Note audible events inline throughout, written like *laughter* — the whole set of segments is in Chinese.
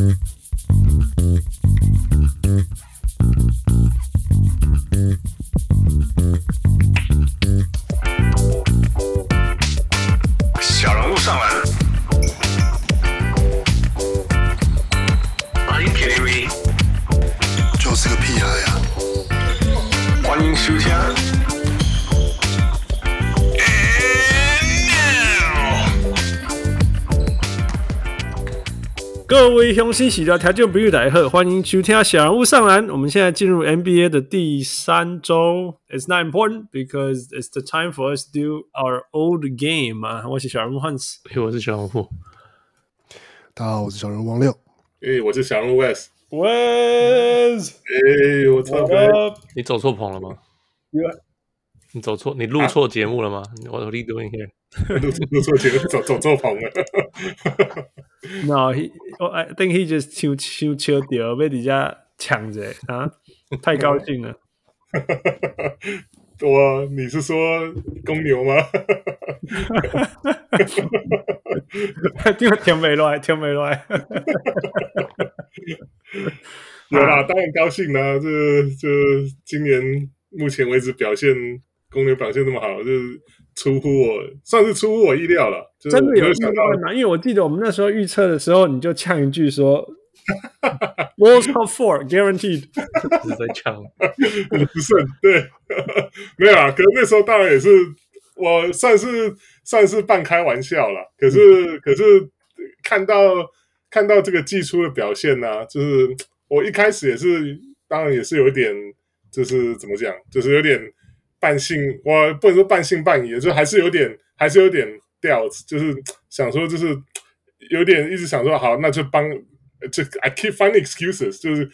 Mm-hmm. 各位乡亲喜的条件不用来贺，欢迎收听小人物上篮。我们现在进入 NBA 的第三周。It's not important because it's the time for us to do our old game 啊！我是小人物 Hans，我是小人物。大家好，我是小人物王六。诶，我是小人物 Wes。Wes，诶，我操！你走错棚了吗你走错，你录错节目了吗？What are you doing here？录录错节目，走走错棚了。*laughs* No，he，我 I think he just 抢抢抢掉，被底下抢着啊！*laughs* 太高兴了。*laughs* 哇，你是说公牛吗？听听没来，听没来。有啦，当然高兴啦！这这今年目前为止表现。公牛表现那么好，就是出乎我，算是出乎我意料了。就是、真的有意料吗？因为我记得我们那时候预测的时候，你就呛一句说 *laughs* “World Top Four Guaranteed”，*laughs* 是在呛，*laughs* 不是对，没有啊。可是那时候当然也是我算是算是半开玩笑了。可是、嗯、可是看到看到这个季初的表现呢、啊，就是我一开始也是，当然也是有一点，就是怎么讲，就是有点。半信，我不能说半信半疑，就还是有点，还是有点调子，就是想说，就是有点一直想说，好，那就帮，就 I keep finding excuses，就是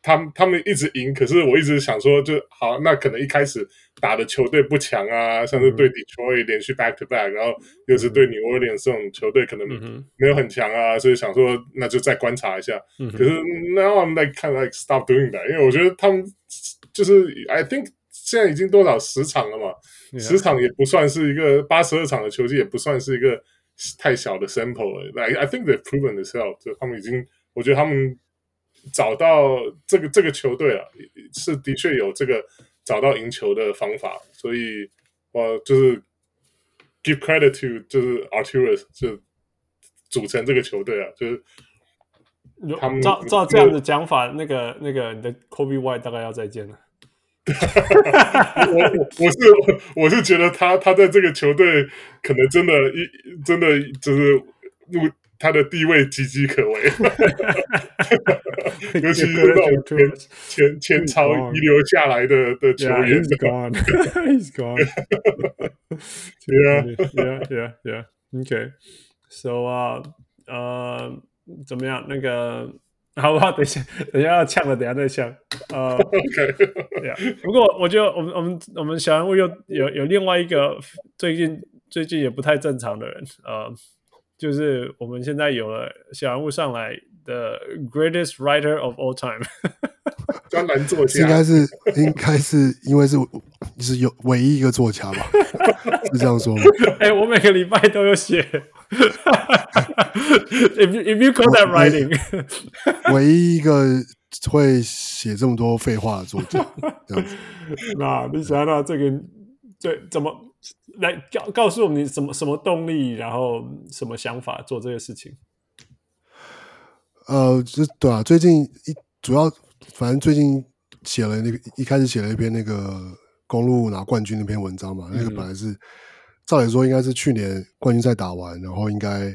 他们他们一直赢，可是我一直想说，就好，那可能一开始打的球队不强啊，像是对 Detroit 连续 back to back，然后又是对 New Orleans 这种球队可能没有很强啊，所以想说那就再观察一下。可是 now I'm like kind of like stop doing that，因为我觉得他们就是 I think。现在已经多少十场了嘛十场也不算是一个八十二场的球季，也不算是一个太小的 sample 了。I I think they've proven themselves，就他们已经，我觉得他们找到这个这个球队啊，是的确有这个找到赢球的方法。所以，我就是 give credit to 就是 Arturus 就组成这个球队啊，就是他们照照这样的讲法，那个那个你的 Kobe White 大概要再见了。*laughs* 我我我是我是觉得他他在这个球队可能真的一真的就是入他的地位岌岌可危，*laughs* 尤其是那种前前前朝遗留下来的的球员。He's gone. *laughs* He's gone. Yeah, yeah, yeah, yeah. Okay. So 啊呃怎么样？那个。好不好？等一下，等一下要呛了，等一下再呛。呃，OK，对啊。不过我觉得我们我们我们小人物又有有另外一个最近最近也不太正常的人，呃，就是我们现在有了小人物上来的 greatest writer of all time，*laughs* 专栏作家，应该是应该是因为是是有唯一一个作家吧？*laughs* 是这样说吗？哎、欸，我每个礼拜都有写。if if you call that writing，唯一一个会写这么多废话的作家，*laughs* 这样子。那你想到这个，对，怎么来告告诉我们你什么什么动力，然后什么想法做这个事情？呃，就对啊，最近一主要，反正最近写了那个一开始写了一篇那个公路拿冠军那篇文章嘛，嗯、那个本来是。照理说应该是去年冠军赛打完，然后应该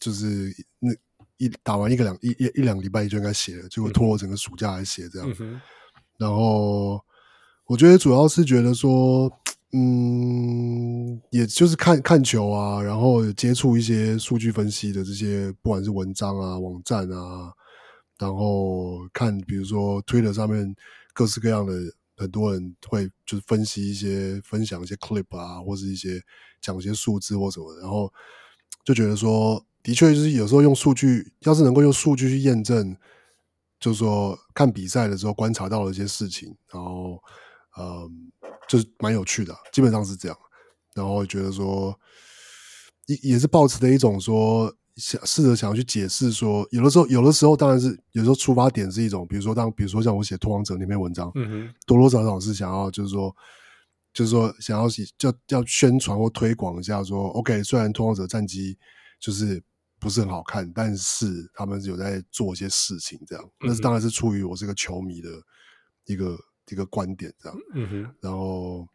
就是那一打完一个两一一一两礼拜就应该写了，结果拖了整个暑假来写这样。嗯、然后我觉得主要是觉得说，嗯，也就是看看球啊，然后接触一些数据分析的这些，不管是文章啊、网站啊，然后看比如说 Twitter 上面各式各样的。很多人会就是分析一些、分享一些 clip 啊，或是一些讲一些数字或什么的，然后就觉得说，的确就是有时候用数据，要是能够用数据去验证，就是说看比赛的时候观察到了一些事情，然后嗯，就是蛮有趣的，基本上是这样。然后觉得说，也也是抱持的一种说，想试着想要去解释说，有的时候有的时候当然是有时候出发点是一种，比如说当比如说像我写《拓荒者》那篇文章，嗯哼，多多少少是想要就是说就是说想要就要宣传或推广一下说，OK，虽然《拓荒者》战机就是不是很好看，但是他们有在做一些事情，这样，那是当然是出于我是个球迷的一个一个观点，这样，嗯哼，然后。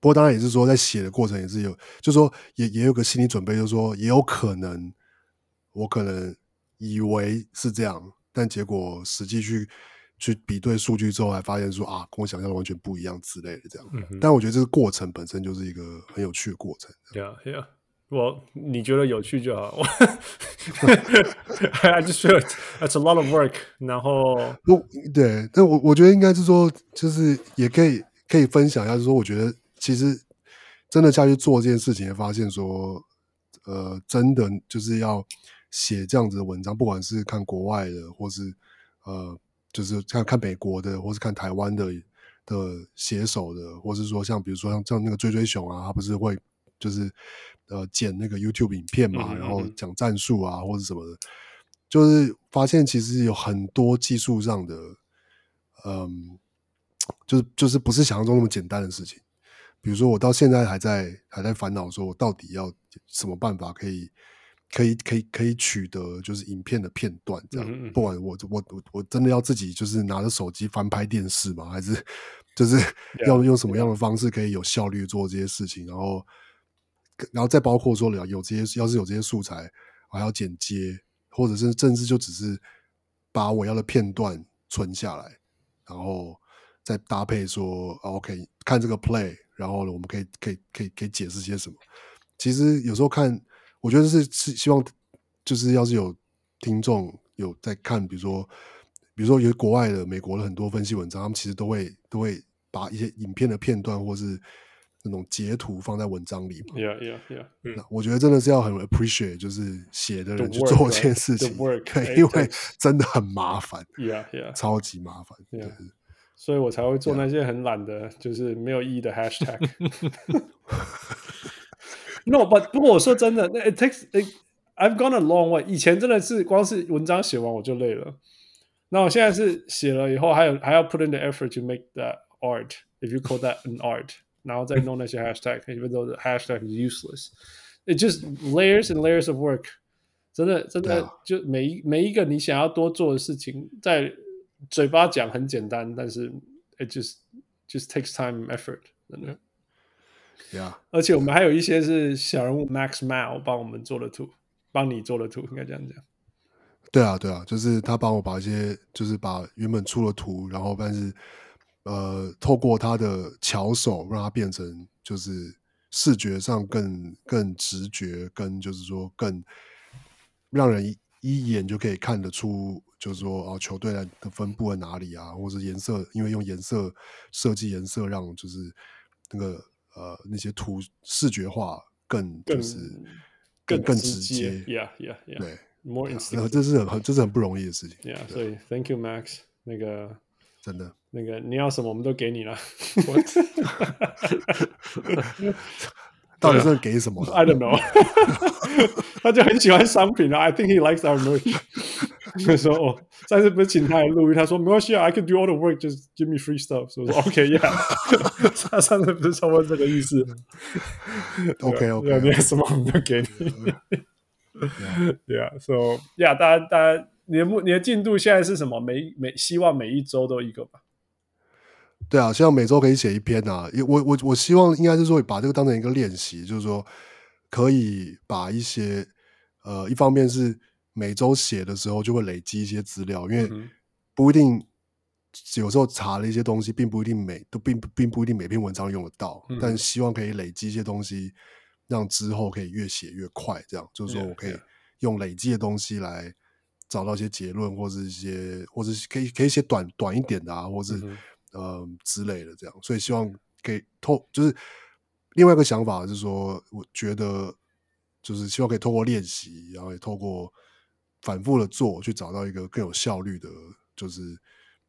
不过当然也是说，在写的过程也是有，就是说也也有个心理准备，就是说也有可能我可能以为是这样，但结果实际去去比对数据之后，还发现说啊，跟我想象的完全不一样之类的这样。嗯、但我觉得这个过程本身就是一个很有趣的过程。Yeah, yeah. 我你觉得有趣就好。I just feel that's a lot of work。然后不对，但我我觉得应该是说，就是也可以可以分享一下，就是说我觉得。其实真的下去做这件事情，也发现说，呃，真的就是要写这样子的文章，不管是看国外的，或是呃，就是看看美国的，或是看台湾的的写手的，或是说像比如说像像那个追追熊啊，他不是会就是呃剪那个 YouTube 影片嘛，嗯嗯嗯然后讲战术啊，或者什么的，就是发现其实有很多技术上的，嗯，就是就是不是想象中那么简单的事情。比如说，我到现在还在还在烦恼，说我到底要什么办法可以可以可以可以取得就是影片的片段，这样。嗯嗯不管我我我我真的要自己就是拿着手机翻拍电视吗？还是就是要用什么样的方式可以有效率做这些事情？然后然后再包括说了有这些要是有这些素材，我还要剪接，或者是甚至就只是把我要的片段存下来，然后再搭配说 OK 看这个 play。然后呢，我们可以可以可以可以解释些什么？其实有时候看，我觉得是是希望，就是要是有听众有在看，比如说比如说有国外的、美国的很多分析文章，他们其实都会都会把一些影片的片段或是那种截图放在文章里嘛。Yeah, yeah, yeah. 那我觉得真的是要很 appreciate，就是写的人去做这件事情，对，因为真的很麻烦。Yeah, yeah. 超级麻烦。是所以我才会做那些很懒的.就是没有意义的 hashtag。*laughs* No，but 不过我说真的，那 it takes it, I've gone a long way。以前真的是光是文章写完我就累了，那我现在是写了以后还有还要 put in the effort to make that art，if you call that an art，然后再弄那些 hashtag，even though the hashtag is useless，it just layers and layers of work。真的真的就每一每一个你想要多做的事情在。嘴巴讲很简单，但是 it just just takes time and effort，真的。 Yeah，而且我们还有一些是小人物 Max Mao 帮我们做的图，帮你做的图，应该这样讲。对啊，对啊，就是他帮我把一些，就是把原本出了图，然后但是呃，透过他的巧手，让它变成就是视觉上更更直觉，跟就是说更让人一一眼就可以看得出。就是说，哦，球队的分布在哪里啊？或者颜色，因为用颜色设计颜色，让就是那个呃那些图视觉化更就是更更直接。Yeah, yeah, yeah. 对，more instant。这是很这是很不容易的事情。Yeah，所以 Thank you, Max。那个真的，那个你要什么我们都给你了。*laughs* *laughs* 到底是给什么？*laughs* I don't know。*laughs* 他就很喜欢商品啊。I think he likes our merch。*laughs* 他说：“哦，上次不是请他来录音，他说没关系啊，I can do all the work, just give me free stuff。”所以我说：“OK，yeah。”他上次不是差不多这个意思？OK，OK，你什么我们都给你。对啊，So yeah，大家大家，你的目你的进度现在是什么？每每希望每一周都一个吧。对啊，希望每周可以写一篇啊。我我我希望应该是说把这个当成一个练习，就是说可以把一些呃，一方面是。每周写的时候就会累积一些资料，因为不一定有时候查了一些东西，并不一定每都并并不一定每篇文章用得到，嗯、但希望可以累积一些东西，让之后可以越写越快。这样就是说我可以用累积的东西来找到一些结论，或者一些或者可以可以写短短一点的啊，或是嗯、呃、之类的这样。所以希望可以透就是另外一个想法是说，我觉得就是希望可以透过练习，然后也透过。反复的做，去找到一个更有效率的，就是，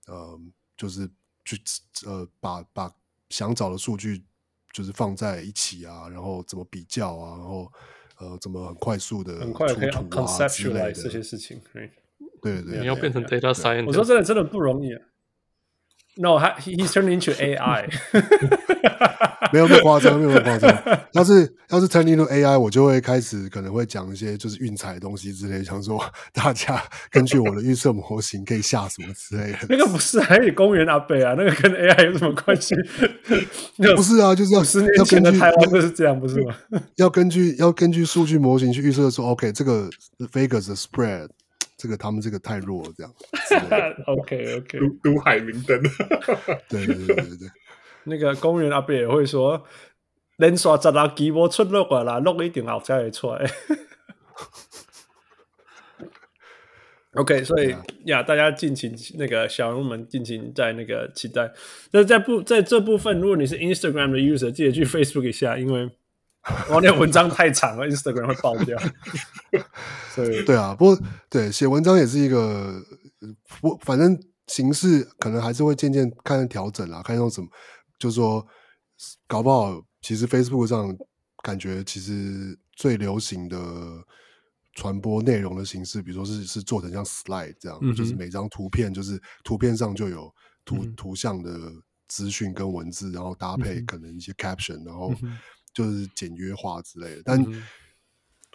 呃，就是去呃，把把想找的数据就是放在一起啊，然后怎么比较啊，然后呃怎么很快速的很快可以出图啊之类 conceptualize 的这些事情。对对对，你要变成 data scientist，我说真的，真的不容易、啊。No，他 he he's turning into AI。*laughs* 没有那么夸张，没有那么夸张。要是要是 turn into AI，我就会开始可能会讲一些就是运彩的东西之类，想说大家根据我的预测模型可以下什么之类的。那个不是，还有公园阿北啊，那个跟 AI 有什么关系？*laughs* 不是啊，就是要十年前的台湾就是这样，不是吗？要根据要根据数据模型去预测说，OK，这个 Vegas 的 spread。这个他们这个太弱了，这样。*laughs* OK OK，毒毒海明灯。*laughs* 对对对对对。那个公园阿伯也会说，连刷十六期没出录啊啦，录一定后才会出来。*laughs* OK，所以呀，大家敬请那个小人物们敬请在那个期待。那在不在这部分，如果你是 Instagram 的 user，记得去 Facebook 一下，因为。我那文章太长了，Instagram 会爆掉。所以对啊，不过对写文章也是一个，我，反正形式可能还是会渐渐看调整啦，看用什么，就是说，搞不好其实 Facebook 上感觉其实最流行的传播内容的形式，比如说是是做成像 slide 这样，嗯、就是每张图片就是图片上就有图、嗯、图像的资讯跟文字，然后搭配可能一些 caption，、嗯、然后。就是简约化之类的，但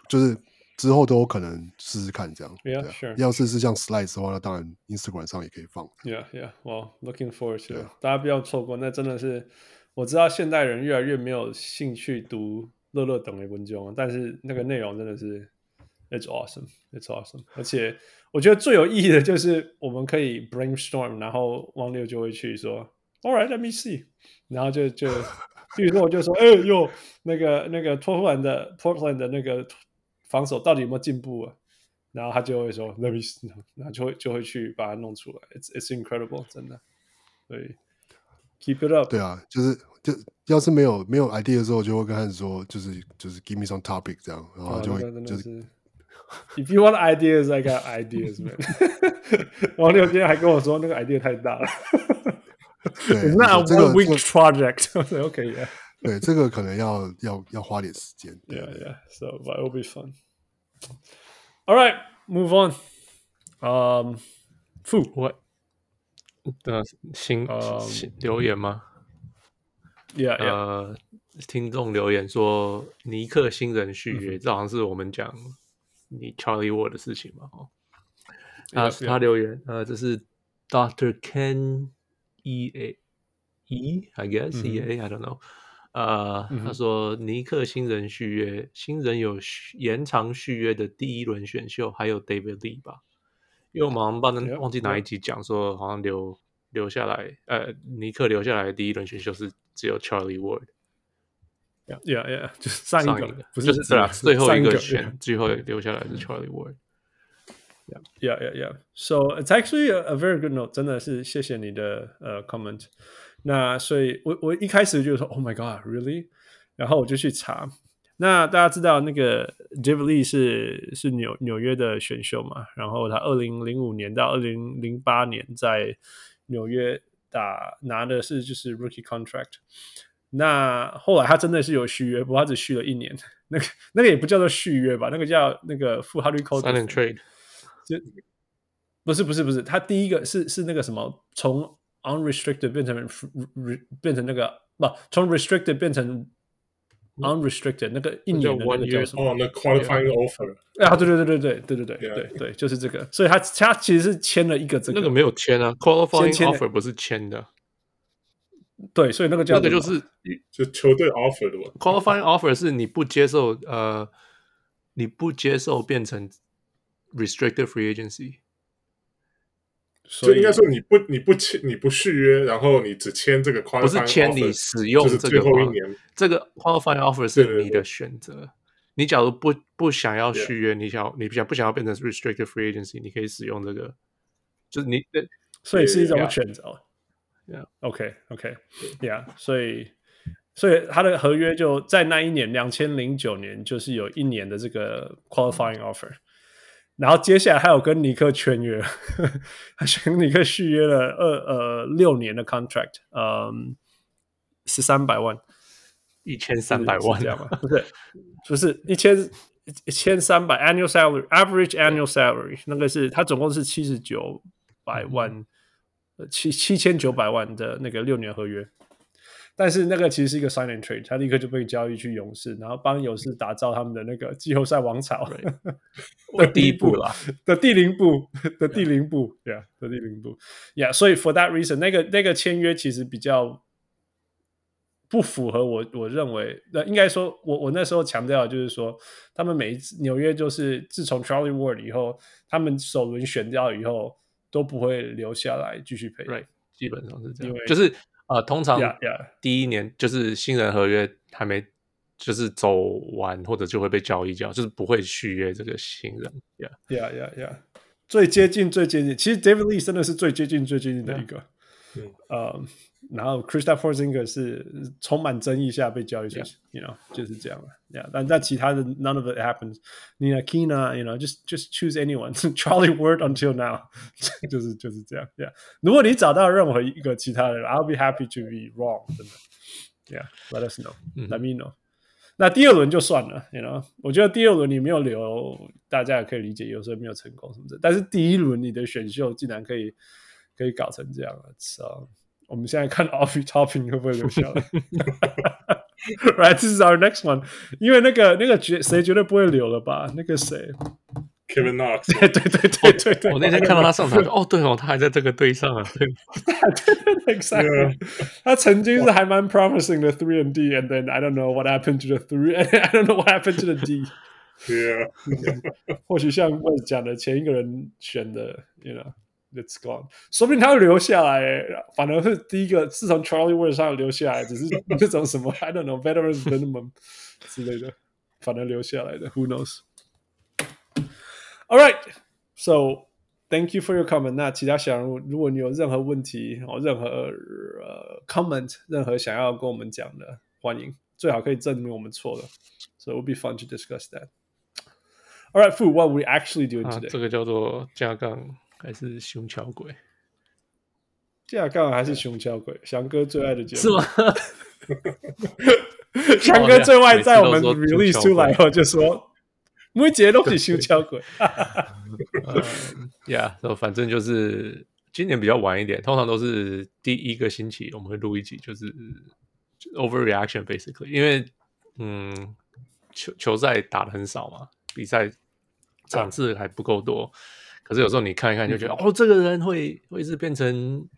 就是之后都有可能试试看这样。Yeah, 对 sure. 要是是像 slides 的话，那当然 Instagram 上也可以放。Yeah, yeah. Well, looking forward to it. 大家不要错过，那真的是我知道现代人越来越没有兴趣读乐乐等的文章，但是那个内容真的是 It's awesome, It's awesome. 而且我觉得最有意义的就是我们可以 brainstorm，然后汪六就会去说，All right, let me see，然后就就。比如说，我就说，哎呦，那个那个托福兰的 Portland 的那个防守到底有没有进步啊？然后他就会说，Let me see，然后就会就会去把它弄出来。It's it's incredible，真的。所以 keep it up。对啊，就是就要是没有没有 idea 的时候，我就会跟他说，就是就是 give me some topic 这样，然后就会、哦、就是 If you want ideas, I got ideas, man。王六今天还跟我说，那个 idea 太大了。对，那 *laughs* one week 这个、project OK，对，这个可能要要要花点时间。Yeah, *laughs* yeah. So it will be fun. All right, move on. Um, food what? 的新新留言吗？Yeah, yeah. 呃，听众留言说尼克新人续约，这好像是我们讲你 Charlie Ward 的事情嘛？哦，他他留言，呃，这是 Doctor Ken。 E A E，I guess E A，I don't know。呃，他说尼克新人续约，新人有延长续约的第一轮选秀，还有 David Lee 吧？因为我们好像忘忘记哪一集讲说，好像留留下来，呃，尼克留下来的第一轮选秀是只有 Charlie Ward。Yeah, yeah，就是上一个，不是对啊，最后一个选，最后留下来是 Charlie Ward。Yeah, yeah, yeah, yeah. So it's actually a, a very good note. 真的是谢谢你的呃、uh, comment。那所以我我一开始就说 Oh my God, really？然后我就去查。那大家知道那个 David Lee 是是纽纽约的选秀嘛？然后他二零零五年到二零零八年在纽约打拿的是就是 Rookie Contract。那后来他真的是有续约，不过他只续了一年。那个那个也不叫做续约吧？那个叫那个 Full call Silent Trade。就不是不是不是，他第一个是是那个什么，从 unrestricted 变成 re 变成那个不，从 restricted 变成 unrestricted 那个一年的那个叫什么？哦，那 qualifying offer。啊，对对对对对对对对对对，就是这个。所以他他其实是签了一个这个，那个没有签啊，qualifying offer 不是签的。对，所以那个叫那个就是就球队 offer 的嘛。qualifying offer 是你不接受呃，你不接受变成。Restricted free agency，所以应该说你不你不签你不续约，然后你只签这个 qualifying offer，不是签你使用这个最后一年。这个 qualifying offer 是你的选择。你假如不不想要续约，你想你不想不想要变成 restricted free agency，你可以使用这个，就是你所以是一种选择。Yeah，OK OK，Yeah，所以所以他的合约就在那一年两千零九年，就是有一年的这个 qualifying offer。然后接下来还有跟尼克签约，*laughs* 他跟尼克续约了二呃六年的 contract，嗯，是三百万，一千三百万，这样吧？*laughs* 不是，不是一千一千三百 annual salary，average annual salary，那个是他总共是七十九百万，七七千九百万的那个六年合约。但是那个其实是一个 sign and trade，他立刻就被交易去勇士，然后帮勇士打造他们的那个季后赛王朝。*laughs* 的第一步啦，的第零步的第零步，yeah 的第零步，yeah。所以 for that reason，那个那个签约其实比较不符合我我认为，那应该说我我那时候强调的就是说，他们每一次纽约就是自从 Charlie Ward 以后，他们首轮选掉以后都不会留下来继续赔，对，基本上是这样，就是。呃，通常第一年就是新人合约还没就是走完，或者就会被交易掉，就是不会续约这个新人。Yeah，Yeah，Yeah，Yeah，最接近最接近，其实 David Lee 真的是最接近最接近的一个。嗯，呃。然后 Kristaps Porzingis 是充满争议下被交易出去，you know，就是这样了。Yeah，但但其他的 none of it happens。Ntilikina，you know，just just choose anyone。Charlie *laughs* Ward until now，就是就是这样。Yeah，如果你找到任何一个其他人，I'll *laughs* be happy to be wrong。真的。Yeah，let us know，let me know。那第二轮就算了，you know，我觉得第二轮你没有留，大家也可以理解，有时候没有成功什么的。但是第一轮你的选秀竟然可以 可以搞成这样了，so。*laughs* 我们现在看 Obi *laughs* Toppin 会不会留下来？Right，this *laughs* is our next one。因为那个那个绝谁绝对不会留了吧？那个谁，Kevin Knox。对对对对对对。我那天看到他上场，哦，对哦，他还在这个队上啊。对，Exactly。他曾经是还蛮 promising 的 three and D，and then I don't know what happened to the three，I don't know what happened to the D。对啊。或许像我讲的，前一个人选的，you know。 It's gone，说不定他会留下来，反而是第一个是从 Charlie Ward 上留下来，只是那种什么 *laughs* I don't know veterans minimum 之类的，反而留下来的，Who knows？All right，so thank you for your comment。那其他小人物，如果你有任何问题哦，任何呃 comment，任何想要跟我们讲的，欢迎，最好可以证明我们错了。So it would be fun to discuss that。All right，Fu，what we actually doing today？、啊、这个叫做加杠。 还是熊桥鬼，架杠还是熊桥鬼，翔哥最爱的节目是吗？*laughs* 翔哥最外在我们 release 出来后就说，每节都是熊桥鬼。*laughs* 呀，反正就是今年比较晚一点，通常都是第一个星期我们会录一集，就是 overreaction basically，因为嗯，球球赛打得很少嘛，比赛场次还不够多。可是有时候你看一看就觉得、嗯、哦，这个人会会是变成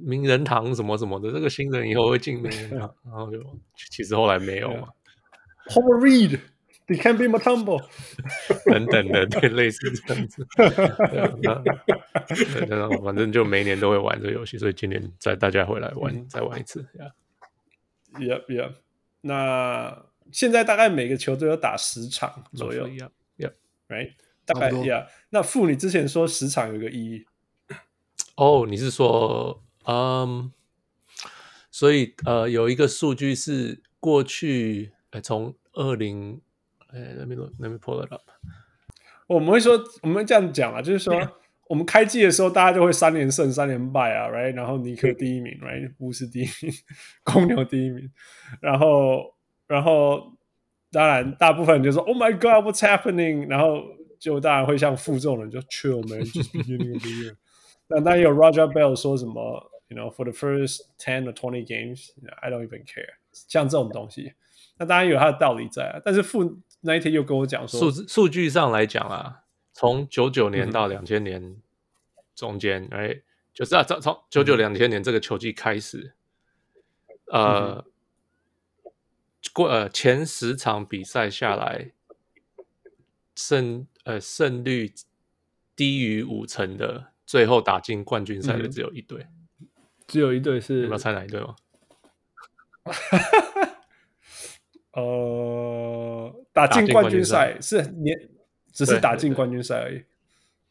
名人堂什么什么的，这个新人以后会进名人堂，*laughs* 然后就其实后来没有嘛。Homer Reed，they can't be Mutombo *laughs* 等等的，对，类似这样子。然后反正就每年都会玩这个游戏，所以今年再大家回来玩，嗯、再玩一次。Yeah, yeah。那现在大概每个球队有打十场左右。Yeah, yeah, right。大概呀，那傅，你之前说时长有一个意义哦，oh, 你是说，嗯，所以呃，有一个数据是过去，呃，从二零，哎，let me let me pull it up。我们会说，我们会这样讲啊，就是说，*clears throat* 我们开季的时候，大家就会三连胜、三连败啊，right？然后尼克第一名，right？*laughs* 巫师第一名，公牛第一名，然后，然后，当然，大部分人就说，Oh my God，what's happening？然后。就当然会像负重人就 chill man，just beginning of the year。那当然有 Roger Bell 说什么，you know for the first ten or twenty games，you know, I don't even care。像这种东西，那当然有它的道理在啊。但是负那一天又跟我讲说，数字数据上来讲啊，从九九年到两千年中间，哎、嗯，就是啊，从从九九两千年这个球季开始，嗯、呃，过呃前十场比赛下来胜。呃，胜率低于五成的，最后打进冠军赛的只有一队，嗯，只有一队是？你要猜哪一队吗？*laughs* 呃，打进冠军赛是年，只是打进冠军赛而已。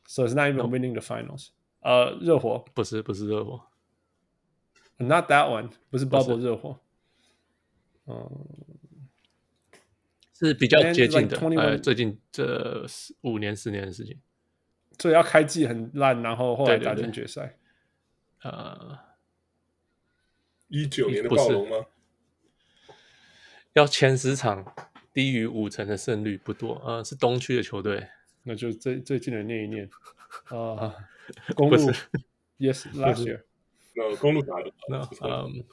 So it's not even winning the finals。呃，热火不是，不是热火，Not that one，不是 Bubble 热火。嗯。是比较接近的，like、呃，最近这五年、十年的事情，所以要开季很烂，然后后来打进决赛。呃，一九年的暴龙吗？要前十场低于五成的胜率不多，呃，是东区的球队，那就最最近的念一念 *laughs* 啊，公路，Yes，last *laughs* year，呃，公路打的，那嗯，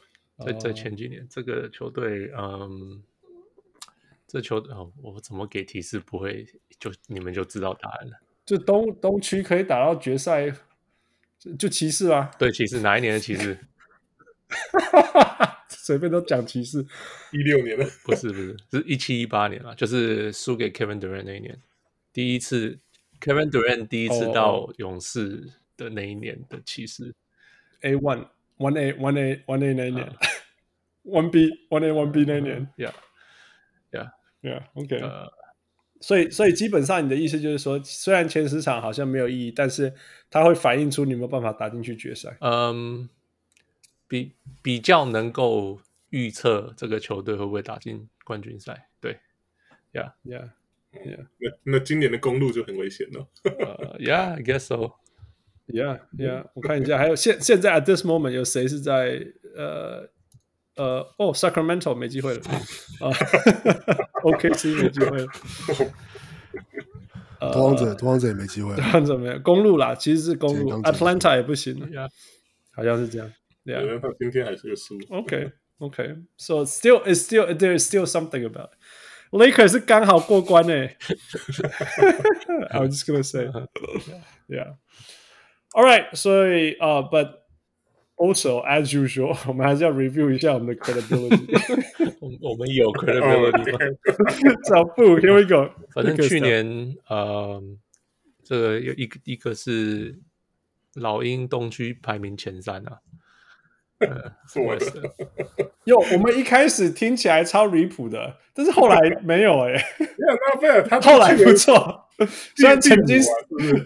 在在前几年，这个球队，嗯，这球哦，我怎么给提示不会就你们就知道答案了？就东东区可以打到决赛，就骑士啊？对，骑士哪一年的骑士？*laughs* 随便都讲骑士，一六年的，不是不是，是一七一八年啊，就是输给 Kevin Durant 那一年，第一次 Kevin Durant 第一次到勇士的那一年的骑士，A one one A one A one A 那一年，one B one A one B 那一年，Yeah Yeah Yeah，OK，所以所以基本上你的意思就是说，虽然前十场好像没有意义，但是它会反映出你没有办法打进去决赛，嗯。比比较能够预测这个球队会不会打进冠军赛，对，Yeah，Yeah，Yeah。那那今年的公路就很危险了。呃、uh,，Yeah，I guess so。Yeah，Yeah。我看一下，还有现现在 at this moment 有谁是在呃呃哦，Sacramento 没机会了啊，OKC 没机会了。拓荒者，拓荒者也没机会。拓荒者没有公路啦，其实是公路，Atlanta 也不行了，Yeah，好像是这样。Yeah，他今天还是个输。OK，OK，So still is still there is still something about Lakers 是刚好过关诶。I was *laughs* *laughs* just gonna say，Yeah，All right，所以呃，But also as usual，我们还是要 review 一下我们的 credibility。我们有 credibility 吗？找不，Here we go。反正去年呃，这个有一个一个是老鹰东区排名前三啊。*laughs* 是我的，*laughs* 哟，我们一开始听起来超离谱的，但是后来没有哎、欸，没有那费尔，他 *laughs* 后来不错，虽然曾经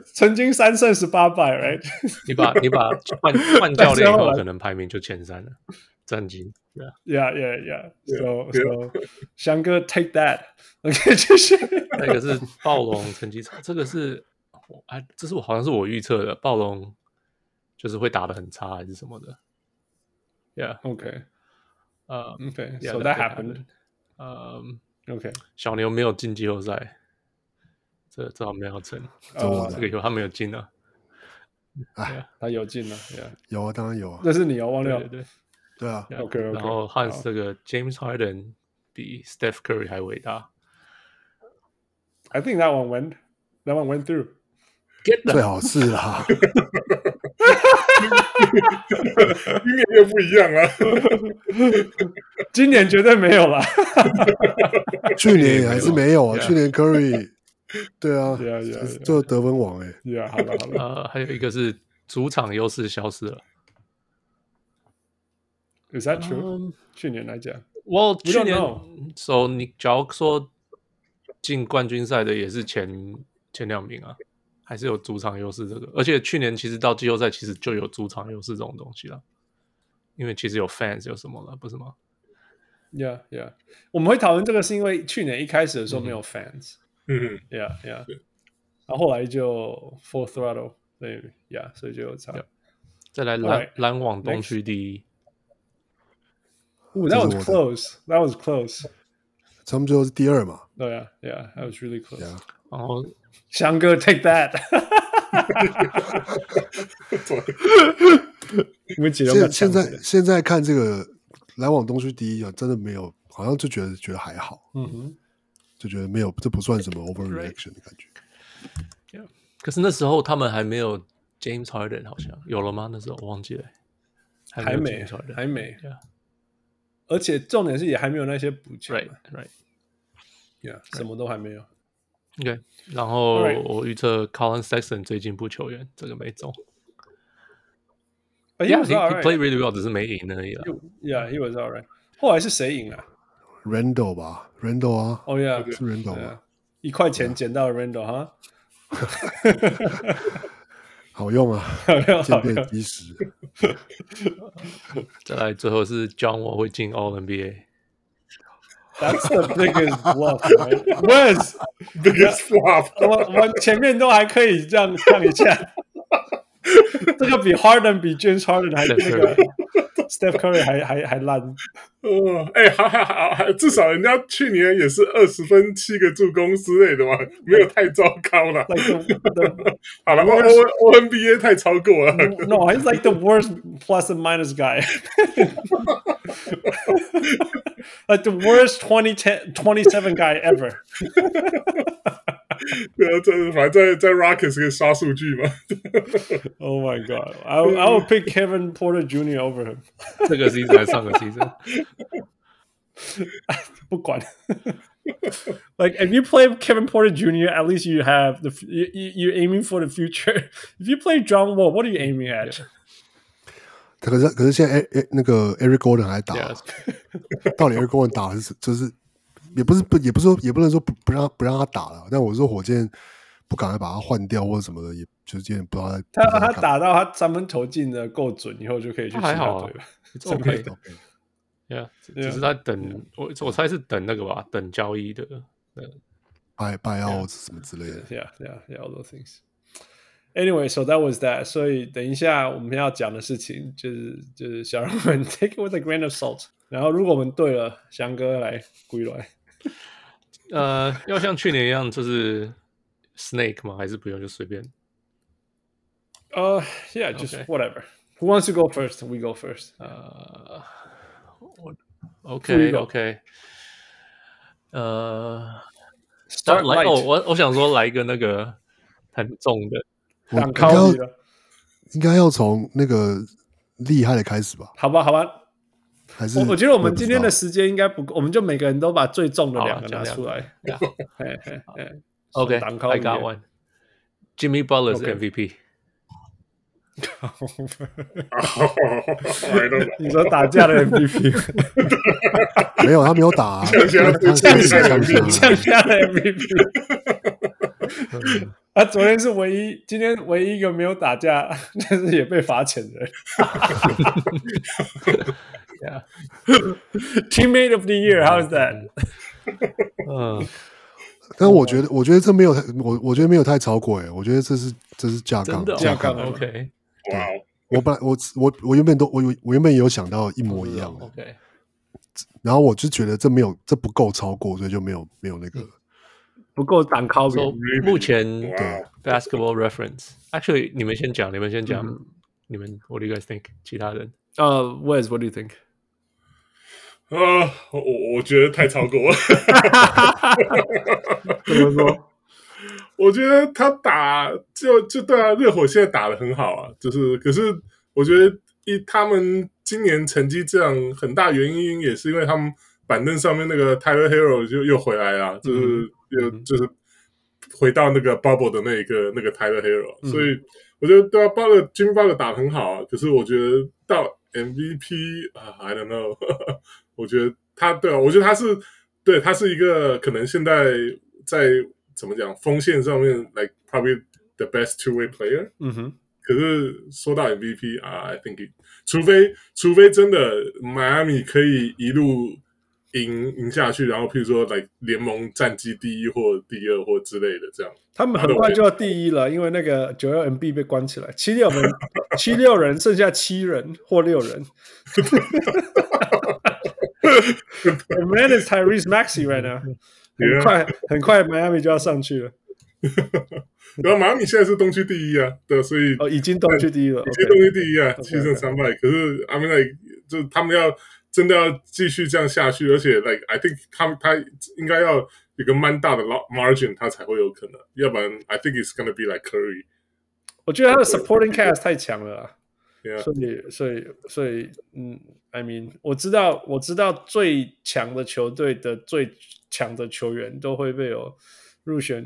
曾经三胜十八败，right？你把你把换换教练以后，可能排名就前三了，战绩，Yeah Yeah Yeah，So So，翔哥 take that，OK，继续，那个是暴龙成绩差，这个是我哎，这是我好像是我预测的，暴龙就是会打的很差还是什么的。Yeah. Okay. 呃，Okay. So that happened. 呃，Okay. 小牛没有进季后赛，这这好没有成。哦，这个有他没有进啊？哎，他有进了。Yeah. 有啊，当然有啊。那是你哦，忘掉。对对对啊。OK。然后汉斯这个 James Harden 比 Steph Curry 还伟大。I think that one went. That one went through. 最好是啦。*laughs* 今年又不一样了，今年绝对没有了。*laughs* 去年也还是没有啊，去年 Curry，对啊，做得分王哎。对啊，好了好了。呃，还有一个是主场优势消失了。Is that true？去年来讲，我去年，So 你假如说进冠军赛的也是前前两名啊。还是有主场优势这个，而且去年其实到季后赛其实就有主场优势这种东西了，因为其实有 fans 有什么了，不是吗？Yeah, yeah，我们会讨论这个是因为去年一开始的时候没有 fans，嗯，Yeah, yeah，然后后来就 full throttle，所以 Yeah，所以就有差。再来篮篮网东区第一。Ooh,，That was close, that was close，他们最后是第二嘛？对啊，Yeah，that was really close，然后。翔哥，take that！*laughs* 现现在现在看这个篮网东区第一啊，真的没有，好像就觉得觉得还好，嗯哼，就觉得没有，这不算什么 overreaction 的感觉。Yeah. 可是那时候他们还没有 James Harden，好像有了吗？那时候我忘记了，还没，还没。Yeah. 而且重点是也还没有那些补强，right，right，yeah，什么都还没有。OK，然后我预测 Collin Sexton 最进步球员，这个没中。Yeah, he played really well，只是没赢而已啦。Yeah, he was alright。后来是谁赢啊？Randall 吧，Randall 啊。Oh yeah，是 Randall 吗。一块钱捡到 Randle 哈。好用啊，见变及时。再来，最后是 John Wall 会进 All NBA。That's the biggest bluff, *laughs* right? Was biggest bluff？我我前面都还可以这样看一下，这个比 Harden *laughs* 比 James Harden 还那个 Steph Curry 还还还烂。 哦，哎，还还还还，至少人家去年也是二十分七个助攻之类的嘛，没有太糟糕了。*laughs* 好了，O O N B A 太超过了。No, he's like the worst plus and minus guy. *laughs* Like the worst twenty ten twenty seven guy ever. *laughs* 对啊，这反正在在 Rockets 可以刷数据嘛。 Oh my god, I I would pick Kevin Porter Jr. over him. 这个 season 还是上个 season？ 不管。like if you play Kevin Porter Jr., at least you have the you you're aiming for the future. If you play John Wall, what are you aiming at? 可是可是现在诶诶那个 Eric Gordon 还打，Yes. 到底 Eric Gordon 打的是就是也不是不也不是说也不能说不不让不让他打了，但我说火箭不赶快把他换掉或者什么的，也就是有点不知道他他他打到他三分投进的够准以后，就可以去其他他还好啊队了。It's OK，OK Yeah，只 Yeah. 只是在等我我猜是等那个吧，等交易的。拜拜奥什么之类的。Yeah, yeah, yeah, all those things. Anyway, so that was that. 所以等一下我们要讲的事情就是就是小人们 take it with a grain of salt。然后如果我们对了，翔哥来归来。呃，要像去年一样，就是 Snake 吗？还是不用就随便？呃、uh,，Yeah, just Okay. whatever. Who wants to go first? We go first. OK OK，呃，Start 来 light. 哦，我我想说来一个那个很重的，应该要 Kobe 了，应该要从那个厉害的开始吧？好吧，好吧。还是我我觉得我们今天的时间应该不够，我们就每个人都把最重的两个拿出来。Yeah. *laughs* 嘿嘿嘿 OK，I 挡 Kobe got one。Jimmy Butler 是 Okay. MVP，*laughs* 你说打架的 MVP，没有他没有打、啊，呛下他是呛下降下的 MVP。他昨天是唯一，今天唯一一个没有打架，*laughs* 但是也被罚钱的人。Yeah. Teammate of the year, how's that？嗯，但我觉得，我觉得这没有太，我我觉得没有太超过诶，我觉得这是这是架杠架杠。OK 哇哦，我本来我我我原本都我我原本也有想到一模一样的，OK，然后我就觉得这没有这不够超过，所以就没有没有那个。不够挡 Kobe。So 目前哇哦 Basketball Reference，Actually，你们先讲，你们先讲，你们 What do you guys think？其他人呃，Wes，What do you think？呃，我我觉得太超过了。*laughs* 怎么说？我觉得他打就就对啊，热火现在打的很好啊，就是可是我觉得一他们今年成绩这样，很大原因也是因为他们板凳上面那个 Tyler Hero 就又回来了，就是又就是回到那个 Bubble 的那一个那个 Tyler Hero，、所以我觉得对啊，Butler Jimmy Butler 打得很好啊，可是我觉得到 MVP 啊，I don't know，*laughs* 我觉得他对啊，我觉得他是对他是一个可能现在在。怎么讲？锋线上面，like probably the best two way player。嗯哼，可是说到 MVP 啊、uh,，I think 除非除非真的迈阿密可以一路赢赢下去，然后譬如说来联盟战绩第一或第二或之类的这样，他们很快就要第一了，因为那个九六 MB 被关起来，七六人 *laughs* 七六人剩下七人或六人。*laughs* The man is Tyrese Maxey right now。很快很快，迈阿密就要上去了。*laughs* 然后迈阿密现在是东区第一啊，对，所以哦，已经东区第一了，已经东区第一啊.七胜三败。可是阿米奈就他们要真的要继续这样下去，而且 like I think 他们他应该要有个蛮大的 margin，他才会有可能。要不然 I think it's gonna be like Curry。我觉得他的 supporting cast 太强了.所以，所以，所以，嗯，I mean，我知道，我知道最强的球队的最强的球员都会被有入选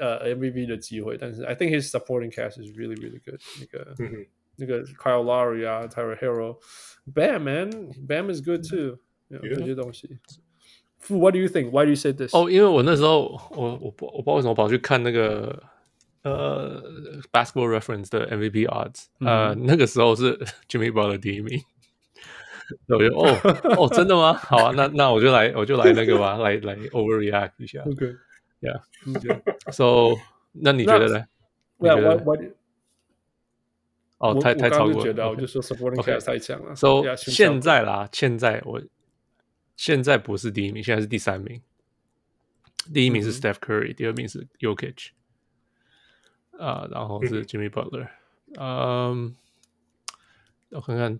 呃 MVP 的机会，但是 I think his supporting cast is really really good 那个。那个那个 Kyle Lowry 啊，Tyler Hero，Bam man，Bam is good too，这 Yeah. 些东西。Fu, what do you think? Why do you say this? 哦，因为我那时候我我不我不知道为什么跑去看那个呃 Basketball Reference 的 MVP odds，、呃，那个时候是 *laughs* Jimmy Butler 第一名， 我就哦哦真的吗？好啊，那那我就来我就来那个吧，来来 overreact 一下 *laughs* OK，Yeah，，So *laughs* 那你觉得呢？你觉得哦，太太超过了。我就觉得，OK 我就说 supporting cast 太强了。So 现在啦，现在我现在不是第一名，现在是第三名。第一名是 Steph Curry，、第二名是 Yokich，啊、然后是 Jimmy Butler。嗯，我看看，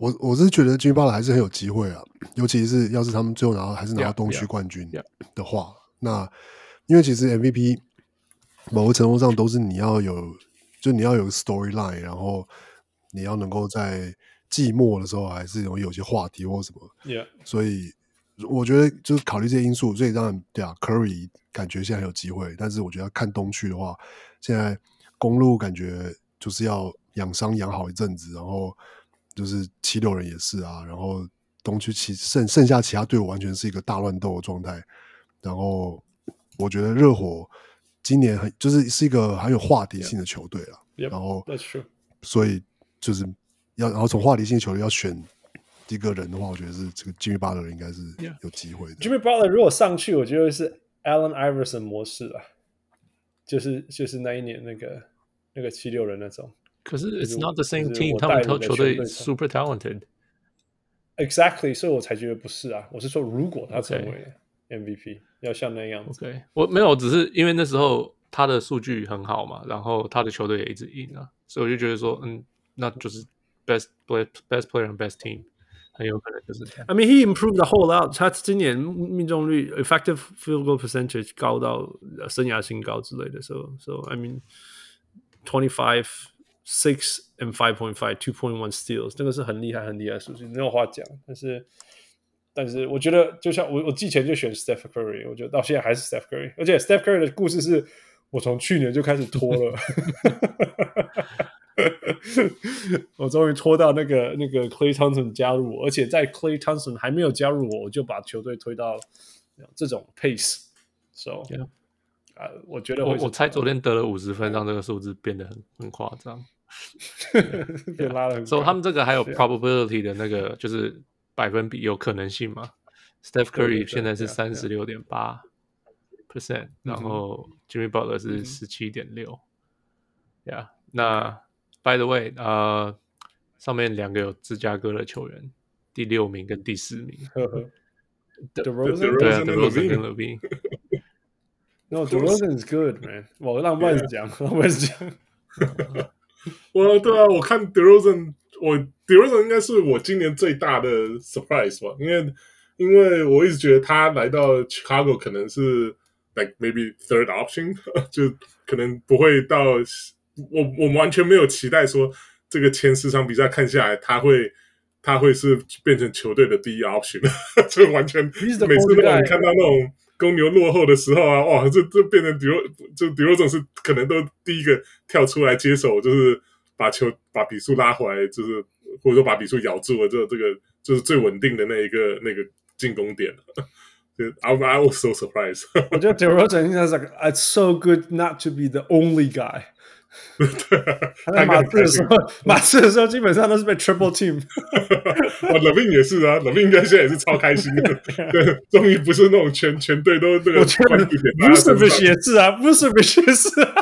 我我是觉得 Jimmy Butler 还是很有机会啊，尤其是要是他们最后拿到还是拿到东区冠军.的话那因为其实 MVP 某个程度上都是你要有，就你要有个 storyline，然后你要能够在季末的时候还是容易有些话题或什么，Yeah，所以我觉得就是考虑这些因素，所以当然对啊，Curry 感觉现在很有机会，但是我觉得看东区的话，现在公路感觉就是要养伤养好一阵子，然后就是七六人也是啊，然后东区其剩剩下其他队伍完全是一个大乱斗的状态，然后我觉得热火今年很就是是一个很有话题性的球队了 Yep, 然后。所以就是要然后从话题性球队要选一个人的话，我觉得是这个 Jimmy Butler 应该是.有机会的。Jimmy Butler 如果上去，我觉得是 Allen Iverson 模式啊，就是就是那一年那个那个七六人那种。可是就是 It's not the same 就是 team，我他们带领的球球队球队 super talented。 Exactly，所以我才觉得不是啊。我是说，如果他成 OK 为 MVP，要像那样子。 OK，我没有，只是因为那时候他的数据很好嘛，然后他的球队也一直赢啊，所以我就觉得说，嗯，那就是 best play best player and best team，很有可能就是这样。 I mean, he improved the whole lot。他今年命中率 effective field goal percentage 高到呃生涯新高之类的。So, so I mean, twenty five, six and five point five, two point one steals，这个是很厉害很厉害的数据，没有话讲。但是，但是我觉得，就像我我季前就选 Steph Curry，我觉得到现在还是 Steph Curry。而且 Steph Curry 的故事是我从去年就开始拖了。我终于拖到那个那个 Clay Thompson 加入我，而且在 Clay Thompson 还没有加入我，我就把球队推到这种 pace。So，Yeah. 啊、我觉得我我猜昨天得了五十分，让这个数字变得很很夸张。*laughs* 变拉了。所以他们这个还有 probability 的那个，就是百分比有可能性嘛？Steph Curry 现在是对三十六点八 percent，然后 Jimmy Butler 是十七点六。Yeah，那 By the way，呃，上面两个有芝加哥的球员，第六名跟第四名。呵呵 The- DeRozan？对啊跟，DeRozan 跟 Levine。no durozen is good man. 我浪漫讲浪漫讲。*laughs* 我对啊我看 durozen 我 durozen 应该是我今年最大的 surprise 吧因为因为我一直觉得他来到 chicago 可能是 like maybe third option *laughs* 就可能不会到我我完全没有期待说这个前十场比赛看下来他会他会是变成球队的第一 option *laughs* 就完全每次都能看到那种公牛落后的时候啊，哇，这这变成迪罗，就迪罗总是可能都第一个跳出来接手，就是把球把比数拉回来，就是或者说把比数咬住了，这这个就是最稳定的那一个那个进攻点。就 I I was so surprised。我觉得 DeRozan 应该是 like it's so good not to be the only guy。*laughs* 他在马刺的时候，马刺的时候基本上都是被 triple team。*laughs* 哇，Levine 也是啊，Levine 应该现在也是超开心的，*laughs* 对，终于不是那种全全队都这个我觉得 Vucevic 也是啊，Vucevic 也是啊。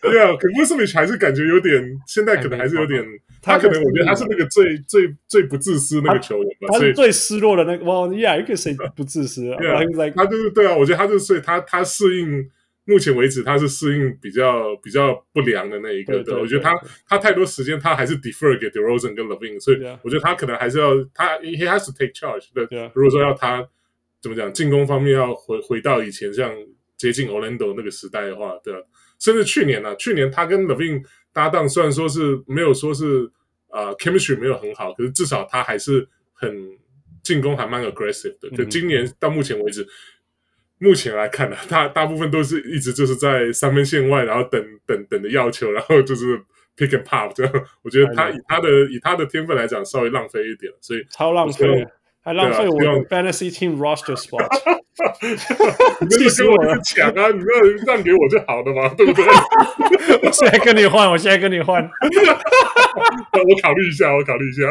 对啊，可 Vucevic 还是感觉有点，现在可能还是有点，他可能我觉得他是那个最最最不自私那个球员吧，他是最失落的那个。Well, yeah, you can say 不自私。Yeah, 他就是对啊，我觉得他就是所以他他适应。目前为止，他是适应比较比较不良的那一个的。我觉得他他太多时间，他还是 defer 给 DeRozan 跟 Levine，所以我觉得他可能还是要他 he has to take charge 对。如果说要他怎么讲，进攻方面要回回到以前像接近 Orlando 那个时代的话，对啊，甚至去年呢、啊，去年他跟 Levine 搭档，虽然说是没有说是呃 chemistry 没有很好，可是至少他还是很进攻还蛮 aggressive 的。就今年到目前为止。目前来看呢、啊，大大部分都是一直就是在三分线外，然后等等等的要求，然后就是 pick and pop 这样。我觉得他以他的以他的天分来讲，稍微浪费一点，所以超浪费，还浪费我的 fantasy team roster spot。*laughs* 气死我了！抢啊！你要让给我就好了嘛，对不对？*laughs* 我现在跟你换，我现在跟你换。*laughs* 我考虑一下，我考虑一下。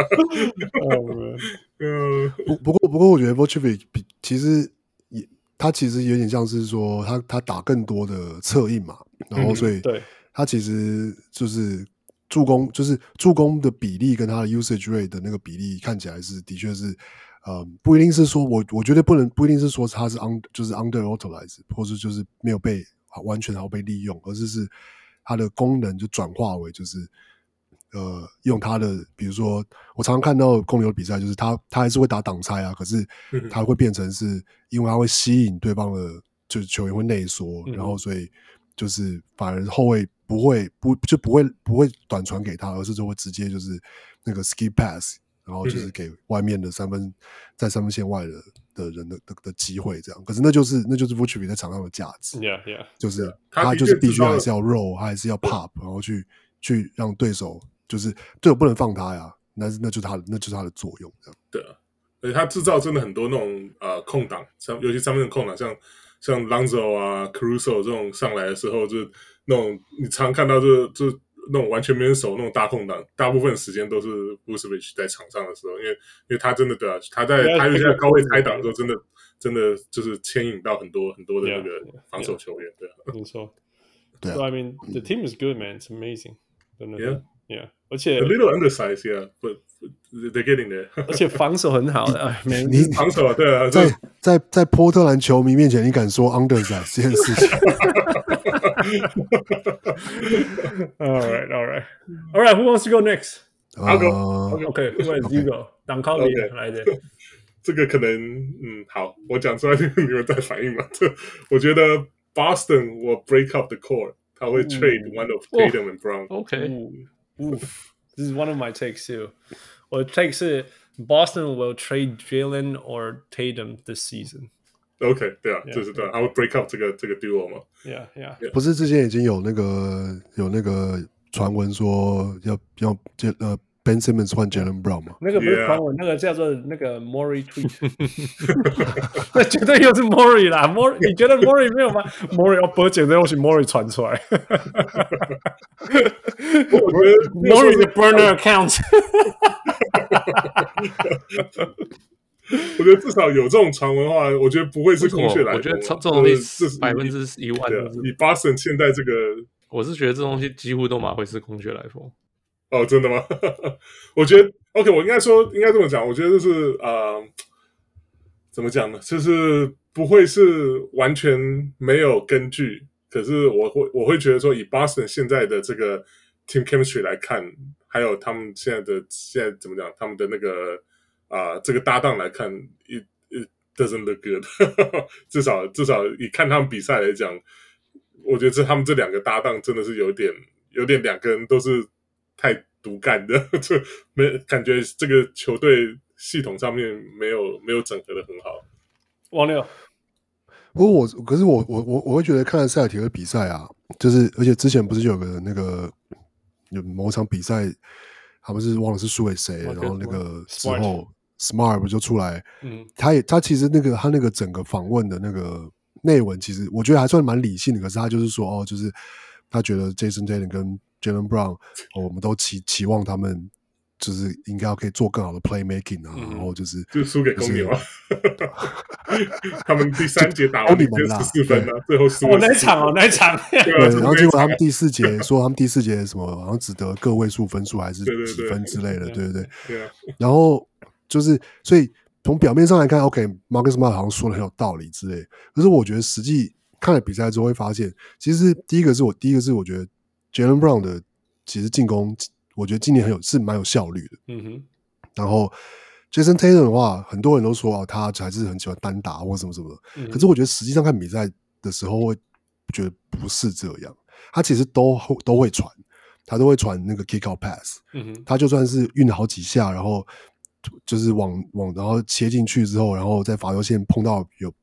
嗯，不不过不过，我觉得 Vucevic 比其实。他其实有点像是说他，他他打更多的策应嘛，然后所以他其实就是助攻，就是助攻的比例跟他的 usage rate 的那个比例看起来是的确是，呃，不一定是说我我觉得不能不一定是说他是 under 就是 underutilized 或者就是没有被完全好被利用，而是是它的功能就转化为就是。呃，用他的，比如说，我常常看到公牛的比赛，就是他他还是会打挡拆啊，可是他会变成是因为他会吸引对方的，就是球员会内缩，嗯、然后所以就是反而后卫不会不就不会不会短传给他，而是就会直接就是那个 skip pass，然后就是给外面的三分、嗯、在三分线外的的人的的的机会这样。可是那就是那就是 Vucevic 在场上的价值，yeah yeah，就是他就是必须还是要 roll，他还是要 pop，然后去去让对手。就是队友不能放他呀，那那就是他的那就是他的作用这样。对啊，而且他制造真的很多那种呃空档，像尤其上面的空档，像像 Lonzo 啊、Caruso 这种上来的时候，就是那种你常看到就是就是那种完全没人守那种大空档，大部分时间都是 Busevich 在场上的时候，因为因为他真的对啊，他在他有些高位开挡的时候，真的真的就是牵引到很多很多的那个防守球员，对啊，没错，对啊。So I mean the *clears throat* team is good, man. It's amazing. Yeah. Yeah，而且 a little undersized, yeah, but they're getting there。*laughs* 而且防守很好的，哎，你防守对啊，在在在波特兰球迷面前，你敢说 *laughs* undersized *laughs* 这件事情？All right, all right, all right. Who wants to go next? I'll go. Okay, who wants you go? 当靠你来的。这个可能，嗯，好，我讲出来，你们再反应吧。这我觉得 Boston will break up the core，他会 trade one of Tatum and Brown。OK。 Oof, this is one of my takes too. 我的 take 是 Boston will trade Jalen or Tatum this season. OK，对啊，就是对，他会 break up 这个这个 duo 嘛？Yeah, yeah. 不是之前已经有那个有那个传闻说要要这呃。 Ben Simmons 换 Jalen Brown 吗？那个不是传闻，那个叫做那个 Morey tweet，*laughs* 那绝对又是 Morey 啦。Morey，你觉得 Morey 没有吗？Morey 要播简直要是 Morey 传出来。我觉得 Morey 的 burner account。我觉得至少有这种传闻的话，我觉得不会是空穴来风。我觉得这种东西是百分之一万。以 Boston 现在这个，我是觉得这东西几乎都蛮会是空穴来风。哦，真的吗？*laughs* 我觉得 OK，我应该说应该这么讲，我觉得就是呃，怎么讲呢？就是不会是完全没有根据，可是我会我会觉得说，以 Boston 现在的这个 team chemistry 来看，还有他们现在的现在怎么讲，他们的那个啊、这个搭档来看，it it doesn't look good。*laughs* 至少至少以看他们比赛来讲，我觉得这他们这两个搭档真的是有点有点两个人都是。太独干的，*laughs* 就没感觉这个球队系统上面没有没有整合的很好。王六，不过我可是我我我我会觉得看了塞尔提克的比赛啊，就是而且之前不是有个那个有某场比赛，他们是忘了是输给谁，Okay, 然后那个之后 Smart 不就出来，嗯，他也他其实那个他那个整个访问的那个内文，其实我觉得还算蛮理性的，可是他就是说哦，就是他觉得 Jason Tatum 跟 Jalen Brown，我们都期期望他们就是应该要可以做更好的 playmaking 啊，然后就是就输给公牛啊，他们第三节打完你们十四分啊，最后输。哦，那场哦，那场。对，然后结果他们第四节说他们第四节什么好像只得个位数分数还是几分之类的，对对对。然后就是所以从表面上来看，OK，Marcus Smart 好像说的很有道理之类，可是我觉得实际看了比赛之后会发现，其实第一个是我第一个是我觉得。Jalen Brown 的其实进攻，我觉得今年很有是蛮有效率的。嗯哼。然后 Jason Tatum 的话，很多人都说啊，他还是很喜欢单打或什么什么的。嗯、可是我觉得实际上看比赛的时候，会觉得不是这样。他其实都都会传，他都会传那个 kick out pass。嗯哼。他就算是运了好几下，然后就是往往然后切进去之后，然后在罚球线碰到有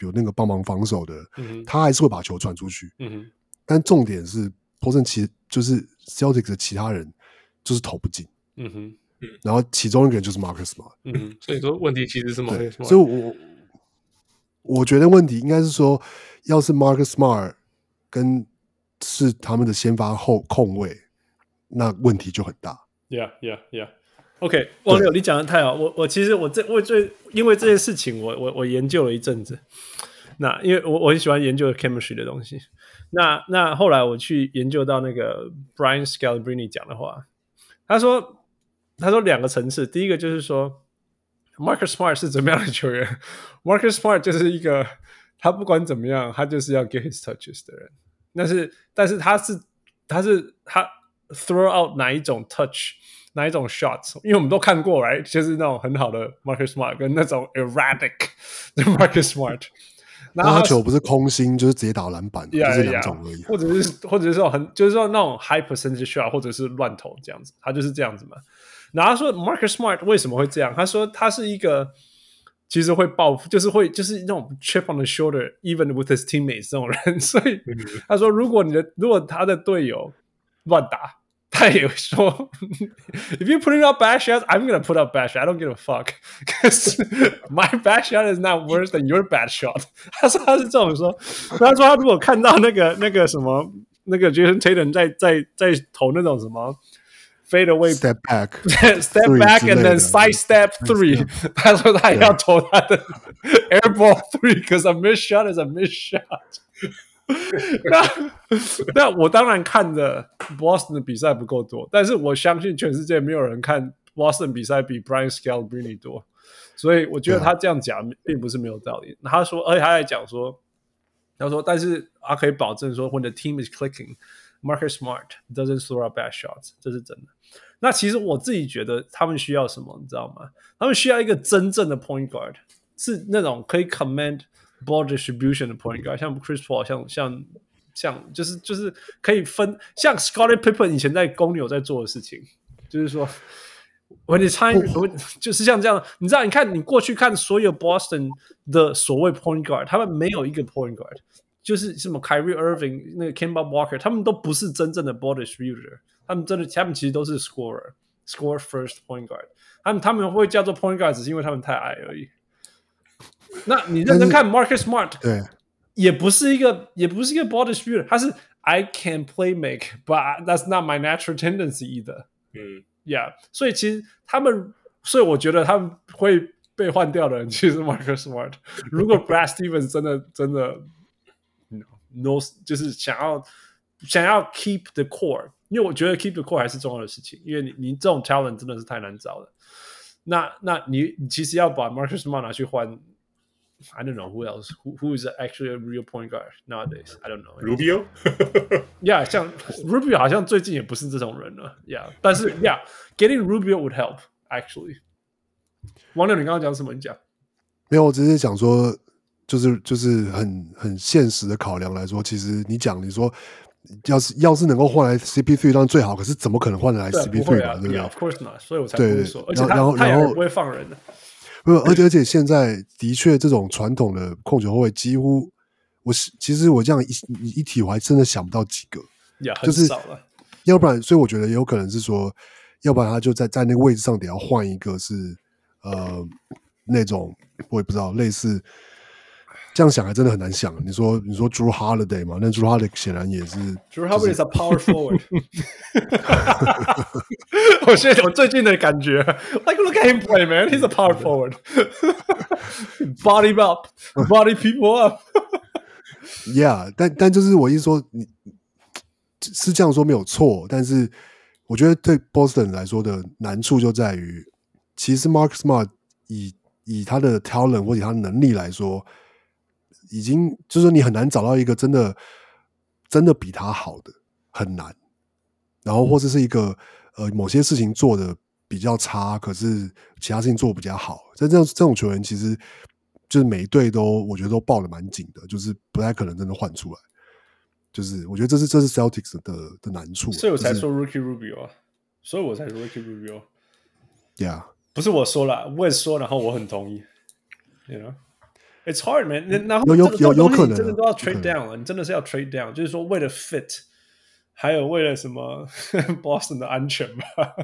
有那个帮忙防守的，嗯、他还是会把球传出去。嗯哼。但重点是。波森其实就是 Celtics 的其他人就是投不进，嗯哼，然后其中一个人就是 Marcus Smart，嗯哼，所以说问题其实是 Marcus Smart，所以我我觉得问题应该是说，要是 Marcus Smart 跟是他们的先发后控卫，那问题就很大。Yeah, yeah, yeah. OK，王六，你讲的太好。我我其实我这我最因为这件事情我，我我我研究了一阵子。那因为我我很喜欢研究 chemistry 的东西。那那后来我去研究到那个 Brian Scalabrine 讲的话，他说他说两个层次，第一个就是说 Marcus Smart 是怎么样的球员？Marcus Smart 就是一个他不管怎么样，他就是要 get his touches 的人。但是但是他是他是他 throw out 哪一种 touch？哪一种 shots？因为我们都看过，right？就是那种很好的 Marcus Smart 跟那种 erratic 的 Marcus Smart。然后他球不是空心，就是直接打篮板，yeah, 就是两种而已。或者是或者是说很就是说那种 high percentage shot，或者是乱投这样子，他就是这样子嘛。然后他说 Marcus Smart 为什么会这样？他说他是一个其实会报复，就是会就是那种 chip on the shoulder，even with his teammates 这种人。*laughs* 所以他说，如果你的如果他的队友乱打。他*laughs* 也说，*laughs* If you put out bad shots, I'm gonna put out bad shots. I don't give a fuck, *laughs* because my bad shot is not worse than your bad shot。他说他是这种说，他说他如果看到那个那个什么那个 Jason Tatum 在在在投那种什么 fade away step back step back and then side step three，他说他也要投他的 air ball three，because a miss shot is a miss shot。 *laughs* 那那我当然看的 Boston 的比赛不够多，但是我相信全世界没有人看 Boston 比赛比 Brian Scalabrine 多，所以我觉得他这样讲并不是没有道理。他说，而且他还讲说，他说，但是他可以保证说，When the team is clicking, Marcus Smart doesn't throw out bad shots，这是真的。那其实我自己觉得他们需要什么，你知道吗？他们需要一个真正的 point guard，是那种可以 command。Ball distribution 的 point guard，像 Chris Paul，像像像就是就是可以分，像 Scottie Pippen 以前在公牛在做的事情，就是说，when it's time，就是像这样，你知道，你看你过去看所有 Boston 的所谓 point guard，他们没有一个 point guard，就是什么 Kyrie Irving 那个 Kemba Walker，他们都不是真正的 ball distributor，他们真的他们其实都是 scorer，score first point guard，他们他们会叫做 point guard，只是因为他们太矮而已。那你认真看 Marcus Smart，对，也不是一个，也不是一个 ball distributor，他是 I can play make，but that's not my natural tendency either。嗯，Yeah，所以其实他们，所以我觉得他们会被换掉的人，其实是 Marcus Smart。如果 Brad Stevens 真的真的 no，就是想要想要 keep the core，因为我觉得 keep the core 还是重要的事情，因为你你这种 talent 真的是太难找了。那那你你其实要把 Marcus Smart 拿去换。I don't know who else who who is actually a real point guard nowadays. I don't know. Rubio? Yeah，像 Rubio 好像最近也不是这种人了。Yeah，但是 Yeah，getting Rubio would help actually。王六，你刚刚讲什么？你讲。没有，我只是讲说，就是就是很很现实的考量来说，其实你讲你说，要是要是能够换来 CP3 当然最好，可是怎么可能换得来 CP3 啊？对不对？Of course not。所以我才不会说，而且然后然后不会放人的。不，而且而且现在的确，这种传统的控球后卫几乎，我是其实我这样一一提，我还真的想不到几个，就是要不然，所以我觉得也有可能是说，要不然他就在在那个位置上得要换一个是呃那种我也不知道类似。这样想还真的很难想。你说你说 Drew Holiday 嘛？那 Drew Holiday 显然也是 Drew Holiday is a power forward。我现在我最近的感觉，like look at him play, man. He's a power forward. Body up, body people up. Yeah，但但就是我意思说，你是这样说没有错，但是我觉得对 Boston 来说的难处就在于，其实 Marcus Smart 以以他的 talent 或者他的能力来说。已经就是说，你很难找到一个真的真的比他好的，很难。然后或者是一个呃，某些事情做的比较差，可是其他事情做的比较好。但这样这种球员，其实就是每一队都我觉得都抱的蛮紧的，就是不太可能真的换出来。就是我觉得这是这是 Celtics 的的难处，所以我才说 Rookie Rubio 啊，所以我才说 Rookie Rubio。Yeah，不是我说了，我也说，然后我很同意。You know? It's hard, man。然后有有有有可能真的都要 trade down 了，你真的是要 trade down，就是说为了 fit，还有为了什么 Boston 的安全吧？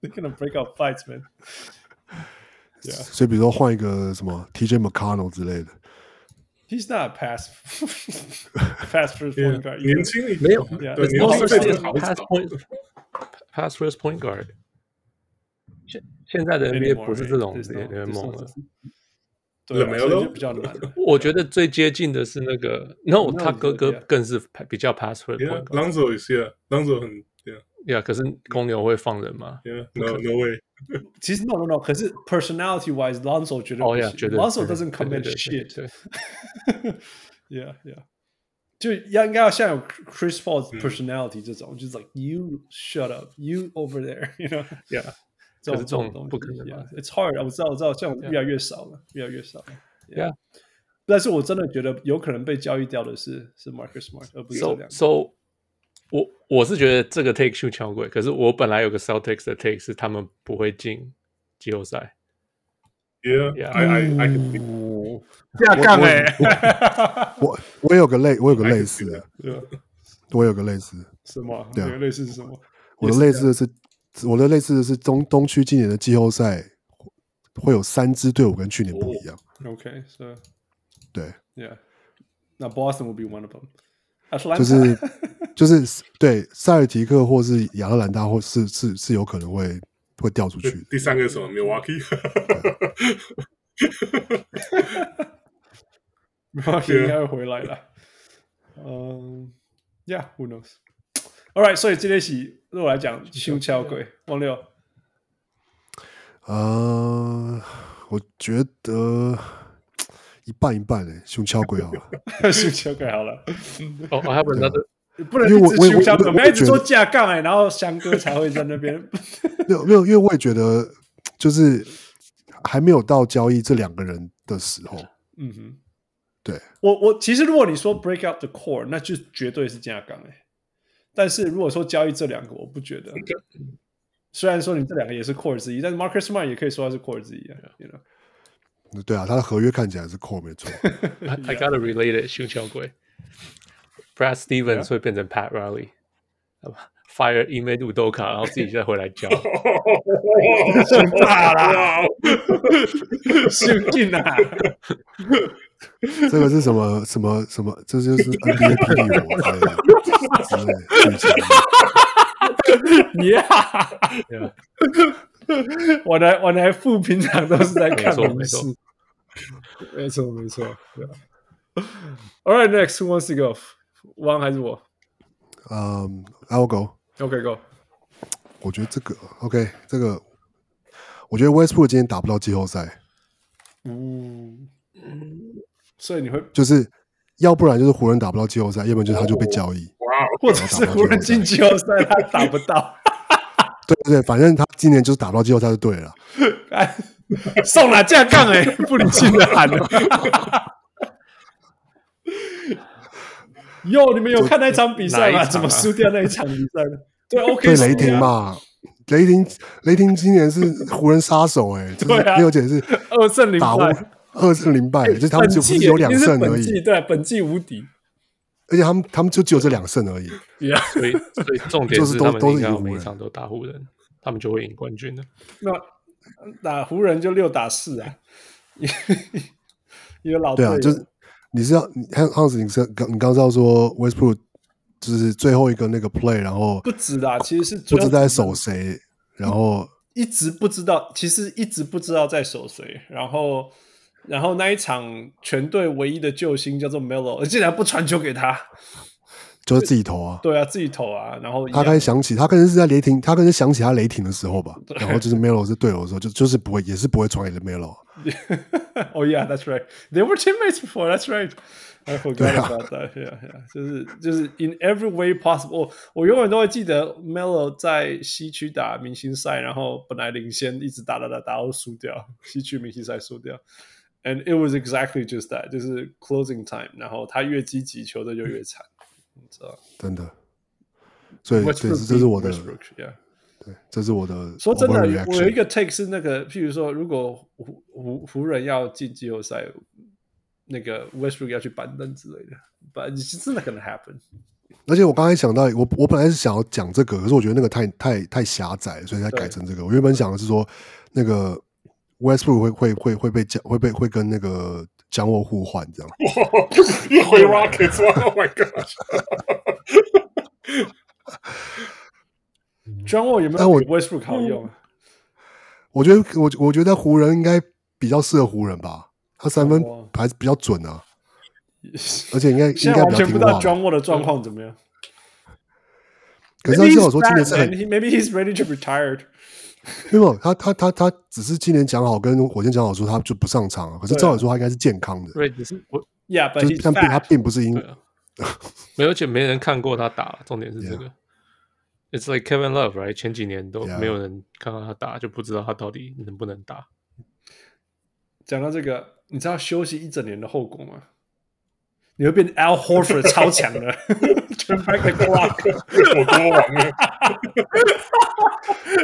They're gonna break out fights, man。所以比如说换一个什么 TJ McConnell 之类的，He's not a pass *laughs* pass first point guard，年轻没有，对，年轻最好 pass point pass first point guard。现现在的 NBA 不是这种联盟了。 对啊，LaMelo？所以就比较难。我觉得最接近的是那个，No，他哥哥更是比较 pass Yeah, point guard。Lonzo is yeah, Lonzo 很 yeah, Yeah，可是公牛会放人吗？yeah, no no way。其实 no no no，可是 personality wise，Lonzo 绝对哦不行。呀绝对 Lonzo 对 doesn't commit 对对 shit。Yeah yeah，就要应该要像有 Chris Paul personality 这种，就是 like you shut up，you over there，you know。这种可是这种东西不可能吧 Yeah，It's hard，我知道我知道，这种越来越少了，越来越少了。Yeah 但是我真的觉得有可能被交易掉的是是 Marcus Smart，而不是这 So 两个。so，我我是觉得这个 take 秀超贵，可是我本来有个 Celtics 的 take 是他们不会进季后赛。Yeah, Yeah. I I I can. 哦，下杠哎，我我有个类，我有个类似的，*laughs* 我有个类似的，什么？对啊那个类似是什么？我的类似的是，我的类似的是东东区今年的季后赛会有三支队伍跟去年不一样，OK，是对，Yeah，那 Boston will be one of them。就是就是对塞尔提克或是亚特兰大或是是是有可能会会掉出去的，第三个是什么？Milwaukee。*laughs* Milwaukee 应该会回来了。嗯，Yeah，who knows？All right，所以这类戏对我来讲，胸敲鬼，王六。呃，我觉得一半一半诶，胸敲鬼好了，*laughs* 胸敲鬼好了，*laughs* 哦、oh,，I have another，不能一直因为我我胸敲鬼，我我们要一直我觉得说架杠哎，然后翔哥才会在那边。*laughs* 没有没有，因为我也觉得就是还没有到交易这两个人的时候，嗯哼，对我我其实如果你说 break out the core，那就绝对是架杠哎。但是如果说交易这两个，我不觉得。虽然说你这两个也是 core 之一，但是 Marcus Smart 也可以说他是 core 之一啊。You know? 对啊，他的合约看起来是 core 没错，I gotta relate it，胸小鬼，Brad Stevens 会变成 Pat Riley，fire Ime Udoka，然后自己再回来教，胸大啦，胸劲啊！*laughs* 这个是什么什么什么？这就是 NBA 霹雳火之类的剧情。Yeah，*laughs* 我来我来副平常都是在看没错没错没错。All right, next, who wants to go? 汪还是我嗯，I will go。？OK, go. 我觉得这个 OK，这个我觉得 Westbrook 今天打不到季后赛，嗯，所以你会，就是要不然就是湖人打不到季后赛，要不然就是他就被交易。哇，或者是湖人进季后赛他打不到，对对对，反正他今年就是打不到季后赛就对了。哎送了架杠哎，*laughs* 不理性的喊了。*laughs* 哟，你们有看那场比赛吗？怎么输掉那一场比赛的？对，OK，对雷霆嘛，雷霆雷霆今年是湖人杀手哎、欸，对啊就是而且是二胜零打败，二胜零败，就是他们只本季不是有两胜而已，对，本季无敌。而且他们他们就只有这两胜而已。Yeah，所以所以 *laughs* 重点就是他们应该每一场都打湖人，他们就会赢冠军的。那打湖人就六打四啊，*laughs* 有老对啊，就是你是要你汉汉斯，你是刚你刚知道说 Westbrook 就是最后一个那个 play，然后不止啦，其实是不知道在守谁，然后一直不知道，其实一直不知道在守谁，然后然后那一场全队唯一的救星叫做 Melo，竟然不传球给他，*laughs* 就是自己投啊。对啊，自己投啊，然后他开始想起，他可能是在雷霆，他可能是想起他雷霆的时候吧，*laughs* 然后就是 Melo 是队友的时候，就就是不会，也是不会传给 Melo。*laughs* oh yeah, that's right. They were teammates before. That's right. I forgot about that. Yeah, yeah. 就是就是 in every way possible. 我永远都会记得 Melo 在西区打明星赛，然后本来领先，一直打打打打到输掉，西区明星赛输掉。And it was exactly just that，就是 closing time。然后他越积极，球队就越惨，你知道真的。所以这是这是我的.对，这是我的。说真的，我有一个 take 是那个，譬如说，如果湖湖湖人要进季后赛，那个 Westbrook 要去板凳之类的，But it's not gonna happen。而且我刚才想到，我我本来是想要讲这个，可是我觉得那个太太太狭窄，所以才改成这个。我原本想的是说，那个 Westbrook 会会会会被讲会被会跟那个将沃互换这样。*laughs* 一回 Rockets，Oh my god！John *laughs* Wall 有没但我有比 Westbrook 好用？我觉得我我觉得湖人应该比较适合湖人吧。他三分哇还是比较准啊，*laughs* 而且应该应该比较听完全不知道话。John Wall 的状况怎么样。可是他少 he's 说今年是 Maybe he's ready to retire. *laughs* 没有他他他他只是今年讲好跟火箭讲好说他就不上场了，可是照理说他应该是健康的，对，只是我 Yeah, 就是但并他.并不是因 *laughs* 没有，而且没人看过他打，重点是这个。It's like Kevin Love, right？前几年都.没有人看到他打，就不知道他到底能不能打。讲到这个，你知道休息一整年的后果吗？你会变 Al Horford 超强的，turn back the clock. 火锅王 *laughs* 了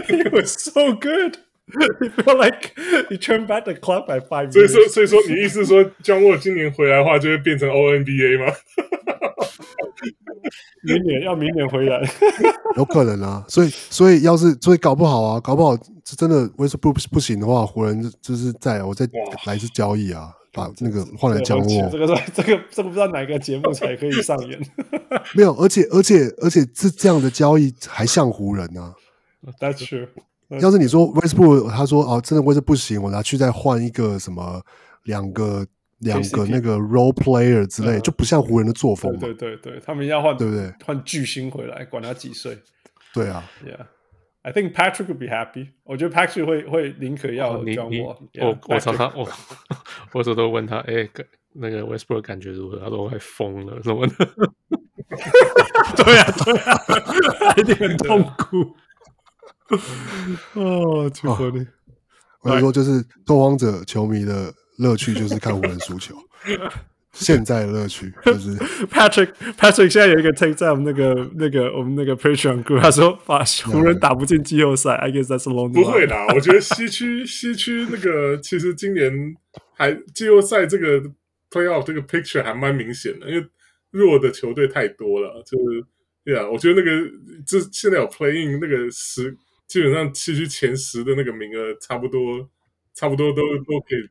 ，He was so good. You feel like you turn back the clock by five 所以.说所以说你意思是说江沃今年回来的话就会变成 O N B A 吗？明年要明年回来，有可能啊。所以所以要是所以搞不好啊，搞不好是真的威斯布鲁克不行的话，湖人就是在我再哇来一次交易啊，把那个换来江这沃。个是这个这个不知道哪个节目才可以上演。*laughs* 没有，而且而且而且这这样的交易还像湖人呢、That's true. *laughs* 要是你说威斯布鲁克，他说哦，真的威斯不行，我拿去再换一个什么两个两个那个 role player 之类，嗯就不像湖人的作风。对对对，他们要换对不对？换巨星回来，管他几岁。对啊，Yeah, I think Patrick would be happy. 我觉得 Patrick 会会宁可要哦你 Wall. 我 Yeah, 我常常我 *laughs* 我有时候都问他，哎、感那个 Westbrook 感觉如何？他说我快疯了什么的。对 *laughs* 啊对啊，一定很痛苦。哦，too funny。我就说就是拓荒者球迷的乐趣就是看湖人输球，*laughs* 现在的乐趣 *laughs* 就是。Patrick Patrick 现在有一个 take 在我们那个那个我们那个 Patreon group，他说把湖人打不进季后赛，I guess that's a long 不会啦，我觉得西区 *laughs* 西区那个其实今年还季后赛这个 playoff 这个 picture 还蛮明显的，因为弱的球队太多了，就是对啊，我觉得那个这现在有 playing 那个十，基本上西区前十的那个名额差不多差不多都都可以，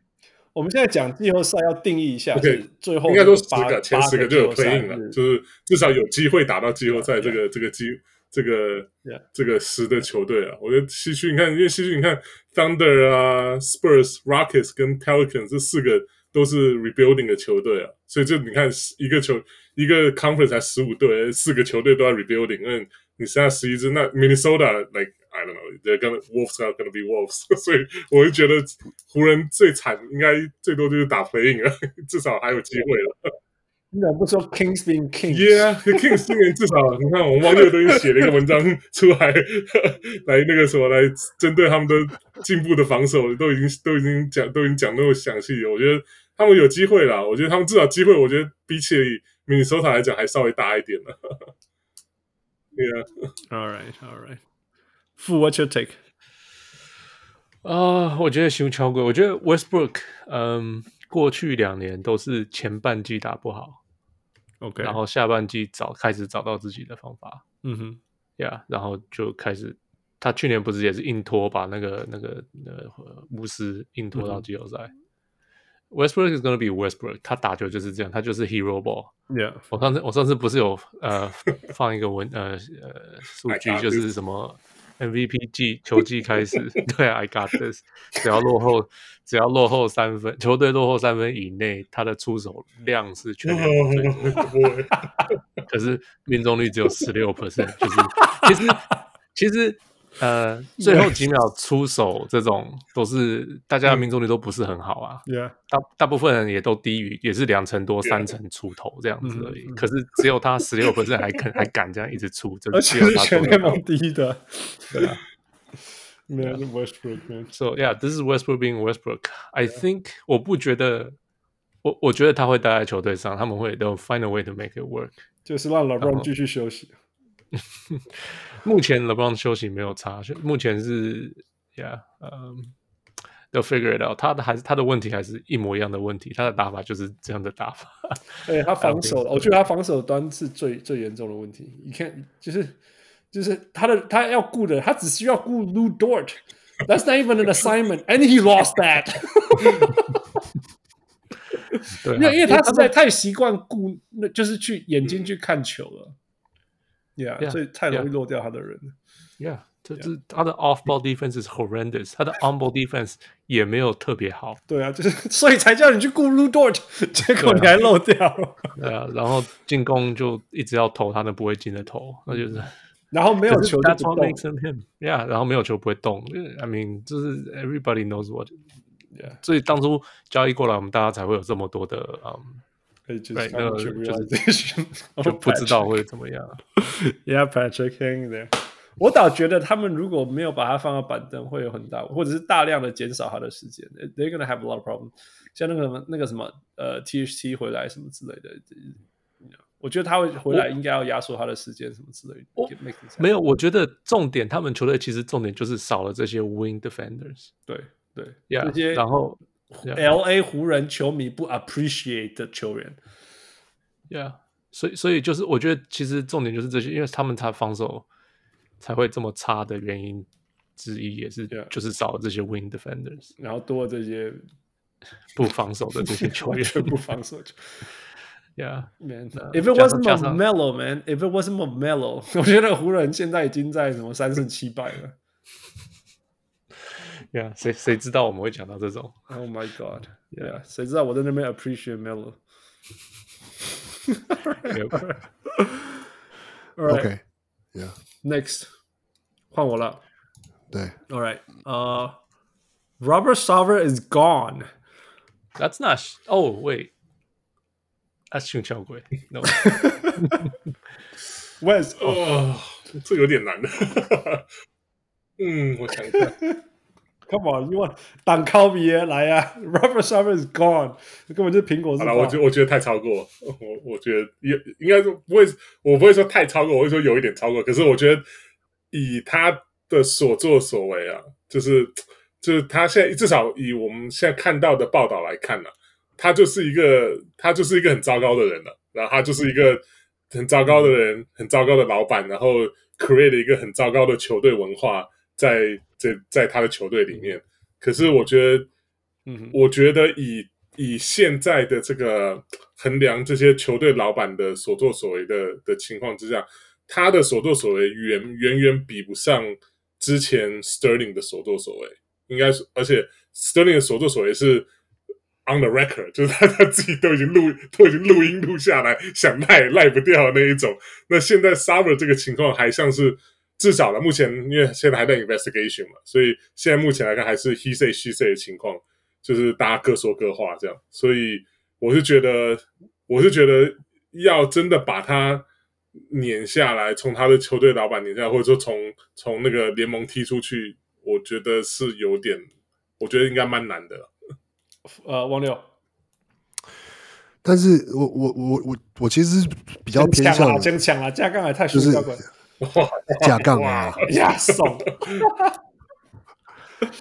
我们现在讲季后赛要定义一下 OK，是最后应该说十八个前十个就有八季后赛 playing 了，就是至少有机会打到季后赛这个这个机这个 Yeah. 这个十的球队啊，我觉得西区你看，因为西区你看 Thunder 啊、Spurs、Rockets 跟 Pelicans 这四个都是 rebuilding 的球队啊，所以就你看一个球一个 conference 才十五队，四个球队都在 rebuilding，那你剩下十一支，那 Minnesota like I don't know they're gonna Wolves are gonna be Wolves，*laughs* 所以我就觉得湖人最惨，应该最多就是打 playing 了，*laughs* 至少还有机会了。你怎么不说 Kings being Kings？Yeah，Kings 今年至少你看，我们网友都已经写了一个文章出来，*laughs* 来那个什么来针对他们的进步的防守，都已经都已经讲都已经讲那么详细了。我觉得他们有机会啦，我觉得他们至少机会，我觉得比起 Minnesota 来讲还稍微大一点了。Yeah，All right, all right. Fu, what's your take? 啊、我觉得熊超贵，我觉得 Westbrook，嗯，过去两年都是前半季打不好 OK，然后下半季找开始找到自己的方法嗯哼，，Yeah，然后就开始，他去年不是也是硬拖把那个那个呃巫师硬拖到季后赛。Westbrook is gonna be Westbrook，他打球就是这样，他就是 hero ball。Yeah，我上次我上次不是有呃放一个文呃呃数据就是什么 MVP 季球季开始，*laughs* 对啊，I got this，只要落后只要落后三分，球队落后三分以内，他的出手量是全联盟最多，*laughs* 可是命中率只有十六 percent，就是其实其实呃最后几秒出手这种都是大家的命中率都不是很好啊。Yeah，大大部分人也都低于，也是两成多、三成出头这样子而已。可是只有他十六 percent 还肯还敢这样一直出，就而且是全联盟第一的。对啊。*laughs* Man, Westbrook, man. So yeah, this is Westbrook being Westbrook. I think 我不觉得，我我觉得他会待在球队上，他们会 they'll find a way to make it work。就是让 LeBron 继续休息。*laughs* 目前 LeBron 休息没有差，目前是 yeah，嗯、um,，they'll figure it out。他的还是他的问题还是一模一样的问题，他的打法就是这样的打法。*laughs* 对他防守，*laughs* 我觉得他防守端是最最严重的问题。你看，就是就是他的他要顾的，他只需要顾 Lou Dort。That's not even an assignment, and he lost that 对啊，因为因为他实在太习惯顾，那就是去眼睛去看球了。Yeah，, Yeah, 所以太容易漏掉他的人。Yeah，就是他的 off ball defense is horrendous，他的 on ball defense *laughs* 也没有特别好。对啊，就是所以才叫你去顾 Lu Dort，*laughs* 结果你还漏掉。对啊，然后进攻就一直要投他那不会进的投，那就是。然后没有 *laughs* 球就不动。Yeah，然后没有球不会动。I mean，就是 everybody knows what。Yeah，所以当初交易过来，我们大家才会有这么多的嗯。对，那个就不知道会怎么样。*laughs* Yeah，Patrick King there。我倒觉得他们如果没有把它放到板凳，会有很大，或者是大量的减少他的时间。They're gonna have a lot of problem。像那个那个什么呃 THT 回来什么之类的，我觉得他会回来应该要压缩他的时间什么之类的。哦，没有，我觉得重点他们球队其实重点就是少了这些 wing defenders。对对，yeah, 这些然后。L.A. 湖人球迷不 appreciate 的球员，Yeah，所以所以就是我觉得其实重点就是这些，因为他们才防守才会这么差的原因之一，也是就是少了这些 wing defenders，然后多了这些 *laughs* 不防守的这些球员，*laughs* 不防守球，Yeah，Man，if it wasn't mellow man，if it wasn't mellow，*laughs* 我觉得湖人现在已经在什么三胜七败了。*laughs* Yeah，谁谁知道我们会讲到这种？Oh my God！Yeah，*laughs* 谁知道我在那边 appreciate Melo。OK，Yeah，Next，*laughs* 换我了。对，All right，呃，Robert Sarver is gone。That's not。Oh wait，That's 熊小鬼。No。West，哦，这有点难的。嗯，我想一下。 Come on，you want 挡靠别来呀？Robert Sarver is gone，根本就是苹果。好了，我觉我觉得太超过，我我觉得也应该说不会，我不会说太超过，我会说有一点超过。可是我觉得以他的所作所为啊，就是就是他现在至少以我们现在看到的报道来看呢、啊，他就是一个他就是一个很糟糕的人了、啊，然后他就是一个很糟糕的人，很糟糕的老板，然后 create 了一个很糟糕的球队文化。在在在他的球队里面，可是我觉得，嗯，我觉得以以现在的这个衡量这些球队老板的所作所为的的情况之下，他的所作所为远远远比不上之前 Sterling 的所作所为，应该是，而且 Sterling 的所作所为是 on the record，*laughs* 就是他他自己都已经录都已经录音录下来，想赖赖不掉的那一种。那现在 Sarver 这个情况还像是。至少呢，目前因为现在还在 investigation 嘛，所以现在目前来看还是 he say she say 的情况，就是大家各说各话这样。所以我是觉得，我是觉得要真的把他撵下来，从他的球队老板撵下来，或者说从从那个联盟踢出去，我觉得是有点，我觉得应该蛮难的。呃，王六，但是我我我我我其实比较偏向先抢啊，加杠还太就是。*laughs* 架杠啊！压 *laughs* 送，*laughs*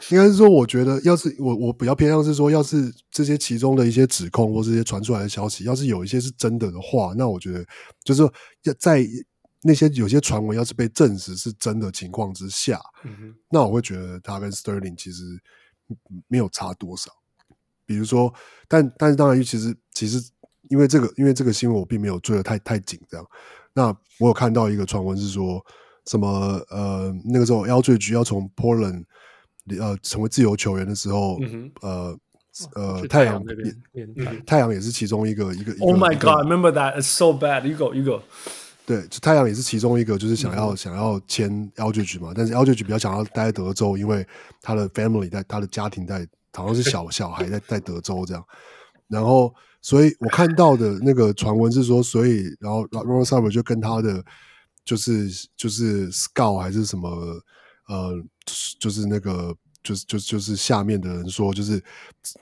应该是说，我觉得，要是我我比较偏向是说，要是这些其中的一些指控或这些传出来的消息，要是有一些是真的的话，那我觉得就是说，要在那些有些传闻要是被证实是真的情况之下，嗯、那我会觉得他跟 Sterling 其实没有差多少。比如说，但但是当然，其实其实因为这个因为这个新闻，我并没有追得太太紧，这样。那我有看到一个传闻是说，什么呃，那个时候 Aldridge 要从 Portland 呃成为自由球员的时候，嗯、呃呃太阳也太阳也是其中一个一个。Oh my God! Remember that? It's so bad. You go, you go. 对，太阳也是其中一个，就是想要、嗯、想要签 Aldridge 嘛，但是 Aldridge 比较想要待在德州，因为他的 family 在他的家庭在，好像是小 *laughs* 小孩在在德州这样，然后。所以我看到的那个传闻是说，所以然后 Robert Sarver 就跟他的就是就是 Scout 还是什么呃，就是那个就是就是就是下面的人说，就是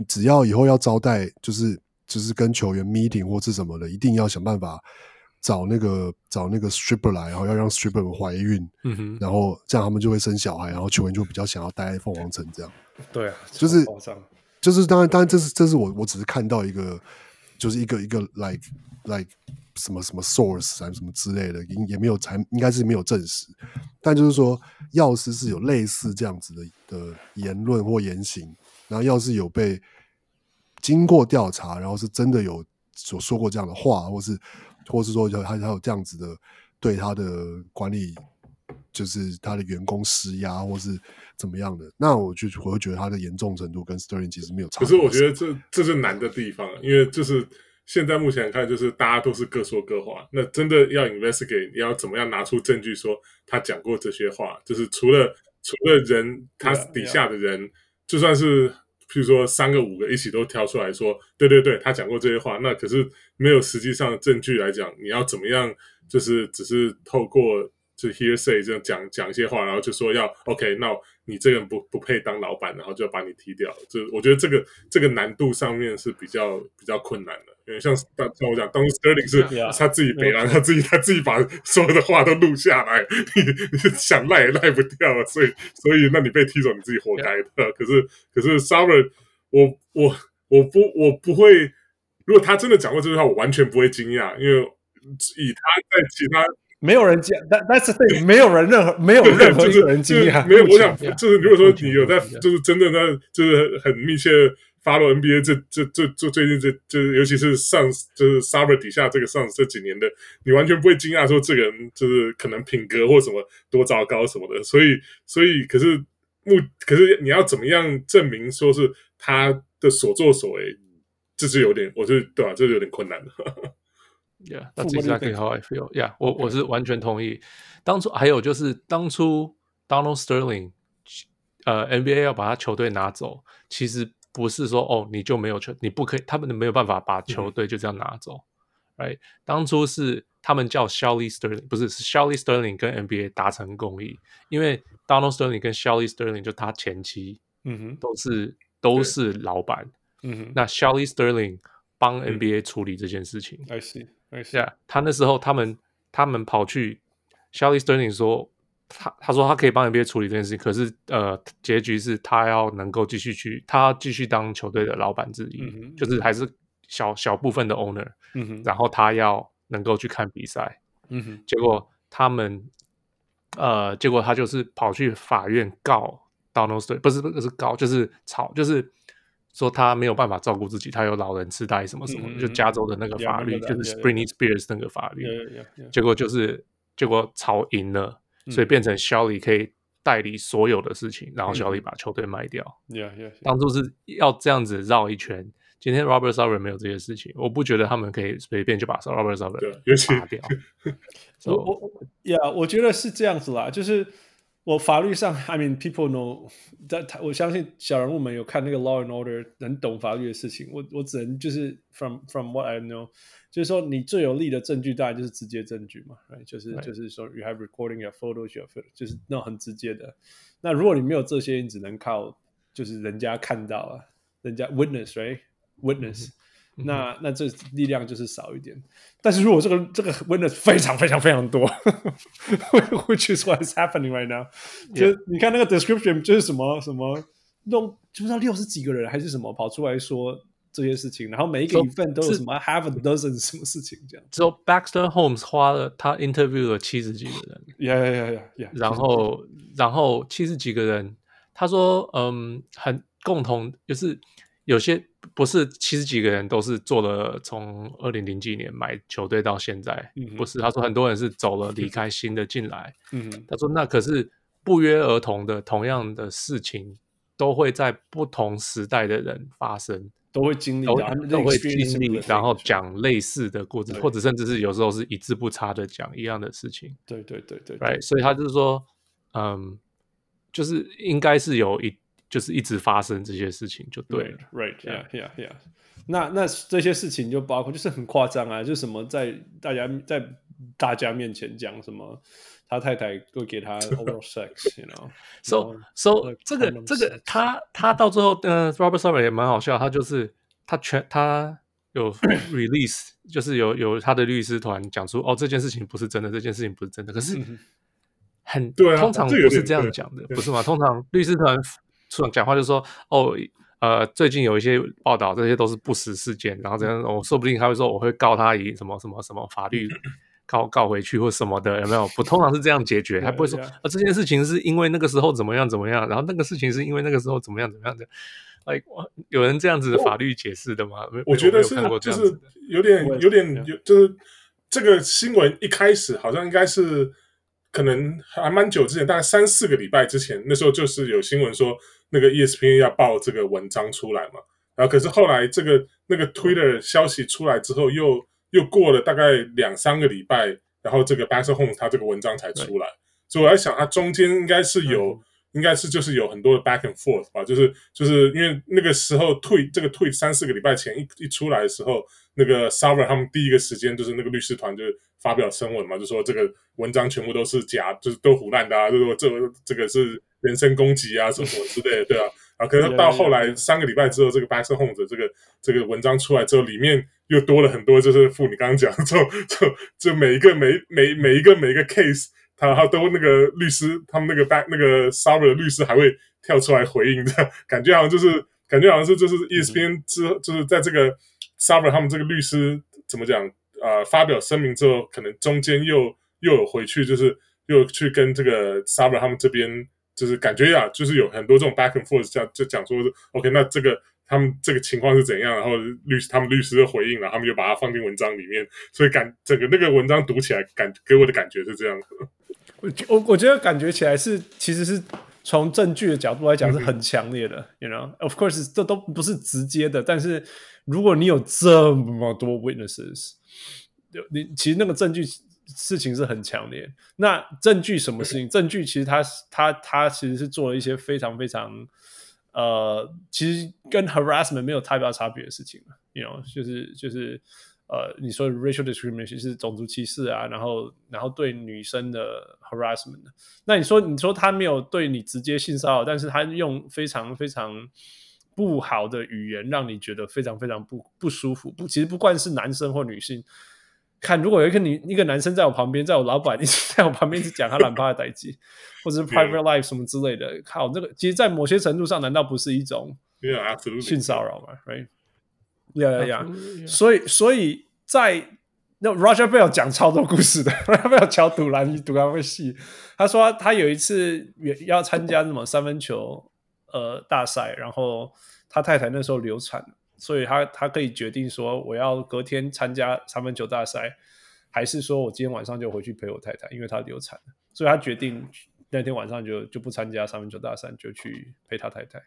只要以后要招待，就是就是跟球员 meeting 或是什么的，一定要想办法找那个找那个 stripper 来，然后要让 stripper 怀孕，嗯哼，然后这样他们就会生小孩，然后球员就比较想要待在凤凰城这样。对啊，就是就是当然当然这是这是我我只是看到一个。就是一个一个 like like 什么什么 source 啊什么之类的，也也没有才应该是没有证实，但就是说，要是是有类似这样子的的言论或言行，然后要是有被经过调查，然后是真的有所说过这样的话，或是或是说有他他有这样子的对他的管理就是他的员工施压或是怎么样的，那我就我会觉得他的严重程度跟 Sterling 其实没有差。可是我觉得这这是难的地方，因为就是现在目前看，就是大家都是各说各话。那真的要 investigate，要怎么样拿出证据说他讲过这些话？就是除了除了人，他底下的人，yeah, yeah. 就算是。譬如说三个五个一起都挑出来说，对对对，他讲过这些话，那可是没有实际上的证据来讲，你要怎么样？就是只是透过就 hearsay 这样讲讲一些话，然后就说要 OK，那你这个人不不配当老板，然后就要把你踢掉。就我觉得这个这个难度上面是比较比较困难的。因为像像我讲，当时 Sterling 是他自己背了，他自己他自己把所有的话都录下来，你你想赖也赖不掉了，所以所以那你被踢走，你自己活该的。可是可是 Sauer 我我我不我不会，如果他真的讲过这句话，我完全不会惊讶，因为以他在其他没有人见，但但是对没有人任何没有任何一个人惊讶，没有。我想就是如果说你有在，就是真的在，就是很密切。Follow NBA 这这这这最近这这尤其是上就是 Summer 底下这个上这几年的，你完全不会惊讶说这个人就是可能品格或什么多糟糕什么的，所以所以可是目可是你要怎么样证明说是他的所作所为，这是有点，我觉得对吧？这是有点困难的。Yeah, that's exactly how I feel. Yeah，我我是完全同意。当初还有就是当初 Donald Sterling，呃，NBA 要把他球队拿走，其实。不是说哦，你就没有球，你不可以，他们没有办法把球队就这样拿走。哎、嗯，当初是他们叫 Shelley Sterling，不是是 Shelley Sterling 跟 NBA 达成共议，因为 Donald Sterling 跟 Shelley Sterling 就他前妻，嗯哼，都是都是老板，嗯哼，那 Shelley Sterling 帮 NBA 处理这件事情。I see，I see，、yeah, 他那时候他们他们跑去 Shelley Sterling 说。他他说他可以帮 NBA 处理这件事情，可是呃，结局是他要能够继续去，他继续当球队的老板之一，嗯、就是还是小小部分的 owner，、嗯、然后他要能够去看比赛，嗯、结果他们呃，结果他就是跑去法院告 Donald Sterling，不是不是告，就是吵，就是说他没有办法照顾自己，他有老人痴呆什么什么，嗯、就加州的那个法律，嗯、就是 Britney Spears 那个法律，结果就是结果吵赢了。所以变成 Shelley 可以代理所有的事情，嗯、然后 Shelley 把球队卖掉。当初是要这样子绕一圈。今天 Robert Sarver 没有这些事情，我不觉得他们可以随便就把 Robert Sarver 打掉。*laughs* 我我，Yeah，我觉得是这样子啦，就是我法律上，I mean people know，但他我相信小人物们有看那个 Law and Order，能懂法律的事情。我我只能就是 from from what I know。就是说，你最有力的证据当然就是直接证据嘛，right? 就是就是说，you have recording your photos, your photos，就是那种很直接的。那如果你没有这些，你只能靠就是人家看到啊，人家 witness，right？witness，、嗯、那那这力量就是少一点。但是如果这个这个 witness 非常非常非常多，which is what is happening right now. 就你看那个 description 就是什么什么弄，就不知道六十几个人还是什么跑出来说。这些事情，然后每一个 event 都有什么 half a dozen 什么事情这样。只有 Baxter Holmes 花了他 interview 了七十几个人，yeah yeah yeah yeah。然后然后七十几个人，他说嗯，很共同就是有些不是七十几个人都是做了从二零零几年买球队到现在，嗯、不是他说很多人是走了离开新的进来，*laughs* 嗯，他说那可是不约而同的同样的事情都会在不同时代的人发生。都会经历，都会经历，然后讲类似的故事，或者甚至是有时候是一字不差的讲一样的事情。对对对对，对，所以他就是说，嗯，就是应该是有一，就是一直发生这些事情就对了。Right，yeah yeah yeah。那那这些事情就包括，就是很夸张啊，就什么在大家在大家面前讲什么。他太太会给他 *laughs* oral sex，you know，so *laughs* so 这个这个他他到最后，呃，Robert Sarver 也蛮好笑，他就是他全他有 *laughs* release，就是有有他的律师团讲出哦，这件事情不是真的，这件事情不是真的，可是很对啊，通常不是这样讲的，不是吗？通常律师团出来讲话就说哦，呃，最近有一些报道，这些都是不实事件，然后这样，我、哦、说不定他会说我会告他以什么什么什么法律。*laughs* 告告回去或什么的有没有？不，通常是这样解决，他不会说啊，这件事情是因为那个时候怎么样怎么样，然后那个事情是因为那个时候怎么样怎么样的。哎，有人这样子的法律解释的吗？我，我觉得是，就是有点有点有，就是这个新闻一开始好像应该是可能还蛮久之前，大概三四个礼拜之前，那时候就是有新闻说那个 ESPN 要报这个文章出来嘛。然后可是后来这个那个 Twitter 消息出来之后，又又过了大概两三个礼拜，然后这个 b a s s e r Holmes 他这个文章才出来。所以我在想，它中间应该是有。应该是就是有很多的 back and forth 吧，就是就是因为那个时候 tweet 这个 tweet 三四个礼拜前一一出来的时候，那个 Sarver 他们第一个时间就是那个律师团就发表声文嘛，就说这个文章全部都是假，就是都胡乱的啊，就说这个这个是人身攻击啊什么什么之类的，对啊，啊，可是到后来三个礼拜之后，这个 Back and Holmes 这个这个文章出来之后，里面又多了很多，就是傅你刚刚讲的，就就就每一个每每每一个每一个 case。他他都那个律师，他们那个 back 那个 Sarver 的律师还会跳出来回应的，感觉好像就是感觉好像是就是 ESPN 之就是在这个 Sarver 他们这个律师怎么讲啊、呃？发表声明之后，可能中间又又有回去，就是又去跟这个 Sarver 他们这边，就是感觉呀、啊，就是有很多这种 back and forth，这样就讲说 OK，那这个。他们这个情况是怎样？然后律师他们律师的回应，然后他们就把它放进文章里面，所以感整个那个文章读起来感给我的感觉是这样。我我我觉得感觉起来是其实是从证据的角度来讲是很强烈的。嗯、you know，of course 这都不是直接的，但是如果你有这么多 witnesses，你其实那个证据事情是很强烈。那证据什么事情？嗯、证据其实他他他其实是做了一些非常非常。呃，其实跟 harassment 没有太大差别的事情了，you know，就是就是呃，你说 racial discrimination 是种族歧视啊，然后然后对女生的 harassment，那你说你说他没有对你直接性骚扰，但是他用非常非常不好的语言让你觉得非常非常不不舒服，不，其实不管是男生或女性。看，如果有一个女一个男生在我旁边，在我老板一直 *laughs* 在我旁边一直讲他懒趴的代际，*laughs* 或者是 private life 什么之类的，靠，这个其实，在某些程度上，难道不是一种性骚扰吗？Right？Yeah, yeah, yeah. 所以，所以在那 Roger Bell 讲超多故事的，*laughs* Roger Bell 敲赌篮，赌篮会戏。他说他有一次要参加什么三分球呃大赛，然后他太太那时候流产。所以他他可以决定说，我要隔天参加三分球大赛，还是说我今天晚上就回去陪我太太，因为她流产了。所以他决定那天晚上就就不参加三分球大赛，就去陪他太太。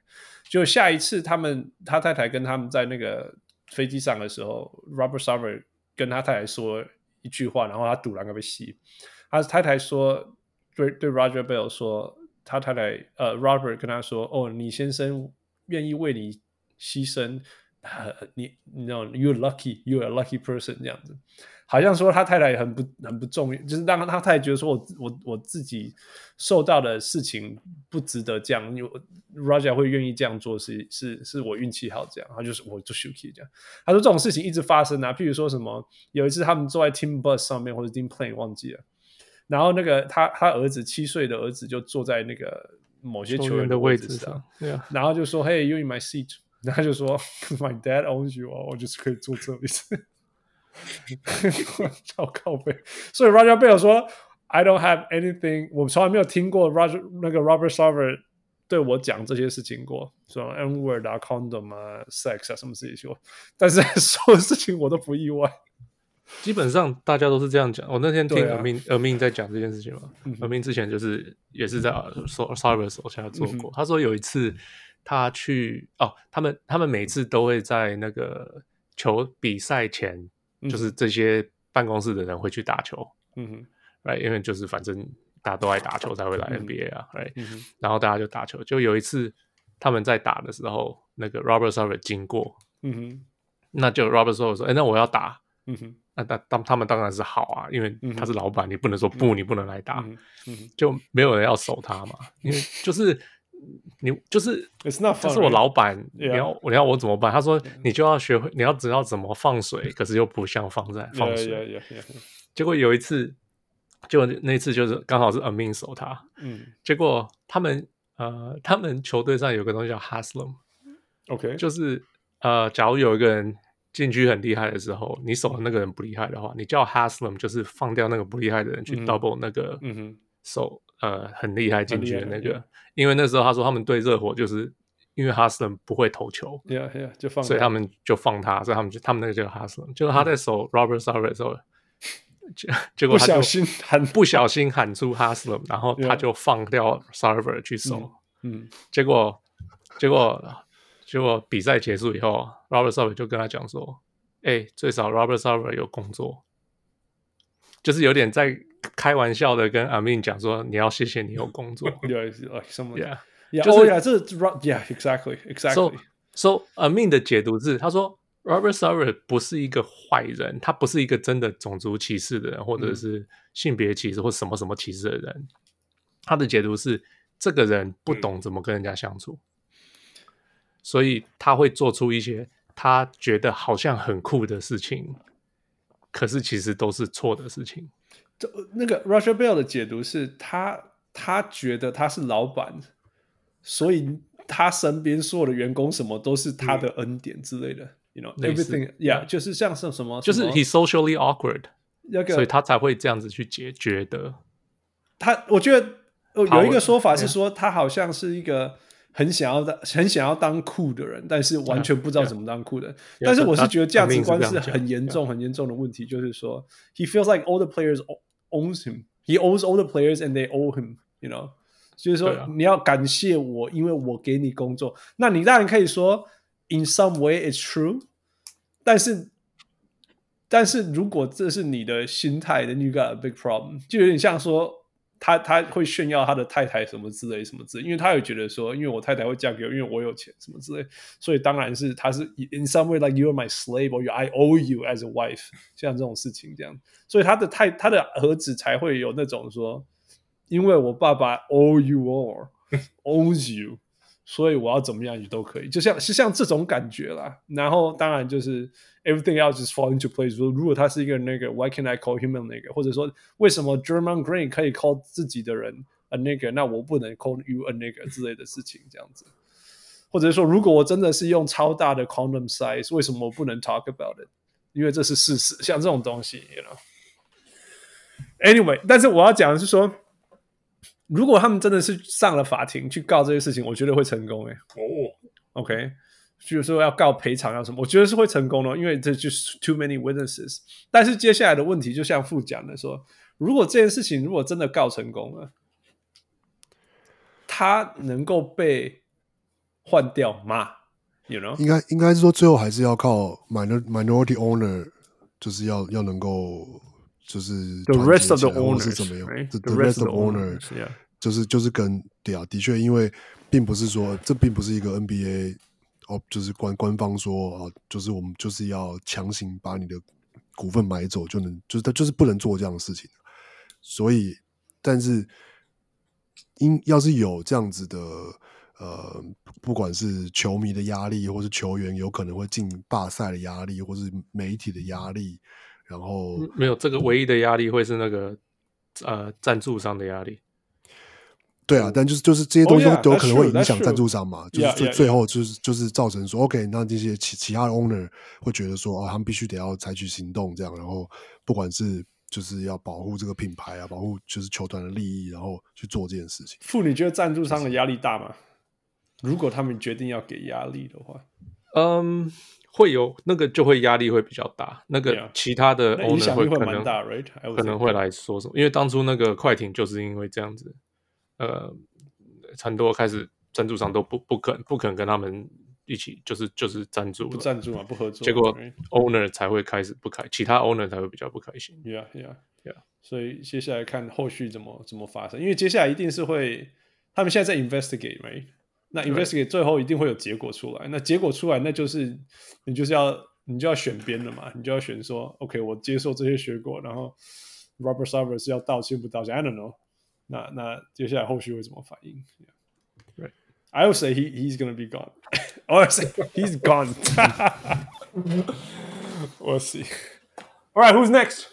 就下一次他们他太太跟他们在那个飞机上的时候，Robert Sarver 跟他太太说一句话，然后他赌两个被吸。他太太说对对 Roger Bell 说，他太太呃 Robert 跟他说，哦，你先生愿意为你牺牲。*laughs* 呃，你你知道，you're lucky，you're a lucky person 这样子，好像说他太太很不很不重要，就是让他太太觉得说我我我自己受到的事情不值得这样，因为 Raja 会愿意这样做是是是我运气好这样，他就是我就 lucky 这样。他说这种事情一直发生啊，譬如说什么有一次他们坐在 team bus 上面或者 team plane 忘记了，然后那个他他儿子七岁的儿子就坐在那个某些球员的位置上，对啊，然后就说 Hey，you in my seat。然后他就说：“My dad owns you，我就是可以坐这里。”超靠背。所以 Roger Bell 说：“I don't have anything。”我从来没有听过 Roger 那个 Robert Sarver 对我讲这些事情过，说 N word 啊、condom 啊、sex 啊什么事情。但是 *laughs* 所有事情我都不意外。基本上大家都是这样讲。我那天听 Amin Amin 在讲这件事情嘛，Amin 之前就是也是在 Sarver 手下做过。嗯、他说有一次。他去哦，他们他们每次都会在那个球比赛前，嗯、就是这些办公室的人会去打球，嗯哼，right，因为就是反正大家都爱打球才会来 NBA 啊，right，、嗯、然后大家就打球。就有一次他们在打的时候，那个 Robert Sarver 经过，嗯哼，那就 Robert Sarver 说：“哎，那我要打。”嗯哼，那他他他们当然是好啊，因为他是老板，你不能说不，你不能来打，就没有人要守他嘛，因为就是。你就是，这是我老板，你要你要我怎么办？他说你就要学会，你要知道怎么放水，可是又不像放在放水。结果有一次，就那次就是刚好是 Amin 守他，嗯，结果他们呃，他们球队上有个东西叫 Haslam，OK，就是呃，假如有一个人禁区很厉害的时候，你守的那个人不厉害的话，你叫 Haslam，就是放掉那个不厉害的人去 double 那个守。呃，很厉害进去的那个，因为那时候他说他们对热火就是因为哈斯伦不会投球，yeah, yeah, 就放，所以他们就放他，所以他们就他们那个叫哈斯伦，就是他在守 Robert Sarver 的时候，结结果不小心喊不小心喊出 Haslem，然后他就放掉 Sarver 去守。嗯，结果结果结果比赛结束以后，Robert Sarver 就跟他讲说：“哎，最少 Robert Sarver 有工作。”就是有点在开玩笑的跟 Amin 讲说：“你要谢谢你有工作。*laughs* Yeah, like someone. Yeah. Yeah. 就是 Oh yeah. 这 Yeah. Exactly. Exactly. So, so Amin 的解读是，他说 Robert Sarver 不是一个坏人，他不是一个真的种族歧视的人，或者是性别歧视或什么什么歧视的人。他的解读是，这个人不懂怎么跟人家相处，所以他会做出一些他觉得好像很酷的事情。”可是其实都是错的事情。这那个 Roger Bell 的解读是他他觉得他是老板，所以他身边所有的员工什么都是他的恩典之类的。嗯、you know everything yeah，就是像是什么，就是 he socially awkward，那个，所以他才会这样子去解决的。他我觉得有一个说法是说他好像是一个。很想要当很想要当酷的人，但是完全不知道怎么当酷的。Yeah, yeah. 但是我是觉得价值观是很严重、很严重的问题。就是说，He feels like all the players owns him. He owns all the players and they owe him. You know，就是说你要感谢我，因为我给你工作。那你当然可以说，In some way it's true。但是，但是如果这是你的心态，then you got a big problem。就有点像说。 他他会炫耀他的太太什么之类什么之类，因为他也觉得说，因为我太太会嫁给我，因为我有钱什么之类，所以当然是他是 in some way like you are my slave or I owe you as a wife，像这种事情这样，所以他的太他的儿子才会有那种说，因为我爸爸 owe you all *laughs* owes you，所以我要怎么样你都可以，就像是像这种感觉啦。然后当然就是 everything else is fall into place。说如果他是一个那个，why can I call him a 那个？或者说为什么 German Green 可以 call 自己的人 a 那个，那我不能 call you a 那个之类的事情，这样子。或者说，如果我真的是用超大的 condom size，为什么我不能 talk about it？因为这是事实。像这种东西，you know。Anyway，但是我要讲的是说。如果他们真的是上了法庭去告这些事情，我觉得会成功诶。哦，OK，就是说要告赔偿要什么，我觉得是会成功的，因为这就是 too many witnesses。但是接下来的问题，就像副讲的说，如果这件事情如果真的告成功了，他能够被换掉吗？You know，应该应该是说最后还是要靠 minor minority owner，就是要要能够。就是 the rest of the owners 是怎么样 right?？the rest of the owners，就是就是跟对啊，的确，因为并不是说这并不是一个 NBA 哦，就是官官方说啊，就是我们就是要强行把你的股份买走就能，就是他就是不能做这样的事情。所以，但是因要是有这样子的呃，不管是球迷的压力，或是球员有可能会进罢赛的压力，或是媒体的压力。然后没有这个唯一的压力会是那个呃赞助商的压力，对啊，但就是就是这些东西都有可能会影响赞助商嘛，oh, yeah, 就是最最后就是就是造成说 OK，那这些其其他的 owner 会觉得说啊，他们必须得要采取行动，这样，然后不管是就是要保护这个品牌啊，保护就是球团的利益，然后去做这件事情。傅，你觉得赞助商的压力大吗？如果他们决定要给压力的话，嗯。会有那个就会压力会比较大，那个其他的 owner 会可能可能会来说什么？因为当初那个快艇就是因为这样子，呃，很多开始赞助商都不不肯不肯跟他们一起，就是就是赞助不赞助嘛，不合作，结果 owner 才会开始不开，其他 owner 才会比较不开心。Yeah, yeah, yeah. 所以接下来看后续怎么怎么发生，因为接下来一定是会，他们现在在 investigate，right? 那 investigate 最后一定会有结果出来，那结果出来，那就是你就是要你就要选边了嘛，你就要选说，OK，我接受这些结果，然后 Robert Sarver 是要道歉不道歉？I don't know 那。那那接下来后续会怎么反应？Right，I will say he he's gonna be gone. *laughs* I will say he's gone. *laughs* We'll see. All right, who's next?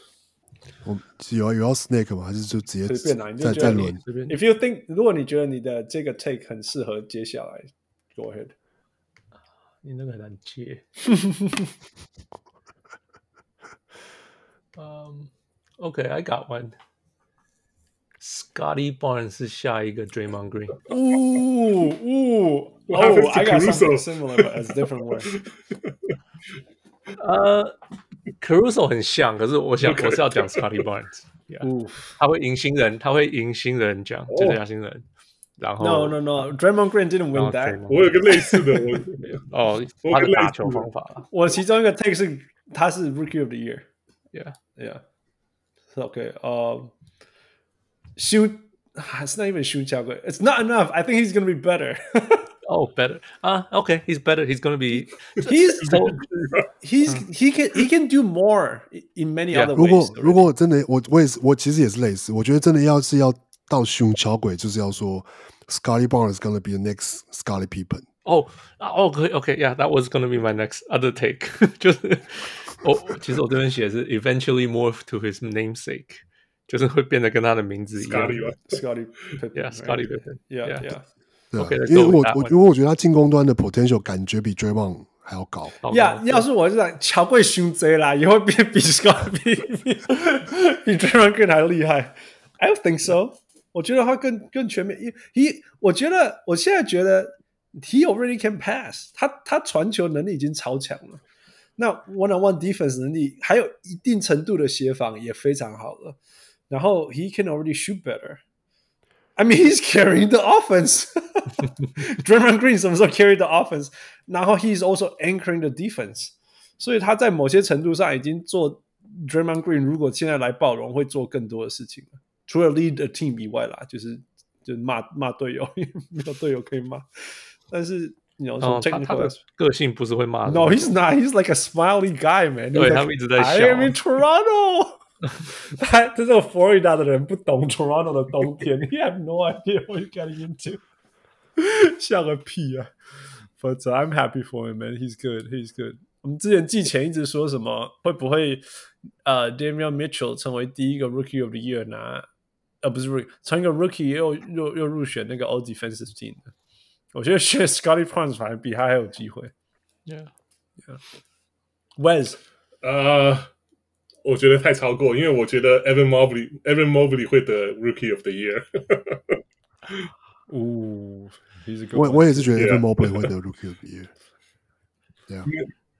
我有有要 snake 吗？还是就直接再再轮？If you think，如果你觉得你的这个 take 很适合接下来，Go ahead。你那个很难接。嗯、um,，OK，I、okay, *laughs* *laughs* got one。Scotty Barnes 是下一个 Draymond Green。呜呜哦，I got something similar but as different way。*laughs* 呃。 Caruso 很像，可是我想我是要讲 Scottie *laughs* Barnes，*laughs* 他会赢新人，他会赢新人奖，最佳新人。然后 No No No，Draymond Green didn't win that。我有个类似的，我哦，他的打球方法。我其中一个 *laughs* take 是他是 Rookie of the Year。Yeah Yeah。OK，呃，shoot，it's not even shoot 交贵，It's not enough. I think he's gonna be better. Oh, better. 啊，OK, he's better. He's gonna be. He's *laughs* *laughs* he's he can he can do more in many other ways. 如果如果真的，我我也是，我其实也是类似。我觉得真的要是要到熊桥轨，就是要说 Scottie Barnes is gonna be the next Scottie Pippen。哦，OK OK，Yeah，that was gonna be my next other take。*laughs* 就是我其实我这边写的是 eventually morph to his namesake，就是会变得跟他的名字一样。Scottie Pippen，Yeah，Scottie Pippen，Yeah，Yeah。 对，因为我我因为我觉得他进攻端的 potential 感觉比 Draymond 还要高。呀，要是我是讲乔贵胸贼啦，以后变比 Scott 比比比 Draymond 更还厉害。I don't think so。我觉得他更更全面。He，我觉得我现在觉得 He already can pass 他。他他传球能力已经超强了。那 one on one defense 能力还有一定程度的协防也非常好了。然后 He can already shoot better。I mean, he's carrying the offense. *laughs* Draymond Green 什么时候 carry the offense？然后 he's also anchoring the defense。所以他在某些程度上已经做 Draymond Green 如果现在来暴龙会做更多的事情了。除了 lead a team 以外啦，就是就骂骂队友，因为没有队友可以骂。但是你要说 *laughs* technical，个性不是会骂。No, he's not. He's like a smiley guy, man. 对，*laughs* 他们一直在笑。I am in Toronto. 他这个佛罗里达的人不懂 Toronto 的冬天，He have no idea what you getting into，笑个屁啊！But I'm happy for him, man. He's good. He's good. 我们之前季前一直说什么会不会呃、uh,，Damian Mitchell 成为第一个 Rookie of the Year 拿，呃不是 Rookie，成一个 Rookie 又又又入选那个 All Defensive Team 的。我觉得选 Scottie *laughs* Barnes 反而比他还有机会。Yeah, yeah. Wes，呃。 Uh, 我觉得太超过，因为我觉得 Evan Mobley，Evan Mobley 会得 Rookie of the Year。哦，我我也是觉得 Evan Mobley 会得 Rookie of the Year。对啊，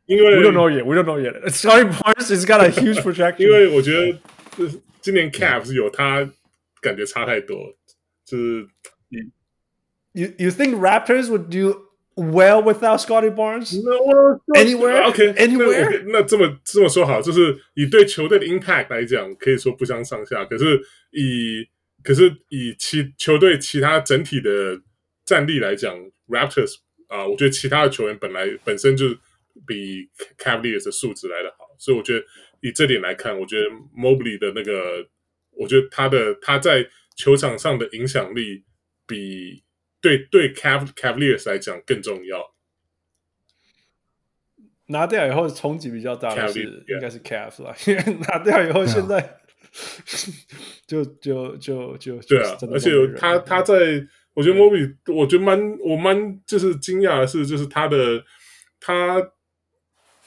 因为 We don't know yet, we don't know yet. Scottie Barnes has got a huge projection。因为我觉得今年 Cavs 有他感觉差太多，就是你 You you think Raptors would do Well, without Scottie Barnes, no, anywhere, OK, anywhere. 那这么这么说好，就是以对球队的 impact 来讲，可以说不相上下。可是以可是以其球队其他整体的战力来讲，Raptors 啊、呃，我觉得其他的球员本来本身就比 Cavaliers 的素质来得好，所以我觉得以这点来看，我觉得 Mobley 的那个，我觉得他的他在球场上的影响力比。对对 Cav Cavaliers 来讲更重要。拿掉以后冲击比较大的是应该是 Cavs 啦，因为拿掉以后现在就就就就对啊，而且他他在我觉得 Mobley 我觉得蛮我蛮就是惊讶的是，就是他的他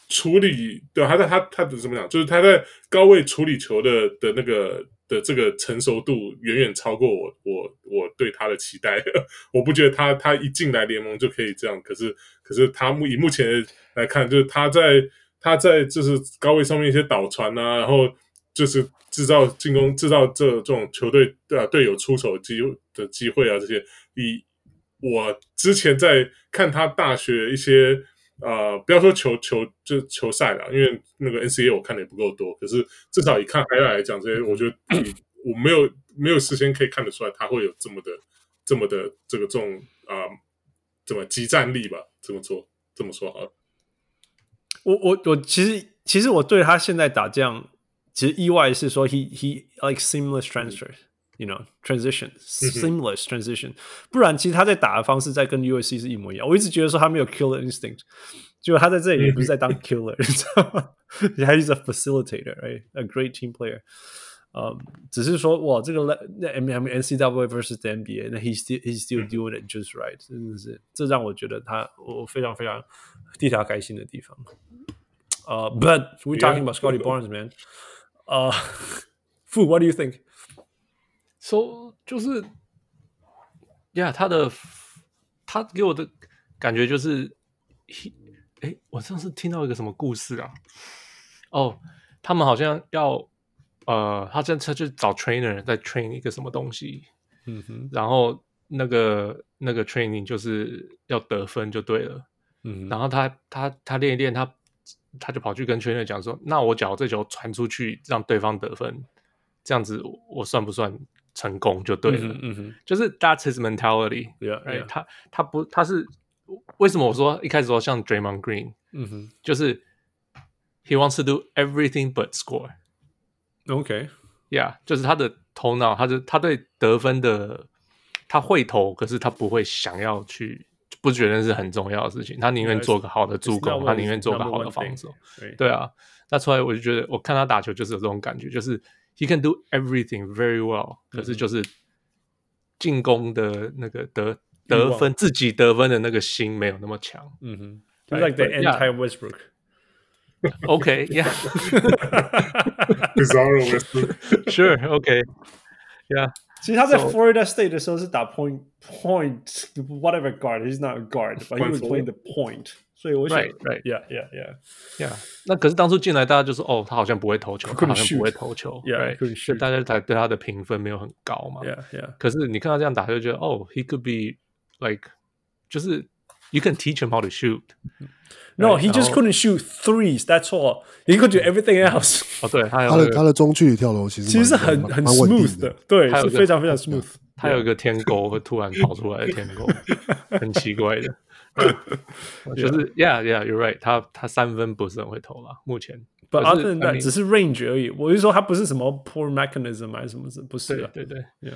处理对他在他他的怎么讲，就是他在高位处理球的的那个。的这个成熟度远远超过我我我对他的期待，*laughs* 我不觉得他他一进来联盟就可以这样，可是可是他目以目前来看，就是他在他在就是高位上面一些导传啊，然后就是制造进攻，制造这这种球队的队友出手机的机会啊，这些以我之前在看他大学一些。呃，不要说球球就球赛了，因为那个 N C A 我看的也不够多。可是至少以看 I 来讲，这些我觉得我没有没有事先可以看得出来他会有这么的这么的这个这种啊、呃，怎么即战力吧？这么说这么说好了。我我我其实其实我对他现在打这样，其实意外是说 he he like seamless transfer。You know, transition, seamless transition。不然，其实他在打的方式在跟 USC 是一模一样。我一直觉得说他没有 killer instinct，就他在这里也不是在当 killer，你知道吗？他是 *laughs* a facilitator，right？A great team player。嗯，只是说哇，这个 M M NCAA versus the NBA，那 he still he still doing it just right，真的是，这让我觉得他我非常非常替他开心的地方。呃、uh,，But we talking about Scottie Barnes, man。呃，*laughs* Fu，what do you think？ 说、so, 就是呀，yeah, 他的他给我的感觉就是，哎，我上次听到一个什么故事啊？哦，他们好像要呃，他这次去找 trainer 在 train 一个什么东西，嗯哼，然后那个那个 training 就是要得分就对了，嗯，然后他他他练一练，他他就跑去跟 trainer 讲说，那我假如这球传出去让对方得分，这样子我算不算成功就对了，嗯哼，嗯哼，就是 that's his Yeah, yeah. 他他不他是为什么我说一开始说像 Draymond Green，嗯哼就是。He wants to do everything but score. OK, yeah，就是他的头脑，他的他对得分的，他会投，可是他不会想要去，不觉得是很重要的事情。他宁愿做个好的助攻，他宁愿做个好的防守。对啊，那出来我就觉得，我看他打球就是有这种感觉，就是 he can do everything very well，可是就是进攻的那个得得分，自己得分的那个心没有那么强。嗯哼，He's like the anti *laughs* Westbrook. *laughs* Okay, yeah. Bizarro Westbrook. Sure, okay. Yeah. 其实他在 Florida State 的时候是打 point point whatever guard. He's not a guard, but he was playing the point. 所以我想，Right, right. Yeah, yeah, yeah, yeah. 那可是当初进来，大家就说，哦，他好像不会投球，他好像不会投球。Yeah, couldn't shoot. 大家才对他的评分没有很高嘛。Yeah, yeah. 可是你看他这样打，就觉得，哦，he could be like，就是 you can teach him how to shoot. No, he just couldn't shoot threes. That's all. He could do everything else. 哦，对，他他的他的中距离跳楼其实其实是很很 smooth 的，对，是非常非常 smooth。他有一个天钩会突然跑出来的天钩，很奇怪的。就是 Yeah, yeah, you're right。他他三分不是很会投啦，目前。But other than 只是 range 而已。我是说他不是什么 poor mechanism 还是什么的，不是。对对，Yeah,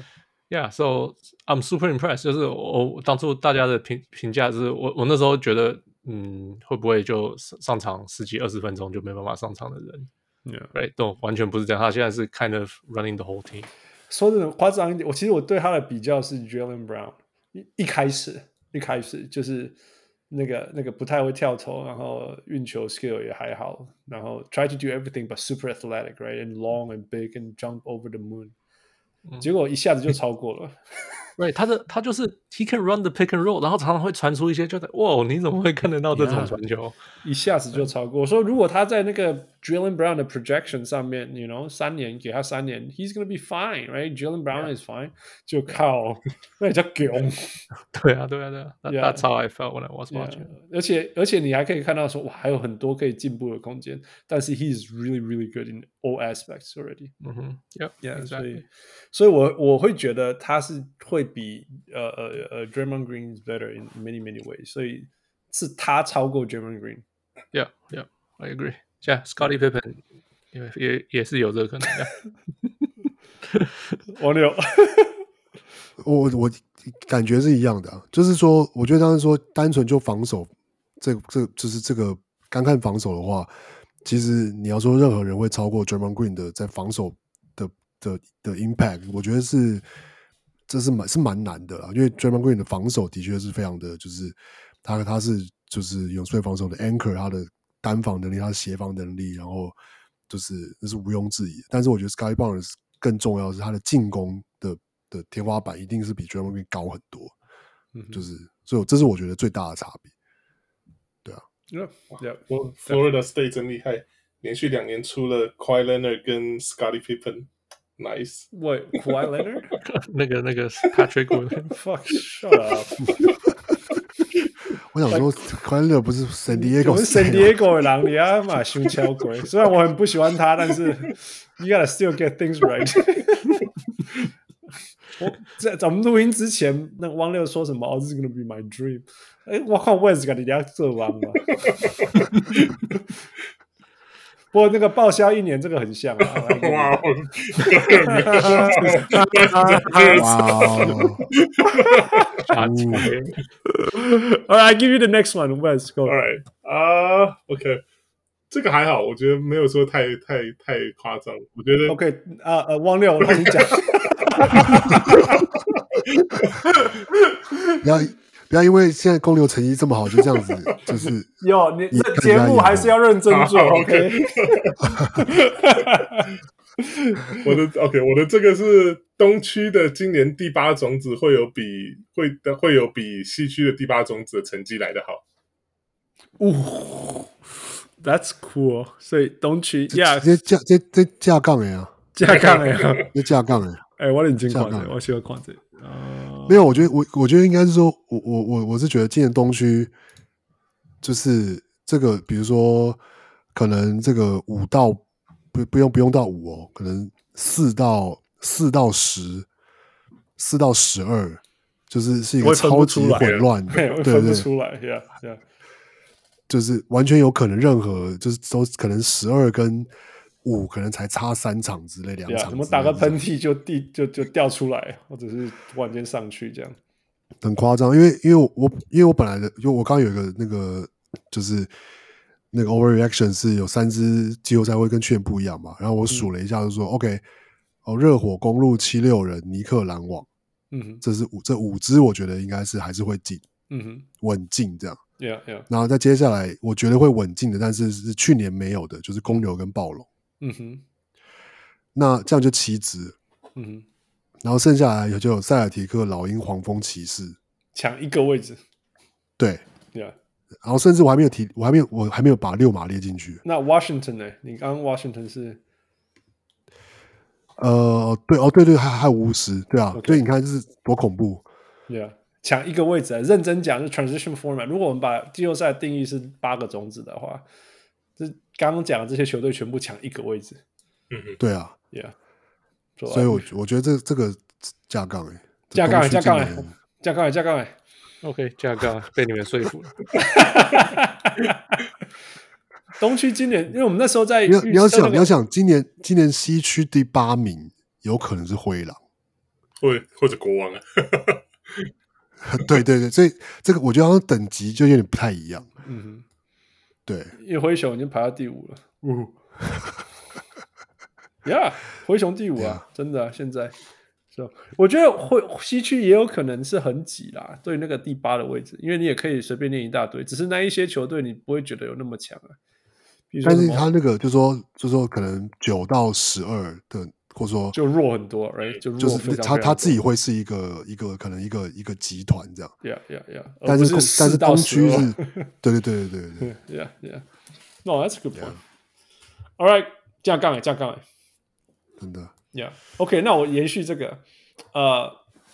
yeah. So I'm super impressed。就是我当初大家的评评价是我我那时候觉得。嗯，会不会就上场十几二十分钟就没办法上场的人？Yeah，right，都完全不是这样。他现在是 kind of running the whole team。说的夸张一点，我其实我对他的比较是 Jaylen Brown。一一开始，一开始就是那个那个不太会跳投，然后运球 skill 也还好，然后 try to do everything but super athletic，right，and long and big and jump over the moon。结果一下子就超过了。对，他的他就是 he can run the pick and roll，然后常常会传出一些，就在哇，你怎么会看得到这种传球？Yeah, 一下子就超过。我说，如果他在那个 Jaylen Brown 的 projection 上面，you know，三年给他三年，he's gonna be fine，right？Jaylen Brown is fine，就靠那叫囧。对啊，对啊，对啊。That's how I felt when I was watching。而且而且你还可以看到说，哇，还有很多可以进步的空间。但是 he is really really good in all aspects already。嗯哼，Yeah，Yeah，所以所以我我会觉得他是会。 比呃呃呃，Draymond Green is better in many many ways，所以是他超过 Draymond Green。Yeah, yeah, I agree. Yeah, Scottie Pippen 也也也是有这个可能。王六，我我感觉是一样的、啊，就是说，我觉得当时说单纯就防守，这这就是这个单看防守的话，其实你要说任何人会超过 Draymond Green 的在防守的的的 impact，我觉得是。这是蛮是蛮难的啦，因为 Draymond Green 的防守的确是非常的，就是他他是就是永睡防守的 anchor，他的单防能力，他的协防能力，然后就是那是毋庸置疑。但是我觉得 Scottie Barnes 更重要的是他的进攻的的天花板一定是比 Draymond Green 高很多，嗯，就是所以这是我觉得最大的差别。对啊，Yeah，我 Florida State 真厉害，连续两年出了 Kawhi Leonard 跟 Scottie Pippen。Nice. What? Kawhi Leonard? 那个那个 Patrick Fuck, shut up. 我想说，Kawhi Leonard 不是 San Diego，我是 San Diego 的人，你要嘛胸敲鬼。虽然我很不喜欢他，但是 you gotta still get things right 我在咱们录音之前，那个汪六说什么？哦，这是 gonna be my dream。哎，我靠我也是跟你家做完了。不过那个报销一年，这个很像啊！*laughs* *laughs* 哇哦！哇！I give you the next one. Let's go. Alright. 啊、uh,，OK，这个还好，我觉得没有说太太太夸张。我觉得 OK 啊、呃、汪六，你讲，*laughs* 不要因为现在公牛成绩这么好，就这样子，就是 *laughs* 哟，你这节目还是要认真做，OK？*laughs* 我的 OK，我的这个是东区的今年第八种子会有比会的会有比西区的第八种子的成绩来的好。哦，That's cool。所以东区呀，这架这这架杠的呀，架杠的呀，这架杠的。哎，我认真看的，我喜欢看这。没有，我觉得我我觉得应该是说，我我我我是觉得今年东区就是这个，比如说可能这个五到不不用不用到五哦，可能四到四到十，四到十二，就是是一个超级混乱，对对出来，yeah yeah，就是完全有可能任何就是都可能十二跟。五可能才差三场之类，两场怎么打个喷嚏就地就就掉出来，或者是突然间上去这样，很夸张。因为因为我因为我本来的，因为我刚刚有一个那个就是那个 overreaction 是有三支季后赛会跟去年不一样嘛，然后我数了一下，就说、嗯、OK，哦，热火、公路七六人、尼克、篮网，嗯哼，这是五这五支，我觉得应该是还是会进，嗯哼，稳进这样，Yeah Yeah。然后再接下来，我觉得会稳进的，但是是去年没有的，就是公牛跟暴龙。嗯哼，那这样就七支，嗯哼，然后剩下来也就有塞尔提克、老鹰、黄蜂、骑士抢一个位置，对，Yeah，然后甚至我还没有提，我还没有，我还没有把六马列进去。那 Washington 呢？你刚刚 Washington 是，呃，对，哦，对对，还还有巫师，对啊，Okay. 所以你看这是多恐怖，Yeah，抢一个位置，认真讲是 transition format。如果我们把季后赛定义是八个种子的话，这。刚刚讲的这些球队全部抢一个位置，嗯哼，对啊，Yeah，所以我我觉得这这个架杠哎，架杠架杠哎，架杠架杠哎，OK，架杠被你们说服了。*laughs* 东区今年，因为我们那时候在，你要你要想你要想，今年今年西区第八名有可能是灰狼，*laughs* 或或者国王啊，*laughs* 对对对，所以这个我觉得好像等级就有点不太一样，嗯哼。对，因为灰熊已经排到第五了。呜呀，*laughs* 灰熊第五啊，Yeah. 真的啊，现在是吧？我觉得灰西区也有可能是很挤啦，对那个第八的位置，因为你也可以随便练一大堆，只是那一些球队你不会觉得有那么强啊。但是他那个就说，就说可能九到十二的。或者说就弱很多，right？就就是他他自己会是一个一个可能一个一个集团这样，yeah yeah yeah。但是但是东区是，对对对对对对，yeah yeah。No，that's a good point。All right，这样杠哎，架杠哎，真的，yeah，OK。那我延续这个，呃，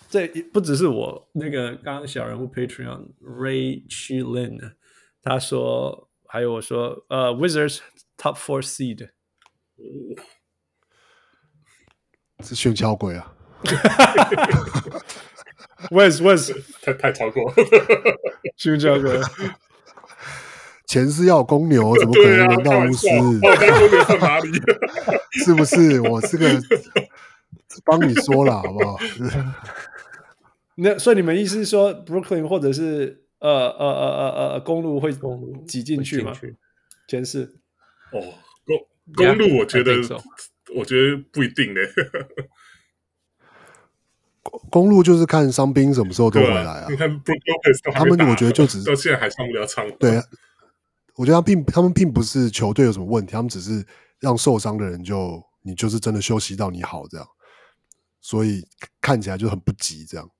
这不只是我那个刚刚小人物 Patreon Ray Chilin，他说，还有我说，呃，Wizards top four seed。是炫巧鬼啊！*laughs* Wes Wes *laughs* 太太超过 *laughs* 炫巧鬼，钱是要公牛，怎么可能轮到巫师？公牛在哪里？是不是？我这个帮你说了，好不好？那所以你们意思是说，Brooklyn 或者是呃呃呃呃呃公路会挤进去吗？前四哦，公公路我觉得。我觉得不一定嘞，*laughs* 公路就是看伤兵什么时候都回来啊。你看他们，我觉得就只是到现在还上不了场。对，我觉得他并他们并不是球队有什么问题，他们只是让受伤的人就你就是真的休息到你好这样，所以看起来就很不急这样。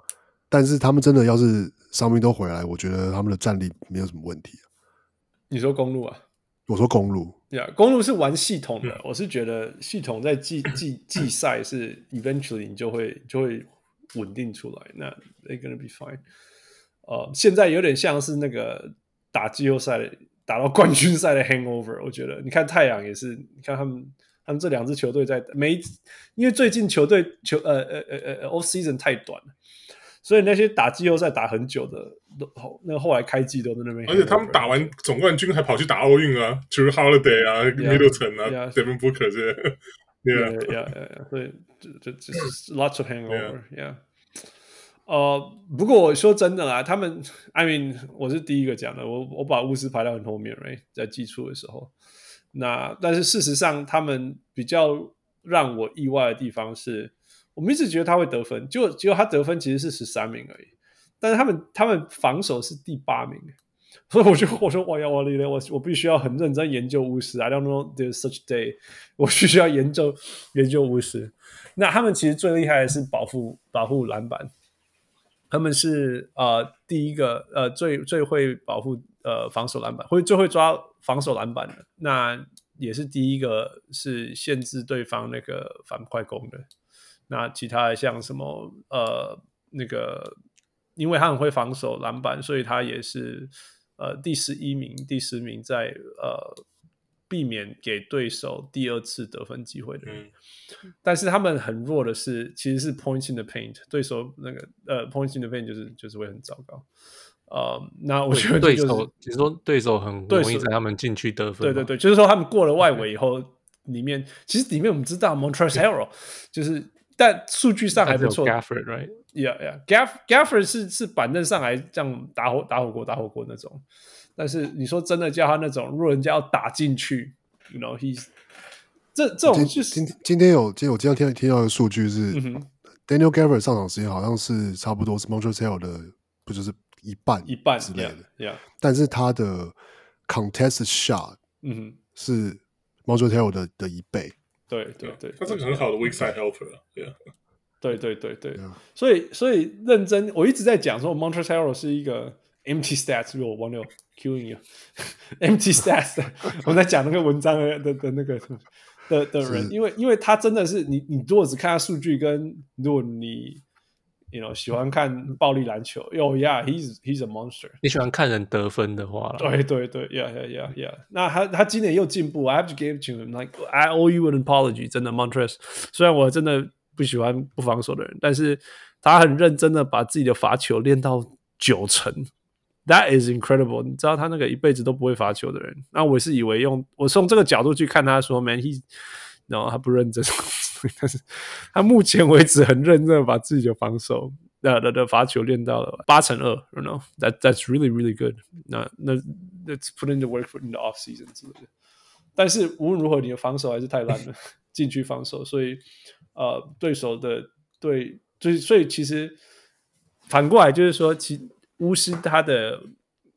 但是他们真的要是伤兵都回来，我觉得他们的战力没有什么问题。你说公路啊？我说公路，呀，yeah, 公路是玩系统的。我是觉得系统在季季季赛是 eventually 你就会就会稳定出来。那 they're gonna be fine。呃，现在有点像是那个打季后赛打到冠军赛的 hangover。我觉得，你看太阳也是，你看他们他们这两支球队在每一，因为最近球队球呃呃呃呃 off season 太短了。所以那些打季后赛打很久的，都后那后来开季都在那边。而且他们打完总冠军还跑去打奥运啊，Jrue Holiday 啊，Middleton 啊，Devin Booker 这些。Yeah, yeah, yeah. 所以就就就是 lots of hangover. Yeah. 呃，不过我说真的啦，他们，I mean，我是第一个讲的，我我把巫师排到很后面，right，在季初的时候。那但是事实上，他们比较让我意外的地方是。我们一直觉得他会得分，结果结果他得分其实是十三名而已，但是他们他们防守是第八名，所以我就我说哇呀哇哩嘞，我我必须要很认真研究巫师，I don't know there's such day，*laughs* 我必须要研究研究巫师。那他们其实最厉害的是保护保护篮板，他们是呃第一个呃最最会保护呃防守篮板，会最会抓防守篮板的，那也是第一个是限制对方那个反快攻的。那其他的像什么呃那个，因为他很会防守篮板，所以他也是呃第十一名、第十名在呃。避免给对手第二次得分机会的人，嗯、但是他们很弱的是，其实是 points in the paint，对手那个呃 points in the paint 就是就是会很糟糕。呃，那我觉得、就是、对手，其实说对手很容易在他们进去得分。对对对，就是说他们过了外围以后，里面其实里面我们知道 Montrezl Harrell 就是，但数据上还不错。Gafford right？Yeah yeah. Gaff Gafford 是是板凳上来这样打火打火锅打火锅那种，但是你说真的叫他那种，如果人家要打进去，you know he's 这这种就是今天今天有今天我今天听听到的数据是、Daniel Gafford 上场时间好像是差不多是 Montreal 的不就是一半一半之类的，yeah, 但是他的 contest shot 嗯是 Montreal 的的一倍，对对对，他是个很好的 weak side helper，*laughs* 对、yeah. 对对对对，yeah. 所以所以认真我一直在讲说 Montrezl Harrell 是一个。Empty stats，如果我忘了 Qing 你 Empty stats，*laughs* 我在讲那个文章的的的那个的的人，因为因为他真的是你你如果只看他数据，跟如果你 you know 喜欢看暴力篮球，哟、oh, yeah，he's he's a monster。你喜欢看人得分的话，对对对，yeah yeah yeah yeah。那他他今年又进步，I have to give to him，like I owe you an apology。真的，Montrezl，虽然我真的不喜欢不防守的人，但是他很认真的把自己的罚球练到九成。That is incredible！你知道他那个一辈子都不会罚球的人，那我是以为用我从这个角度去看他说，Man，he，然后他不认真，但是他目前为止很认真的把自己的防守的的的罚球练到了八成二，you know，that that's really really good 那。那那 Let's put in the work for in the off season 之类的。但是无论如何，你的防守还是太烂了，禁区防守，所以呃，对手的对，就是所以其实反过来就是说，其。巫师他的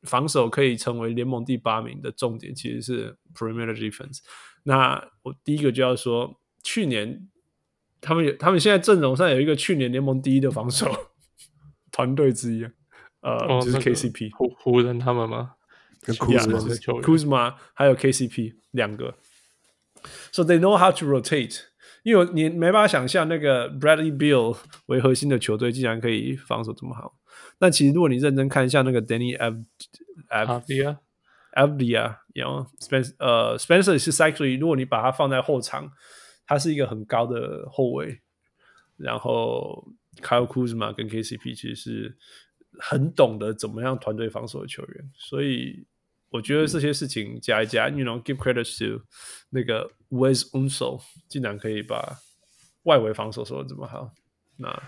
防守可以成为联盟第八名的重点，其实是 perimeter defense。那我第一个就要说，去年他们有，他们现在阵容上有一个去年联盟第一的防守 *laughs* 团队之一，呃，哦、就是 KCP 湖湖人他们吗？跟库兹马、库兹马还有 KCP 两个，so they know how to rotate。因为你没办法想象那个 Bradley Beal 为核心的球队竟然可以防守这么好。那其实，如果你认真看一下那个 Deni Avdija Avdija，然后 Spencer 呃 Spencer 是 Cycling，如果你把它放在后场，他是一个很高的后卫。然后 Kyle Kuzma 跟 KCP 其实是很懂得怎么样团队防守的球员，所以我觉得这些事情加一加，你 you know give credit to 那个 Wes Unseld 竟然可以把外围防守说的这么好，那。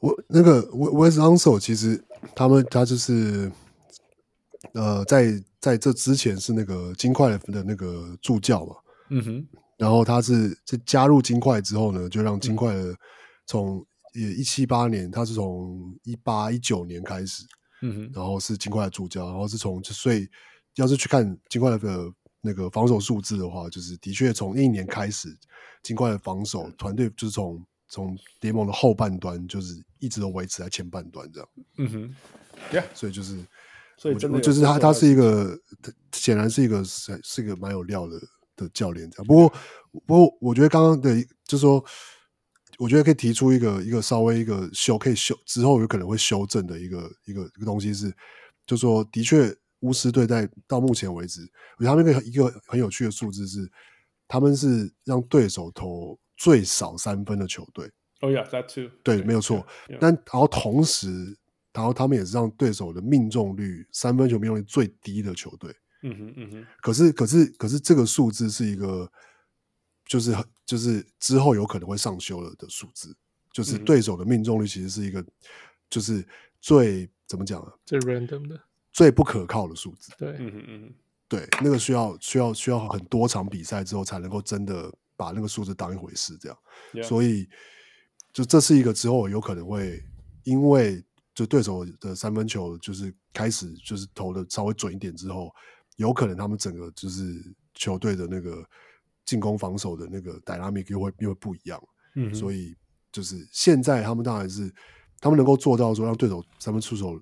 我那个 Wes Unseld 其实他们他就是呃，在在这之前是那个金块的那个助教嘛，嗯哼，然后他是这加入金块之后呢，就让金块的从也一七八年，他是从一八一九年开始，嗯哼，然后是金块的助教，然后是从所以要是去看金块的那个防守数字的话，就是的确从那一年开始，金块的防守团队就是从。从联盟的后半端就是一直都维持在前半端这样，嗯哼，Yeah，所以就是，所以真的就是他他是一个，显然是一个是是一个蛮有料的的教练这样。不过不过我觉得刚刚的，就是说，我觉得可以提出一个一个稍微一个修可以修之后有可能会修正的一个一个一个东西是，就是说的确巫师队在到目前为止，我觉得他们一个一个很有趣的数字是，他们是让对手投。最少三分的球队。哦呀，that too。对，没有错。但然后同时，然后他们也是让对手的命中率三分球命中率最低的球队。嗯哼，嗯哼。可是，可是，可是，这个数字是一个，就是就是之后有可能会上修了的数字。就是对手的命中率其实是一个，就是最怎么讲啊？最 random 的，最不可靠的数字。对，嗯哼，嗯哼。对，那个需要需要需要很多场比赛之后才能够真的。把那个数字当一回事，这样，Yeah. 所以就这是一个之后有可能会因为就对手的三分球就是开始就是投的稍微准一点之后，有可能他们整个就是球队的那个进攻防守的那个 dynamic 又会又会不一样。嗯，所以就是现在他们当然是他们能够做到说让对手三分出手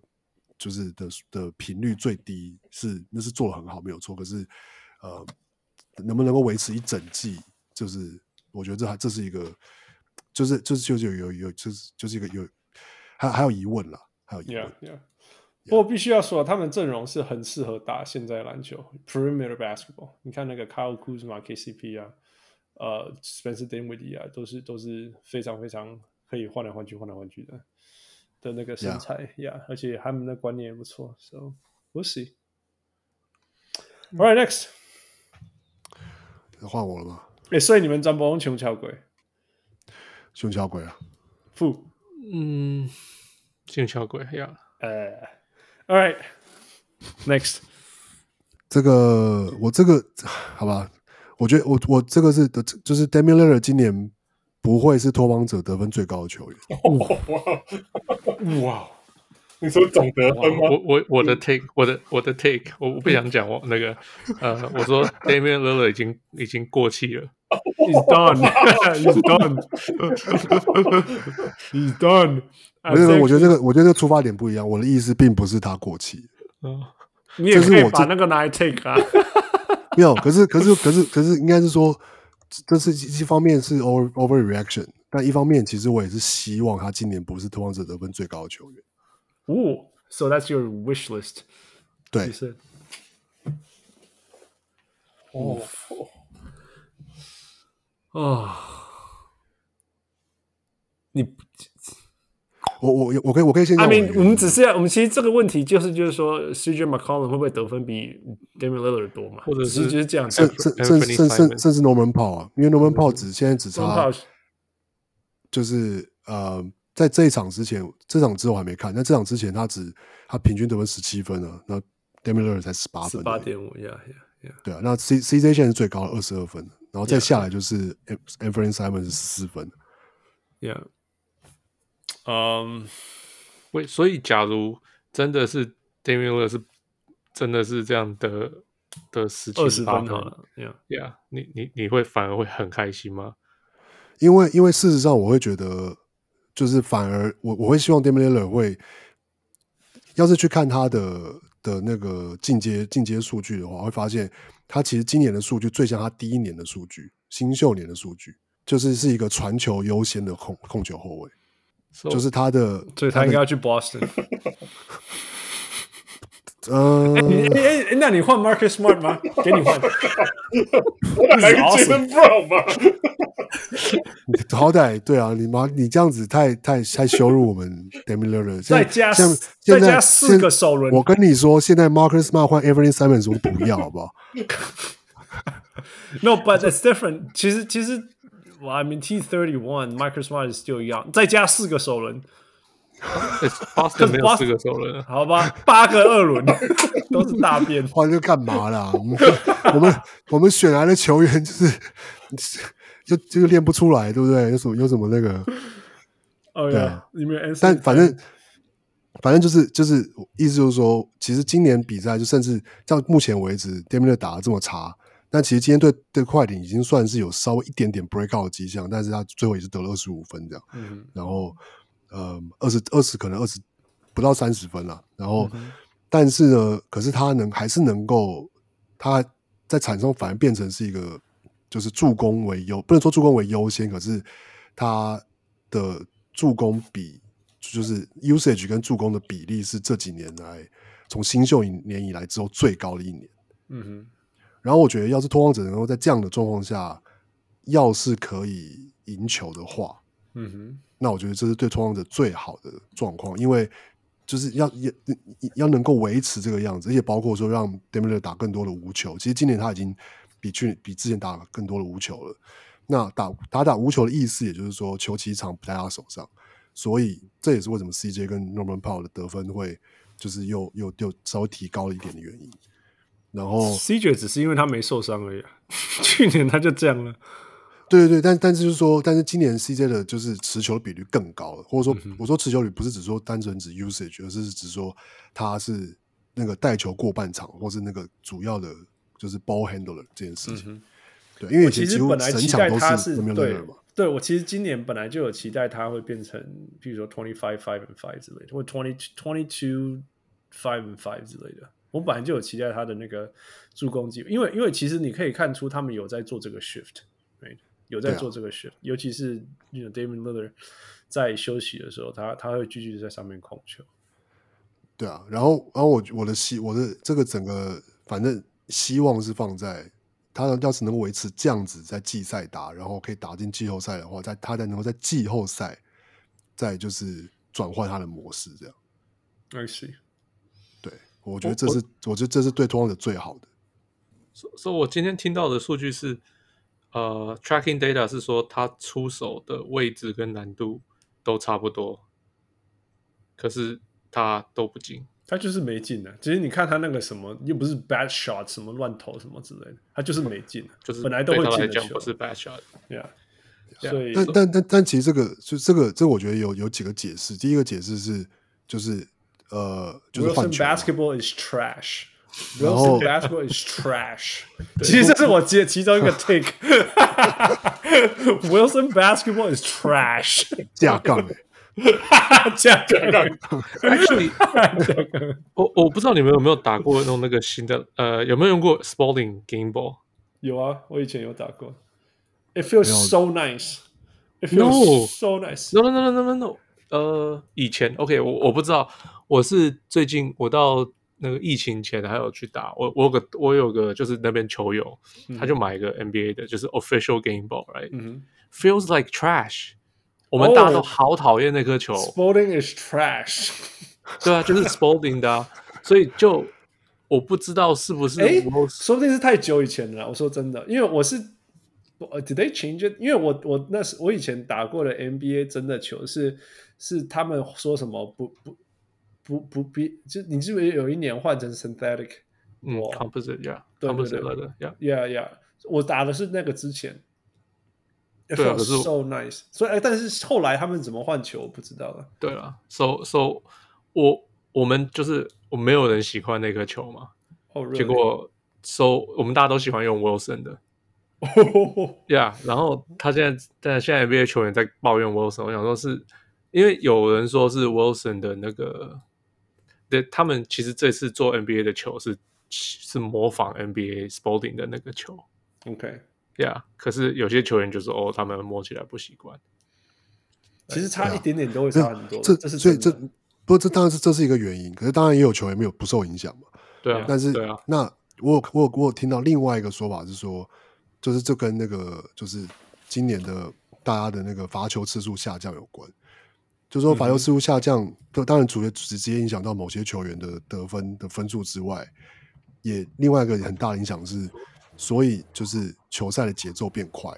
就是的的频率最低，是那是做的很好，没有错。可是呃，能不能够维持一整季，就是我觉得这还这是一个，就是就是就是有有有就是就是一个有还还有疑问了，还有疑问。Yeah, yeah. 不过必须要说，他们阵容是很适合打现在篮球 （perimeter basketball）。你看那个 Kyle Kuzma、KCP 啊，呃，Spencer Dinwiddie 啊，都是都是非常非常可以换来换去、换来换去的的那个身材呀。Yeah. Yeah, 而且他们的观念也不错，So we'll see. All right, next，换我了吗？哎，所以你们张博雄桥鬼，穷桥鬼啊？负，嗯，穷桥鬼呀，呃。All right, next。这个我这个好吧，我觉得我我这个是的，就是 Damian Lillard 今年不会是脱网者得分最高的球员。哇 *laughs* 哇！你说总得分吗？我我我的 take，我的我的 take，我我不想讲我那个呃，我说 Damian Lillard 已经已经过气了。He's done. *laughs* He's done. 不 *laughs* 是，*laughs* 我觉得这个，我觉得这个出发点不一样。我的意思并不是他过气，嗯，你也可以把那个拿来 take 啊。没有，可是，可是，可是，可是，应该是说，这是一方面是 over overreaction，但一方面其实我也是希望他今年不是拓荒者得分最高的球员。哦，so that's your wish list？对。哦。啊，你。我我我可以我可以先。I mean，我们只是要我们其实这个问题就是就是说，CJ McCollum 会不会得分比 Damian Lillard 多嘛？或者是就是这样子，甚甚甚甚甚至 Norman Powell 啊，因为 Norman Powell 只现在只差，就是呃， 在这一场之前，这场之后还没看，那这场之前他只他平均得分十七分啊，那 Lillard 才十八分，十八点五，Yeah Yeah Yeah。对啊，那 C CJ 现在是最高的二十二分，然后再下来就是 Anfernee Simons 是十四分，Yeah。嗯，为、um, 所以，假如真的是 Damian Lillard 是真的是这样的的十七八分，Yeah Yeah，你你你会反而会很开心吗？因为因为事实上，我会觉得就是反而我我会希望 Lillard 会，要是去看他的的那个进阶进阶数据的话，会发现他其实今年的数据最像他第一年的数据，新秀年的数据，就是是一个传球优先的控控球后卫。So, 就是他的，所以他应该要去 Boston。*laughs* 嗯，哎哎，那你换 Marcus Smart 吗？给你换。我来个 Brown 吧。好歹对啊，你妈，你这样子太太太羞辱我们 Damian Lillard。再加再加四个首轮。我跟你说，现在 Marcus Smart 换 Anfernee Simons，我不要，好不好？No，but it's different。其实其实。我 I mean T thirty one，Marcus Smart 是 still 一样，再加四个首轮，八个没有四个首轮，好吧，八个二轮 *laughs* 都是大便，换这干嘛啦？我们 *laughs* 我们我们选来的球员就是就就练不出来，对不对？有什么有什么那个？哦，对啊，里面但反正反正就是就是意思就是说，其实今年比赛就甚至到目前为止，Damian Lillard 打的这么差。但其实今天对对快艇已经算是有稍微一点点 break out 的迹象，但是他最后也是得了二十五分这样，嗯、然后呃二十二十可能二十不到三十分了，然后、嗯、但是呢，可是他能还是能够他在场上反而变成是一个就是助攻为优，不能说助攻为优先，可是他的助攻比就是 usage 跟助攻的比例是这几年来从新秀年以来之后最高的一年，嗯哼。然后我觉得，要是拓荒者能够在这样的状况下，要是可以赢球的话，嗯哼，那我觉得这是对拓荒者最好的状况，因为就是要要要能够维持这个样子，而且包括说让 Damir 打更多的无球。其实今年他已经比去比之前打更多的无球了。那打打打无球的意思，也就是说球其实场不在他手上，所以这也是为什么 CJ 跟 Norman Powell 的得分会就是又又又稍微提高了一点的原因。然后 CJ 只是因为他没受伤而已，*laughs* 去年他就这样了。对对对，但但是就是说，但是今年 CJ 的就是持球比率更高了，或者说、嗯、我说持球率不是只说单纯指 usage，而是指说他是那个带球过半场，或是那个主要的就是 ball handler 这件事情。嗯、对，因为其实本来整场都是嘛。对我其实今年本来就有期待他会变成，譬如说 twenty five five and five 之类的，或 twenty twenty two five and five 之类的。我本来就有期待他的那个助攻机会，因为因为其实你可以看出他们有在做这个 shift，right? 有在做这个 shift，、啊、尤其是 you know Damian Lillard 在休息的时候，他他会继续在上面控球。对啊，然后然后我我的希我的这个整个反正希望是放在他要是能够维持这样子在季赛打，然后可以打进季后赛的话，在他在能够在季后赛再就是转换他的模式这样。I see。对，我觉得这是我，我觉得这是对拓荒者最好的。所以，所以我今天听到的数据是，呃，tracking data 是说他出手的位置跟难度都差不多，可是。他都不进，他就是没进的。其实你看他那个什么，又不是 bad shot，什么乱投什么之类的，他就是没进。就是本来都会进的球，不是 bad shot。对啊，所以，但但但但其实这个就这个这个，我觉得有有几个解释。第一个解释是，就是呃，就是换球。Wilson basketball is trash。*laughs* *laughs* Wilson basketball is trash。其实这是我接其中一个 take。 Wilson basketball *laughs* is trash。架杠欸这样讲，Actually，我我不知道你们有没有打过用那个新的，呃，有没有用过 Spalding Game Ball？有啊，我以前有打过。It feels so nice. It feels no, so nice. No, no, no, no, no, no. 呃，以前 OK，我我不知道，我是最近我到 那个疫情前还有去打，我我有个我有个就是那边球友，他就买一个 NBA 的，就是 Official Game Ball，right？嗯 Feels like trash. 我们大家都好讨厌那颗球。Oh, Sporting is trash。*laughs* 对啊，就是 Sporting 的啊，所以就我不知道是不是，哎，说不定是太久以前了。我说真的，因为我是，Did they change it？因为我我那时我以前打过的 NBA 真的球是是他们说什么不不不不必，就你记不记得有一年换成 synthetic？嗯，composite，yeah，composite 的，yeah，yeah，我打的是那个之前。对啊，可是 so nice，所以哎，但是后来他们怎么换球，我不知道了。对了，so so，我我们就是我没有人喜欢那颗球嘛，oh, really? 结果 so 我们大家都喜欢用 Wilson 的，*laughs* Yeah，然后他现在但现在 NBA 球员在抱怨 Wilson，我想说是因为有人说是 Wilson 的那个，对，他们其实这次做 NBA 的球是是模仿 NBA Sporting 的那个球，OK。Yeah，可是有些球员就是哦，他们摸起来不习惯。其实差一点点都会差很多。这这是所以这不这当然是这是一个原因，可是当然也有球员没有不受影响嘛。对啊，但是对啊，那我有我有我有听到另外一个说法是说，就是这跟那个就是今年的大家的那个罚球次数下降有关。就是说罚球次数下降，当然主要直接影响到某些球员的得分的分数之外，也另外一个很大的影响是。所以就是球赛的节奏变快，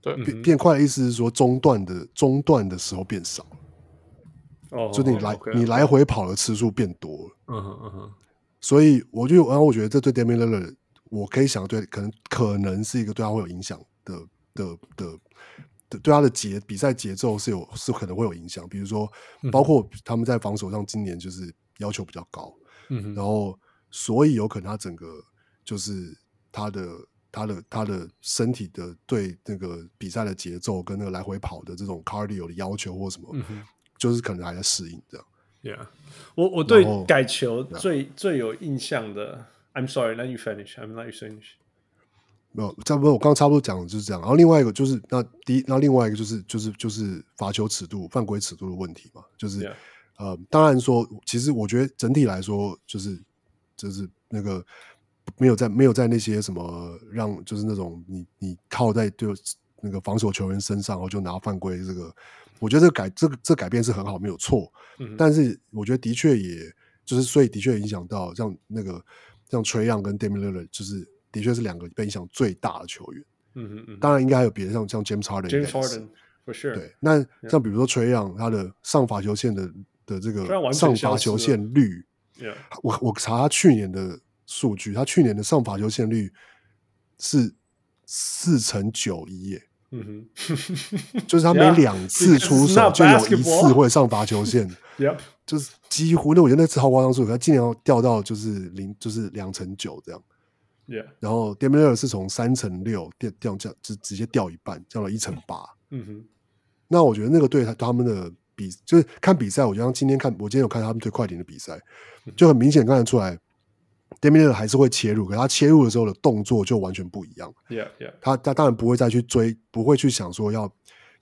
对，变变快的意思是说中段的中段的时候变少，哦，就你来你来回跑的次数变多了，嗯哼嗯哼，所以我就然后我觉得这对 Damian Lillard 我可以想对可能可能是一个对他会有影响的的的的对他的节比赛节奏是有是可能会有影响，比如说包括他们在防守上今年就是要求比较高，嗯，然后所以有可能他整个。就是他的他的他的身体的对那个比赛的节奏跟那个来回跑的这种 cardio 的要求或什么，嗯、就是可能还在适应这样。Yeah，我我对改球最最有印象的，I'm sorry，let you finish，I'm let you finish。没有，差不多我刚刚差不多讲的就是这样。然后另外一个就是那第一，那另外一个就是就是就是罚球尺度、犯规尺度的问题嘛。就是、yeah. 呃，当然说，其实我觉得整体来说，就是就是那个。没有在没有在那些什么让就是那种你你靠在就那个防守球员身上，然后就拿犯规这个，我觉得这改这个这改变是很好，没有错。嗯、但是我觉得的确也就是所以的确影响到像那个像 Trae Young 跟 Lillard 就是的确是两个被影响最大的球员。嗯嗯，当然应该还有别的像像 James Harden，James Harden for sure。对，那像比如说 Trae Young 他的上罚球线的的这个上罚球线率，我我查他去年的。数据，他去年的上罚球线率是四乘九一耶，嗯哼，就是他每 *laughs* 两次 *laughs* 出手就有一次会上罚球线，*laughs* Yep. 就是几乎，那我觉得那次超夸张数，他竟然要掉到就是零，就是两成九这样，，Yeah，然后 Damian Lillard 是从三乘六掉掉降，直直接掉一半，降到一乘八。嗯哼，那我觉得那个对他他们的比，就是看比赛，我觉得今天看，我今天有看他们对快艇的比赛，就很明显看得出来。Damian Lillard 还是会切入，可是他切入的时候的动作就完全不一样。Yeah, yeah. 他他当然不会再去追，不会去想说要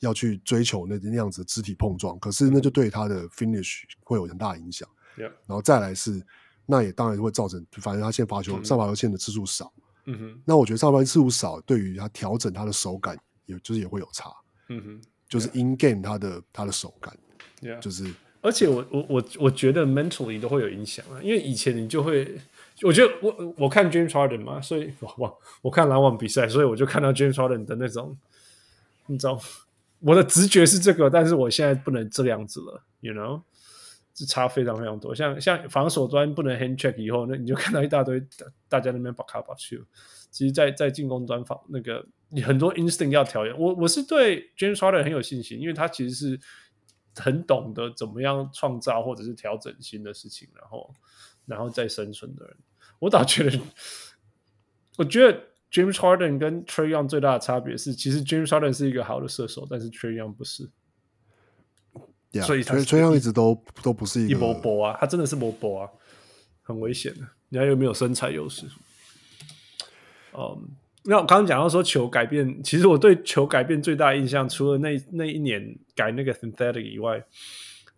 要去追求那那样子的肢体碰撞，可是那就对他的 finish 会有很大的影响。Yeah. 然后再来是，那也当然会造成，反正他现在罚球、嗯、上罚球线的次数少。嗯哼。那我觉得上罚球次数少，对于他调整他的手感，也就是也会有差。嗯哼。就是 in game 他的他的手感，Yeah. 就是。而且我我我我觉得 mentally 都会有影响啊，因为以前你就会。我觉得我我看 James Harden 嘛，所以哇，我看篮网比赛，所以我就看到 James Harden 的那种，你知道，我的直觉是这个，但是我现在不能这样子了，you know，是差非常非常多。像像防守端不能 hand check 以后，那你就 *laughs* 看到一大堆大家那边把卡把去。其实在，在进攻端防那个，你很多 instinct 要调。我我是对 James Harden 很有信心，因为他其实是很懂得怎么样创造或者是调整新的事情，然后然后再生存的人。我倒觉得，我觉得 James Harden 跟 Trey Young 最大的差别是，其实 James Harden 是一个好的射手，但是 Trae Young 不是。Yeah, 所以 Trae Young 一直都都不是一个一波波啊，他真的是波波啊，很危险的。你还有没有身材优势？嗯，那我刚刚讲到说球改变，其实我对球改变最大的印象，除了那那一年改那个 Synthetic 以外。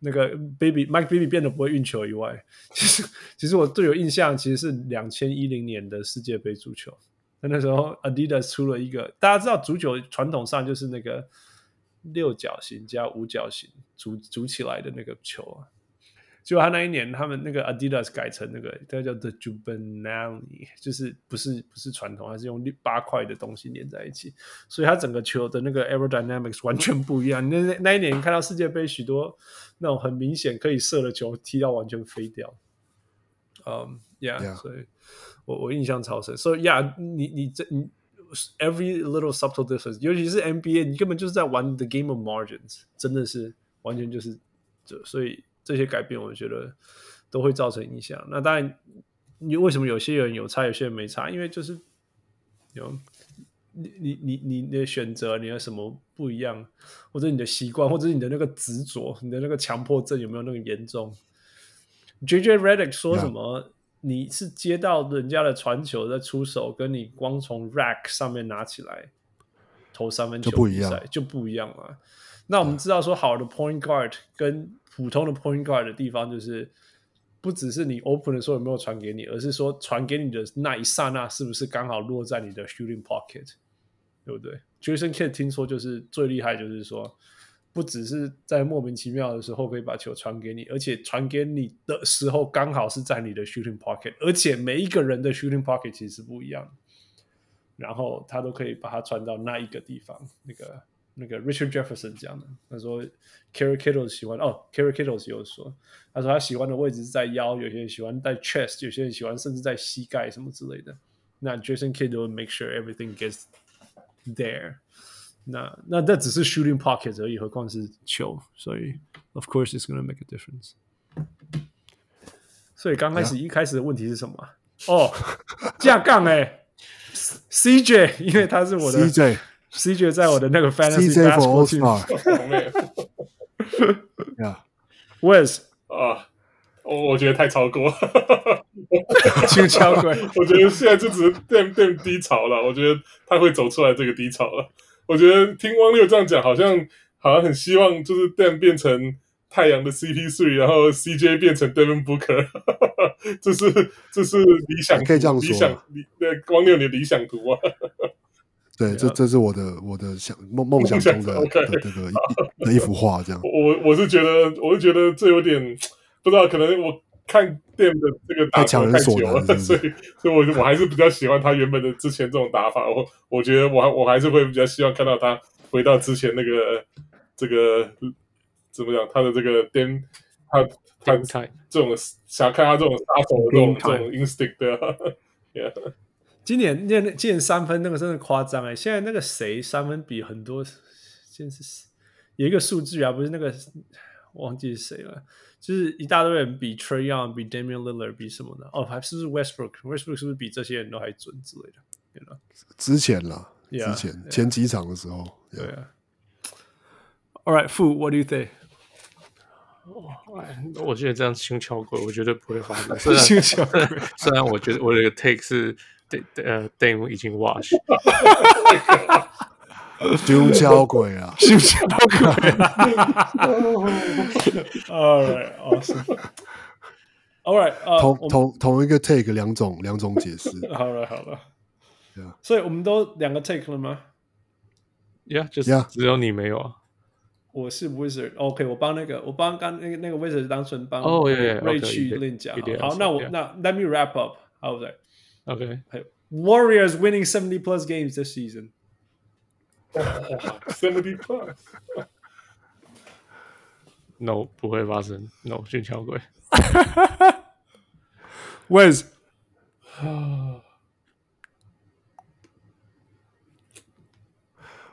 那个 Baby Mike Baby 变得不会运球以外，其实其实我最有印象其实是两千一零年的世界杯足球。那那时候 Adidas 出了一个，大家知道足球传统上就是那个六角形加五角形组组起来的那个球啊。就他那一年，他们那个 Adidas 改成那个，它叫 The Juvenile，就是不是不是传统，它是用八块的东西连在一起，所以它整个球的那个 aerodynamics 完全不一样。那那一年看到世界杯许多那种很明显可以射的球踢到完全飞掉。嗯、um,，Yeah，所以我我印象超深。所以 Yeah，你你这你 every little subtle difference，尤其是 NBA，你根本就是在玩 the game of margins，真的是完全就是这，所以。这些改变，我觉得都会造成影响。那当然，你为什么有些人有差，有些人没差？因为就是有你你你你的选择，你有什么不一样，或者你的习惯，或者你的那个执着，你的那个强迫症有没有那么严重？JJ Redick 说什么.你是接到人家的传球再出手，跟你光从 rack 上面拿起来投三分球一样就不一样了。那我们知道说，好的 point guard 跟普通的 point guard 的地方，就是不只是你 open 的时候有没有传给你，而是说传给你的那一刹那，是不是刚好落在你的 shooting pocket，对不对？Jason Kidd 听说就是最厉害，就是说不只是在莫名其妙的时候可以把球传给你，而且传给你的时候刚好是在你的 shooting pocket，而且每一个人的 shooting pocket 其实是不一样，然后他都可以把它传到那一个地方，那个。那个 Richard Jefferson 讲的，他说 Kerry Kittles 喜欢哦，Kerry Kittles 有说，他说他喜欢的位置是在腰，有些人喜欢在 chest，有些人喜欢甚至在膝盖什么之类的。那 Jason Kidd will make sure everything gets there 那。那那这只是 shooting pocket 而已，何况是球，所以 of course it's gonna make a difference。所以刚开始、yeah. 一开始的问题是什么？哦，架杠哎，CJ，因为他是我的 CJ。CJ 在我的那个 Fantasy Basketball team，Yeah，Wes 啊，我我觉得太超过，就超过。我觉得现在就只是 damn damn 低潮了，我觉得他会走出来这个低潮了。我觉得听汪六这样讲，好像好像很希望就是 Dame 变成太阳的 CP3，然后 CJ 变成 Devin Booker，*laughs* 这是这是理想，可以这样说，理想理汪六你的理想图啊。*laughs* 对.这这是我的我的想梦梦想中的这个一的一幅画，这样。*laughs* 我我是觉得，我是觉得这有点不知道，可能我看 Dame 的这个打球太久了，所以所以我我还是比较喜欢他原本的之前这种打法。我我觉得我还我还是会比较希望看到他回到之前那个这个怎么讲，他的这个 Dame 他他这种想看他这种杀手的这种这种 instinct 的，yeah。今年那今年三分那个真的夸张哎！现在那个谁三分比很多，现在是有一个数据啊，不是那个忘记是谁了，就是一大堆人比 Young、比 Damian Lillard、比什么的，哦，还是不是 Westbrook？Westbrook 是不是比这些人都还准之类的？You know? 之前了，yeah, 之前 yeah. 前几场的时候，对啊。All right, Fu, what do you think? 我觉得这样轻巧鬼，我绝对不会发生。虽然虽然我觉得我这个 take 是，呃，Dame 已经 wash。胸桥鬼啊，胸桥鬼啊。All right, awesome. All right，同同同一个 take 两种两种解释。好了好了，所以我们都两个 take 了吗？Yeah，就是只有你没有啊。我是 Wizard，OK，、okay, 我帮那个，我帮刚那个那个 Wizard 当纯帮哦，耶瑞去另讲。好，那我那 Let me wrap up，How was it？OK，还有 Warriors winning seventy plus games this season。*laughs* seventy plus。No，不会发生。No，俊桥鬼。*laughs* *sighs* Wiz。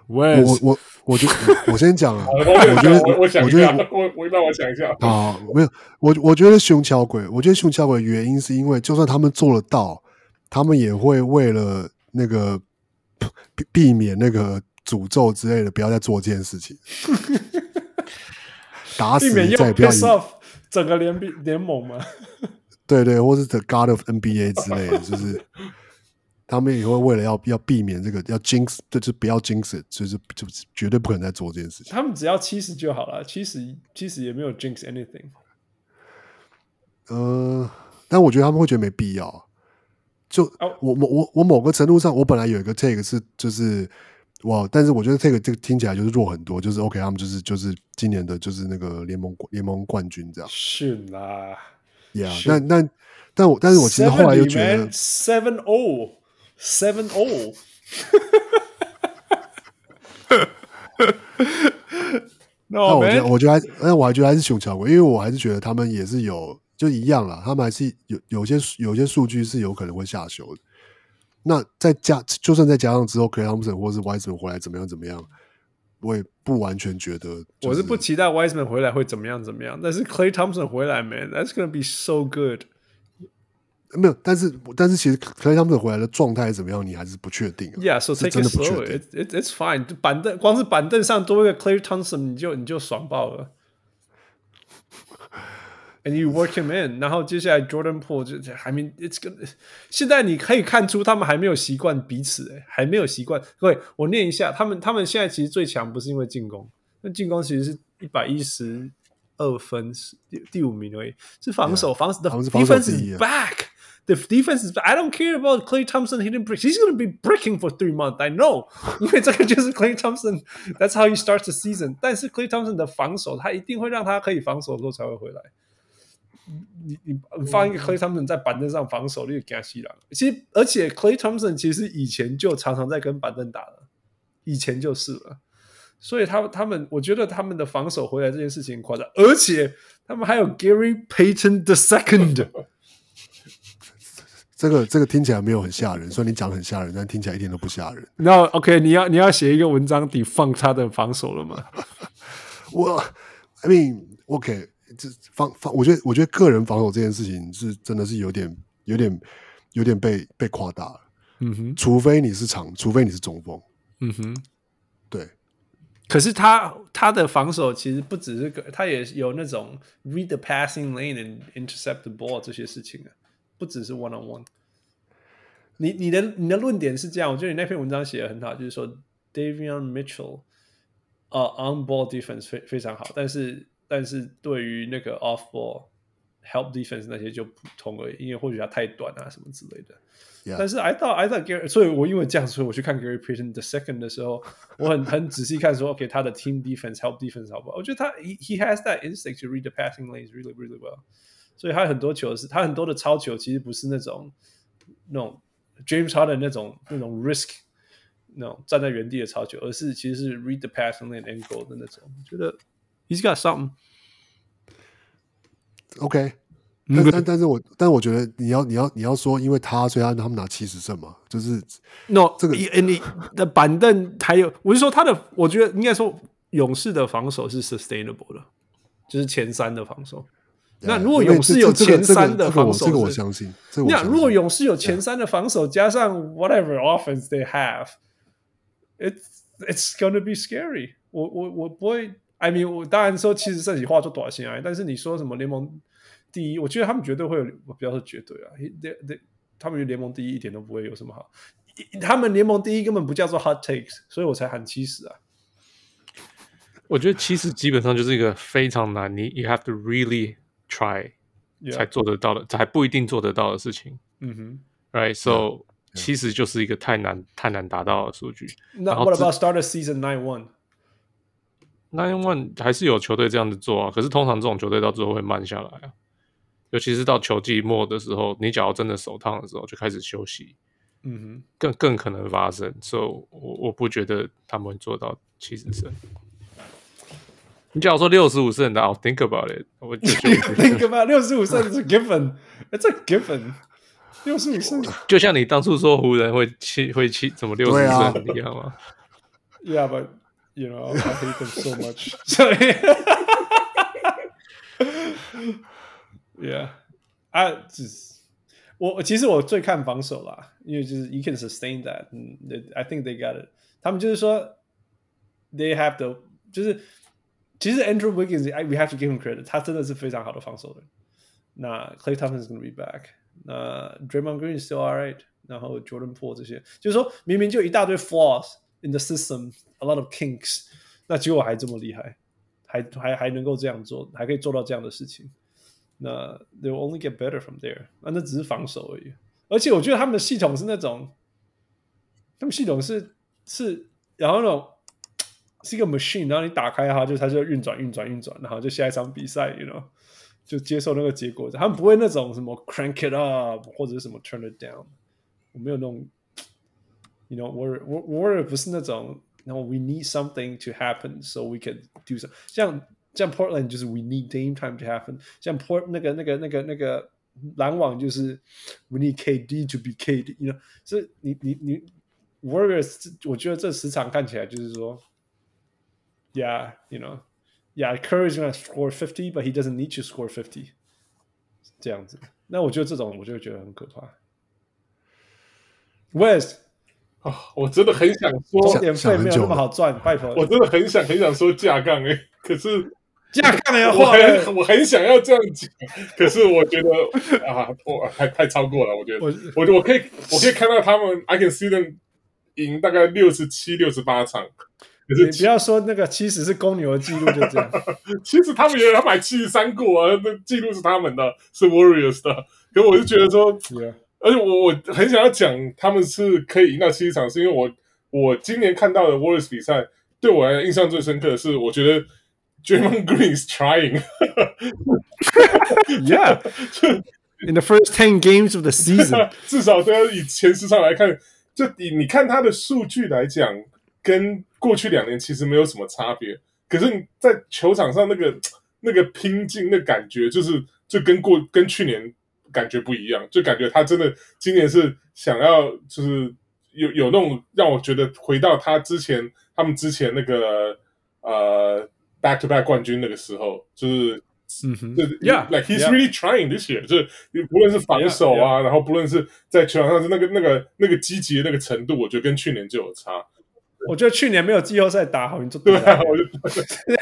我我我觉得我先讲啊，我觉得我想一下，我我让我想一下啊，没有我我觉得熊桥鬼，我觉得熊桥鬼的原因是因为就算他们做得到，他们也会为了那个避避免那个诅咒之类的，不要再做这件事情，*laughs* 打死再也不要整个联联盟嘛，对对，或是 The God of NBA 之类的，*laughs* 就是。他们也会为了要要避免这个要 jinx，就是不要 jinx，就是就绝对不可能再做这件事情。他们只要七十就好了，七十七十也没有 jinx anything。呃，但我觉得他们会觉得没必要。就、oh. 我我我我某个程度上，我本来有一个 take 是就是哇，但是我觉得 take 这个听起来就是弱很多，就是 OK，他们就是就是今年的就是那个联盟联盟冠军这样。是啦，Yeah，但但但我但是我其实后来又觉得 seven o。Seven O，那我觉得，我觉得还，那我还觉得还是熊桥鬼，因为我还是觉得他们也是有，就一样啦，他们还是有有些有些数据是有可能会下修的。那再加，就算再加上之后 c l a y Thompson 或是 Wiseman 回来怎么样怎么样，我也不完全觉得。我是不期待 Wiseman 回来会怎么样怎么样，但是 c l a y Thompson 回来，Man，that's gonna be so good。没有，但是但是其实 c l a y Thompson 回来的状态怎么样，你还是不确定、啊。Yeah，so take it slow. It, it, it's fine. 板凳光是板凳上多一个 c l a y Thompson，你就你就爽爆了。And you work him in，然后接下来 Jordan Poole 就还没 It's good。现在你可以看出他们还没有习惯彼此，诶，还没有习惯。各位，我念一下，他们他们现在其实最强不是因为进攻，那进攻其实是一百一十二分，第第五名而已，是防守，防守的 defense is back。The defense is. I don't care about Klay Thompson hitting bricks. He's going to be bricking for three months. I know，*laughs* 因为这个就是 Klay Thompson. That's how he starts the season. 但是 Klay Thompson 的防守，他一定会让他可以防守的时候才会回来。 你你放一个 Clay Thompson 在板凳上防守，那个给他吸了。其实，而且 Clay Thompson 其实以前就常常在跟板凳打了，以前就是了。所以他他们，我觉得他们的防守回来这件事情夸张，而且他们还有 Gary Payton the Second。*laughs* 这个这个听起来没有很吓人，虽然你讲的很吓人，但听起来一点都不吓人。那 OK，你要你要写一个文章抵放他的防守了吗？*laughs* 我，I mean OK，这防防，我觉得我觉得个人防守这件事情是真的是有点有点有点被被夸大了。嗯哼，除非你是长，除非你是中锋。嗯哼，对。可是他他的防守其实不只是个，他也有那种 read the passing lane and intercept the ball 这些事情啊。不只是 one on one，你你的你的论点是这样，我觉得你那篇文章写的很好，就是说 Davion Mitchell，呃、uh,，on ball defense 非非常好，但是但是对于那个 off ball help defense 那些就普通而已，因为或许他太短啊什么之类的。Yeah. 但是 I thought I thought Gary，所以我因为这样，所以我去看 Gary Payton the second 的时候，我很很仔细看说，OK，*laughs* 他的 team defense help defense 好不好？我觉得他 he he has that instinct to read the passing lanes really really well。所以他很多球是，他很多的超球其实不是那种那种 James Harden 那种那种 risk 那种站在原地的超球，而是其实是 read the pass and then angle 的那种。我觉得 he's got something。OK，但但但是我但我觉得你要你要你要说，因为他所以他他们拿七十胜嘛，就是 no 这个你你的板凳还有，我是说他的，我觉得应该说勇士的防守是 sustainable 的。就是前三的防守。那如果勇士有前三的防守，这个我相信。那如果勇士有前三的防守，加上 whatever offense they have，it's it's gonna be scary 我。我我我不会，I mean，我当然说其实这句话做短线啊，但是你说什么联盟第一，我觉得他们绝对会有，我不要说绝对啊，他们联盟第一一点都不会有什么好。他们联盟第一根本不叫做 hot takes，所以我才喊七十啊。我觉得七十基本上就是一个非常难，你 you have to really。try 才做得到的，才不一定做得到的事情。嗯哼，right，so 七十就是一个太难、太难达到的数据。那 What about start a season nine one？nine one 还是有球队这样子做啊，可是通常这种球队到最后会慢下来啊，尤其是到球季末的时候，你只要真的手烫的时候就开始休息。嗯哼，更更可能发生。所以，我我不觉得他们会做到七十胜。你假如说六十五胜的，I'll think about it。我就 *laughs* think about 六十五胜是 given，it's a given。六十五胜，就像你当初说湖人会七会七怎么六十胜一样吗？Yeah, but you know I hate them so much. *laughs* So *laughs* yeah, I just 我其实我最看防守啦，因为就是 you can sustain that. I think they got it. 他们就是说 they have the 就是。其实 Andrew Wiggins，we have to give him credit，他真的是非常好的防守人。那 Klay Thompson is going to be back，那 Draymond Green is still alright，然后 Jordan Poole 这些，就是说明明就一大堆 flaws in the system，a lot of kinks，那结果还这么厉害，还还还能够这样做，还可以做到这样的事情。那 they will only get better from there，那那只是防守而已。而且我觉得他们的系统是那种，他们系统是是，然后那种。是一个 machine，然后你打开它，就它就运转、运转、运转，然后就下一场比赛，you know，就接受那个结果。他们不会那种什么 crank it up 或者是什么 turn it down，我没有那种 ，you know，Warrior Warrior 不是那种，然后 we need something to happen so we can do some。像像 Portland 就是 we need Dame time to happen，像 Port 那个那个那个那个篮网就是 we need KD to be KD，you know，所以你你你 Warriors，我觉得这十场看起来就是说。Yeah, you know, yeah, Curry's gonna score fifty, but he doesn't need to score fifty. 这样子，那我觉得这种我就会觉得很可怕。West 啊，我真的很想说点费没有那么好赚，拜托，我真的很想很想说架杠哎，可是架杠要我很我很想要这样讲，可是我觉得啊，我太太超过了，我觉得我我我可以我可以看到他们，I can see them 赢大概六十七、六十八场。你不要说那个七十是公牛的记录，就这样。*laughs* 其实他们也要买七十三过啊，那记录是他们的，是 Warriors 的。可我就觉得说，Yeah. 而且我我很想要讲，他们是可以赢到七十场，是因为我我今年看到的 Warriors 比赛，对我来讲印象最深刻的是，我觉得 Draymond Green is trying。*laughs* Yeah, *laughs* in the first ten games of the season，*laughs* 至少都要以前十场来看，就以你看他的数据来讲。跟过去两年其实没有什么差别，可是你在球场上那个那个拼劲的感觉，就是就跟过跟去年感觉不一样，就感觉他真的今年是想要就是有有那种让我觉得回到他之前他们之前那个呃 back to back 冠军那个时候，就是嗯哼，就 yeah，like he's really trying this year，就是不论是防守啊，然后不论是在球场上是那个那个那个积极的那个程度，我觉得跟去年就有差。我觉得去年没有季后赛打好，你就对啊，我就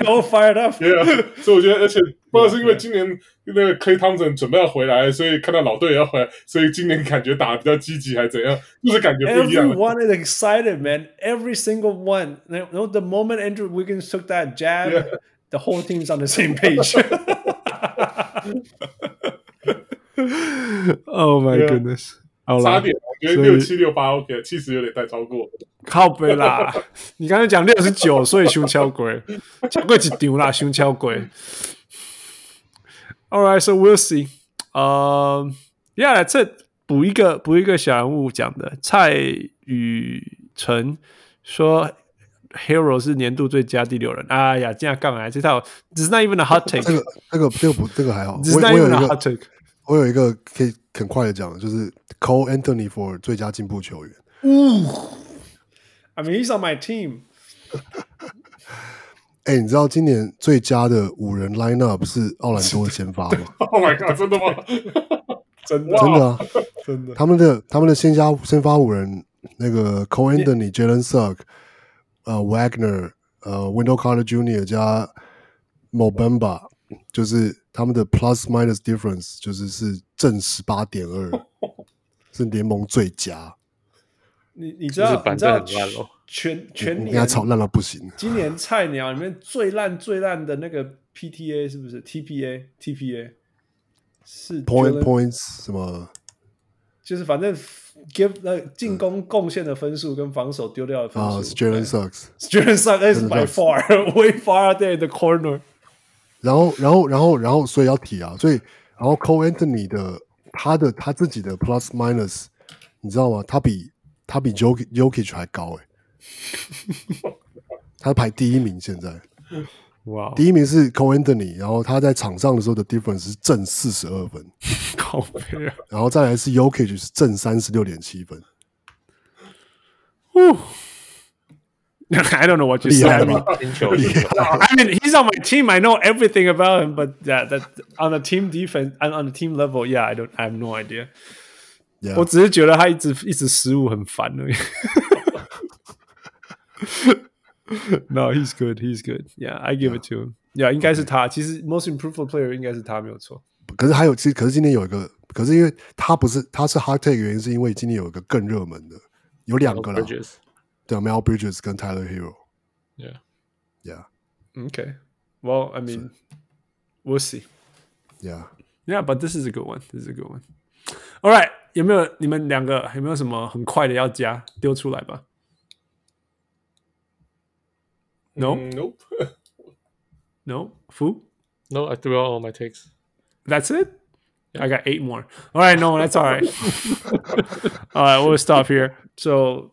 all fired up。对啊，所以我觉得，而且不知道是因为今年那个 Klay Thompson 准备要回来，所以看到老队也要回来，所以今年感觉打的比较积极，还是怎样？就是感觉不一样。Everyone is excited, man. Every single one. You know, the moment Andrew Wiggins took that jab, yeah. the whole team's on the same page. oh my goodness. 差点，我觉得六七六八 OK，七十有点太超过。靠背啦！*laughs* 你刚才讲六十九，所以胸超鬼，超贵一丢啦，胸超鬼。All right, so we'll see. 呃、uh,，Yeah，这补一个补一个小人物讲的，蔡宇辰说 Hero 是年度最佳第六人。哎呀，这样干嘛？这套只是那一份的 hot take。这个这个这个不这个还好，只是那一份的 hot take。我有一个可以很快的讲，就是 Cole Anthony for 最佳进步球员。呜，I mean he's on my team。哎、欸，你知道今年最佳的五人 lineup 是奥兰多的先发吗？Oh my god！真的吗？真的真的啊，真的。他们的他们的先加先发五人，那个 Cole Anthony、Jalen Suggs、呃 Wagner、呃 Wendell Carter Jr. 加 Mo Bamba，就是他们的 plus minus difference 就是是正十八点二，是联盟最佳。你你知道就是板凳很烂咯，全全年应该炒烂了不行。今年菜鸟里面最烂最烂的那个 PTA 是不是 TPA TPA 是 point points 什么？就是反正 give 那进攻贡献的分数跟防守丢掉的分数。啊，是 Jalen Sucks，Jalen Sucks is by far way far there in the corner。然后，然后，然后，然后，所以要提啊，所以，然后 Cole Anthony 的他的他自己的 plus minus，你知道吗？他比。他比 Jokic 还高哎、欸，*laughs* 他排第一名现在，哇。第一名是 Cole Anthony，然后他在场上的时候的 difference 是正四十二分，*laughs* 靠北啊，然后再来是 Jokic 是正三十六点七分，呜 ，I *laughs* don't know what you say，I mean, I mean he's on my team, I know everything about him, but yeah, that on the team defense and on the team level, yeah, I don't, I have no idea. Yeah. 我只是觉得他一直一直失误很烦而已。 no, he's *laughs* good. He's good. Yeah, I give it to him. Yeah，应该是他。其实 most improved player 应该是他，没有错。可是还有，其实可是今天有一个，可是因为他不是他是 hot take 原因是因为今天有一个更热门的，有两个啦。 对啊，Miles Bridges 跟 Tyler Hero。Yeah, yeah. Okay. Well, I mean, we'll see. Yeah. Yeah, but this is a good one. This is a good one. All right. 有没有你们两个有没有什么很快的要加丢出来吧？No, nope, *laughs* no, Fu? No, I threw out all my takes. That's it. I got eight more. All right, no, that's all right. *laughs* all right, we'll stop here. So，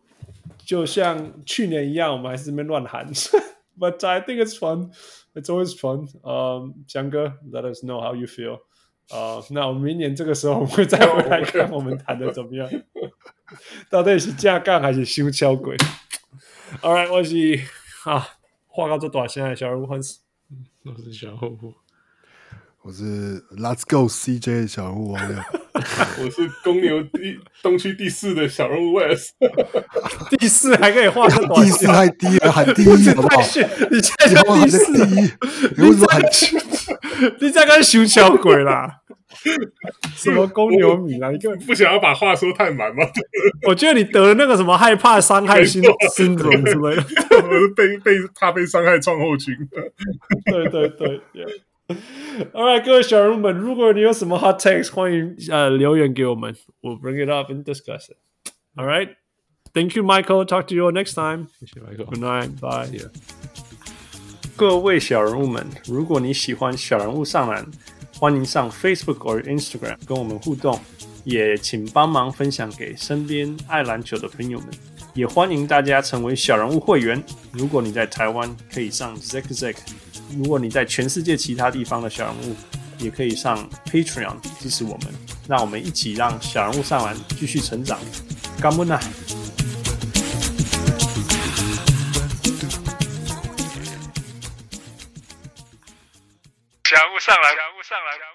就像去年一样，我们还是这边乱喊。*laughs* But I think it's fun. It's always fun. Um，翔哥，Let us know how you feel. 啊，uh, 那我们明年这个时候我们会再回来看我们谈的怎么样，*laughs* 到底是架杠还是修桥鬼？All right，我是啊，话到这短，现在小人物很死，我是小人物，我是 Let's Go CJ 的小人物王亮，*laughs* *laughs* 我是公牛第东区第四的小人物 Wes，*laughs* 第四还可以画这短，第四太低了，喊第一好不好？你现在就第四，第一，你为什么喊？你在跟熊小鬼啦？什么公牛米啦？你根本不想要把话说太满吗？我觉得你得了那个什么害怕伤害心心种之类的，我是被被怕被伤害创后群。对对对，yeah. All right，各位小人物们，如果你有什么 hot takes，欢迎呃留言给我们，We'll bring it up and discuss it. All right，Thank you, Michael. Talk to you next time. 谢谢 Michael. Good night. Bye. 各位小人物们，如果你喜欢小人物上篮，欢迎上 Facebook 或 Instagram 跟我们互动，也请帮忙分享给身边爱篮球的朋友们。也欢迎大家成为小人物会员。如果你在台湾，可以上 Zack Zack。 如果你在全世界其他地方的小人物，也可以上 Patreon 支持我们，让我们一起让小人物上完继续成长。干不呢？小人物上来，小人物上来。